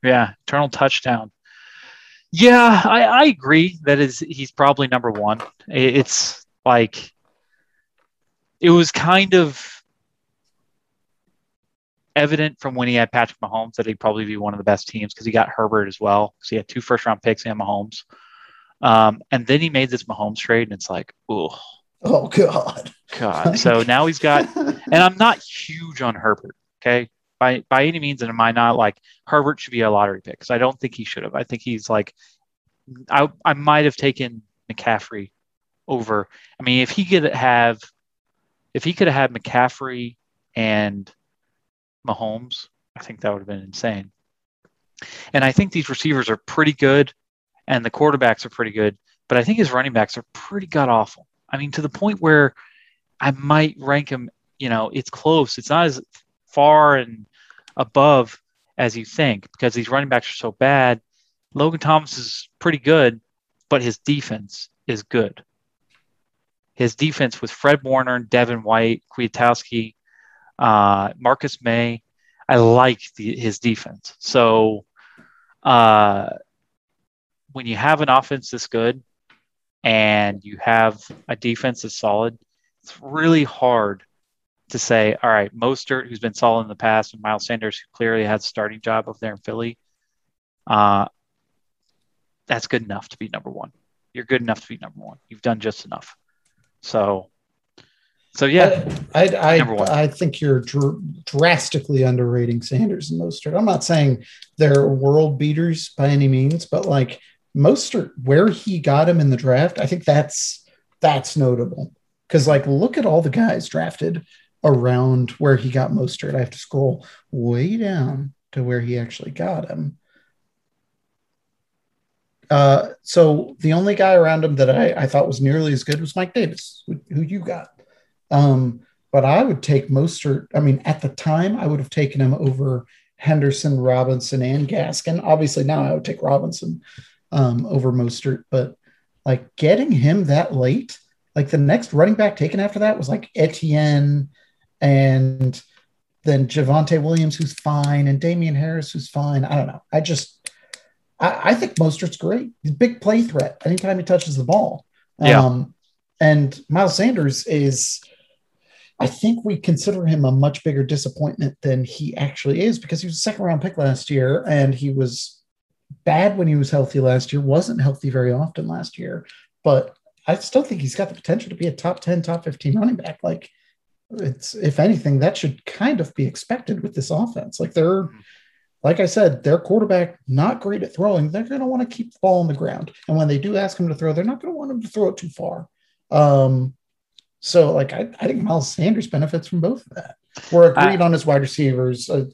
Yeah, eternal touchdown. Yeah, I, I agree that is he's probably number one. It's like it was kind of evident from when he had Patrick Mahomes that he'd probably be one of the best teams because he got Herbert as well. So he had two first round picks and Mahomes. Um, and then he made this Mahomes trade, and it's like, oh oh god. god. So now he's got <laughs> and I'm not huge on Herbert. Okay, by by any means, and am I not like Herbert should be a lottery pick? Because I don't think he should have. I think he's like, I I might have taken McCaffrey over. I mean, if he could have, if he could have had McCaffrey and Mahomes, I think that would have been insane. And I think these receivers are pretty good, and the quarterbacks are pretty good, but I think his running backs are pretty god awful. I mean, to the point where I might rank him. You know, it's close. It's not as far and above as you think because these running backs are so bad. Logan Thomas is pretty good, but his defense is good. His defense with Fred Warner, Devin White, Kwiatkoski, uh, Marcus Maye, I like the, his defense. So uh, when you have an offense this good and you have a defense that's solid, it's really hard to say, all right, Mostert, who's been solid in the past, and Miles Sanders, who clearly has a starting job over there in Philly, uh, that's good enough to be number one. You're good enough to be number one. You've done just enough. So, so yeah, I I. I, I think you're dr- drastically underrating Sanders and Mostert. I'm not saying they're world beaters by any means, but like Mostert, where he got him in the draft, I think that's that's notable. Because like, look at all the guys drafted around where he got Mostert. I have to scroll way down to where he actually got him. Uh, so the only guy around him that I, I thought was nearly as good was Mike Davis, who, you got. Um, but I would take Mostert. I mean, at the time, I would have taken him over Henderson, Robinson, and Gaskin. Obviously, now I would take Robinson um, over Mostert. But like getting him that late, like the next running back taken after that was like Etienne and then Javonte Williams, who's fine, and Damien Harris, who's fine. I don't know. I just, I, I think Mostert's great. He's a big play threat anytime he touches the ball. Yeah. Um, and Miles Sanders is, I think we consider him a much bigger disappointment than he actually is because he was a second round pick last year and he was bad when he was healthy last year, wasn't healthy very often last year. But I still think he's got the potential to be a top 10, top 15 running back. Like, it's if anything, that should kind of be expected with this offense. Like they're like I said, their quarterback not great at throwing. They're going to want to keep the ball on the ground, and when they do ask him to throw, they're not going to want him to throw it too far. Um, so like I, I think Miles Sanders benefits from both of that. We're agreed on his wide receivers. Uh,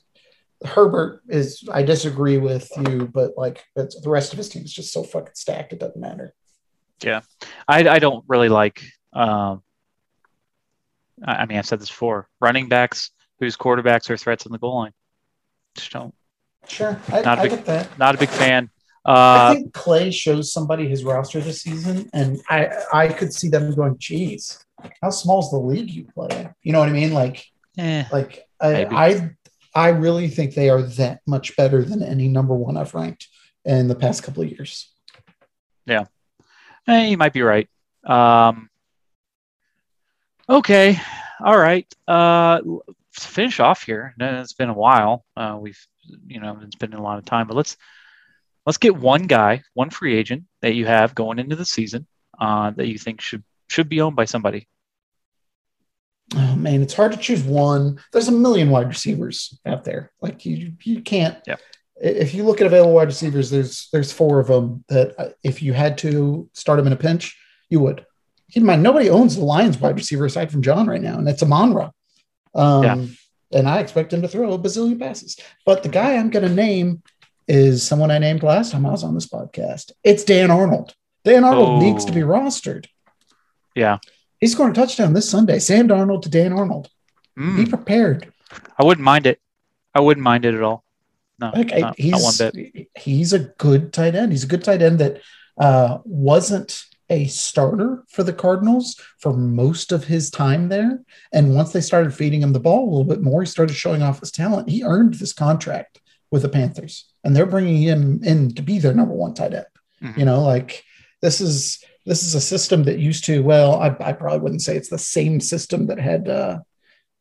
Herbert is I disagree with you, but like the rest of his team is just so fucking stacked. It doesn't matter. Yeah, I, I don't really like. Um, I I mean, I've said this before. Running backs whose quarterbacks are threats on the goal line. Just don't. Sure, I, Not a I big- get that. Not a big fan. I Uh, think Clay shows somebody his roster this season, and I I could see them going, "Geez, how small's the league you play in?" You know what I mean? Like eh, like I I, I really think they are that much better than any number one I've ranked in the past couple of years. eh, you might be right. Um, okay. All right. Uh, finish off here. It's been a while. Uh, we've, you know, been spending a lot of time, but let's let's get one guy, one free agent that you have going into the season uh, that you think should should be owned by somebody. Oh man, it's hard to choose one. There's a million wide receivers out there. Like you, you can't. Yep. If you look at available wide receivers, there's there's four of them that uh, if you had to start them in a pinch, you would. Keep in mind, nobody owns the Lions wide receiver aside from John right now, and it's Amon-Ra. Um, Yeah. And I expect him to throw a bazillion passes. But the guy I'm going to name is someone I named last time I was on this podcast. It's Dan Arnold. Dan Arnold Oh. needs to be rostered. Yeah. He scored a touchdown this Sunday. Sam Darnold to Dan Arnold. Mm, Be prepared. I wouldn't mind it. I wouldn't mind it at all. No, Like I, not, he's not he's a good tight end. He's a good tight end that uh, wasn't a starter for the Cardinals for most of his time there. And once they started feeding him the ball a little bit more, he started showing off his talent. He earned this contract with the Panthers, and they're bringing him in to be their number one tight end. Mhm. You know, like this is this is a system that used to. Well, I, I probably wouldn't say it's the same system that had uh,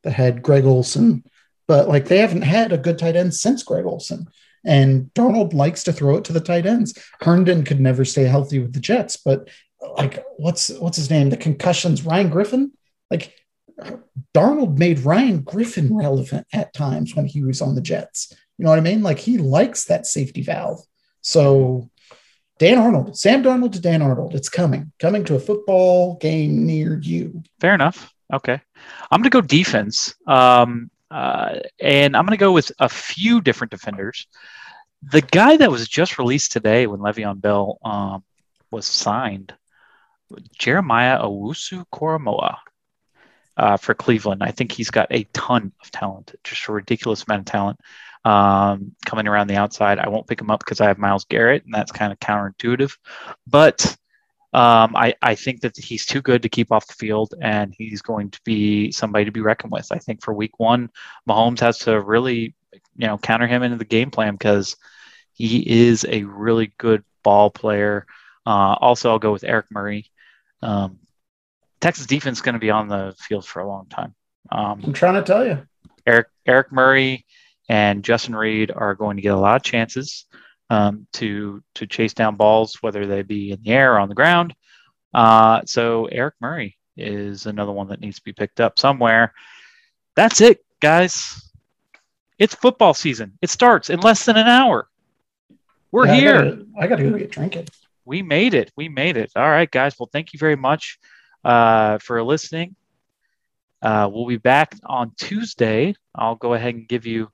that had Greg Olsen, but like they haven't had a good tight end since Greg Olsen. And Darnold likes to throw it to the tight ends. Herndon could never stay healthy with the Jets, but like what's what's his name? The concussions, Ryan Griffin. Like Darnold made Ryan Griffin relevant at times when he was on the Jets. You know what I mean? Like he likes that safety valve. So Dan Arnold, Sam Darnold to Dan Arnold. It's coming, coming to a football game near you. Fair enough. Okay. I'm going to go defense. Um, uh, and I'm going to go with a few different defenders. The guy that was just released today when Le'Veon Bell um, was signed, Jeremiah Owusu Koramoah uh, for Cleveland. I think he's got a ton of talent, just a ridiculous amount of talent um, coming around the outside. I won't pick him up because I have Myles Garrett, and that's kind of counterintuitive. But um, I, I think that he's too good to keep off the field, and he's going to be somebody to be reckoned with. I think for Week One, Mahomes has to really, you know, counter him into the game plan because he is a really good ball player. Uh, also, I'll go with Eric Murray. Um, Texas defense is going to be on the field for a long time. Um, I'm trying to tell you. Eric Eric Murray and Justin Reid are going to get a lot of chances um, to to chase down balls, whether they be in the air or on the ground. Uh, so Eric Murray is another one that needs to be picked up somewhere. That's it, guys. It's football season. It starts in less than an hour. We're Yeah, I here gotta- I got to go get drinking. we made it. We made it. All right, guys. Well, thank you very much uh, for listening. Uh, we'll be back on Tuesday. I'll go ahead and give you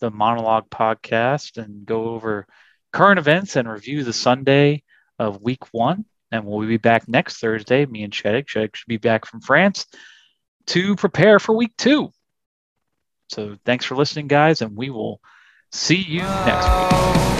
the monologue podcast and go over current events and review the Sunday of week one. And we'll be back next Thursday. Me and. Sheddick should be back from France to prepare for week two. So thanks for listening, guys, and we will see you next week.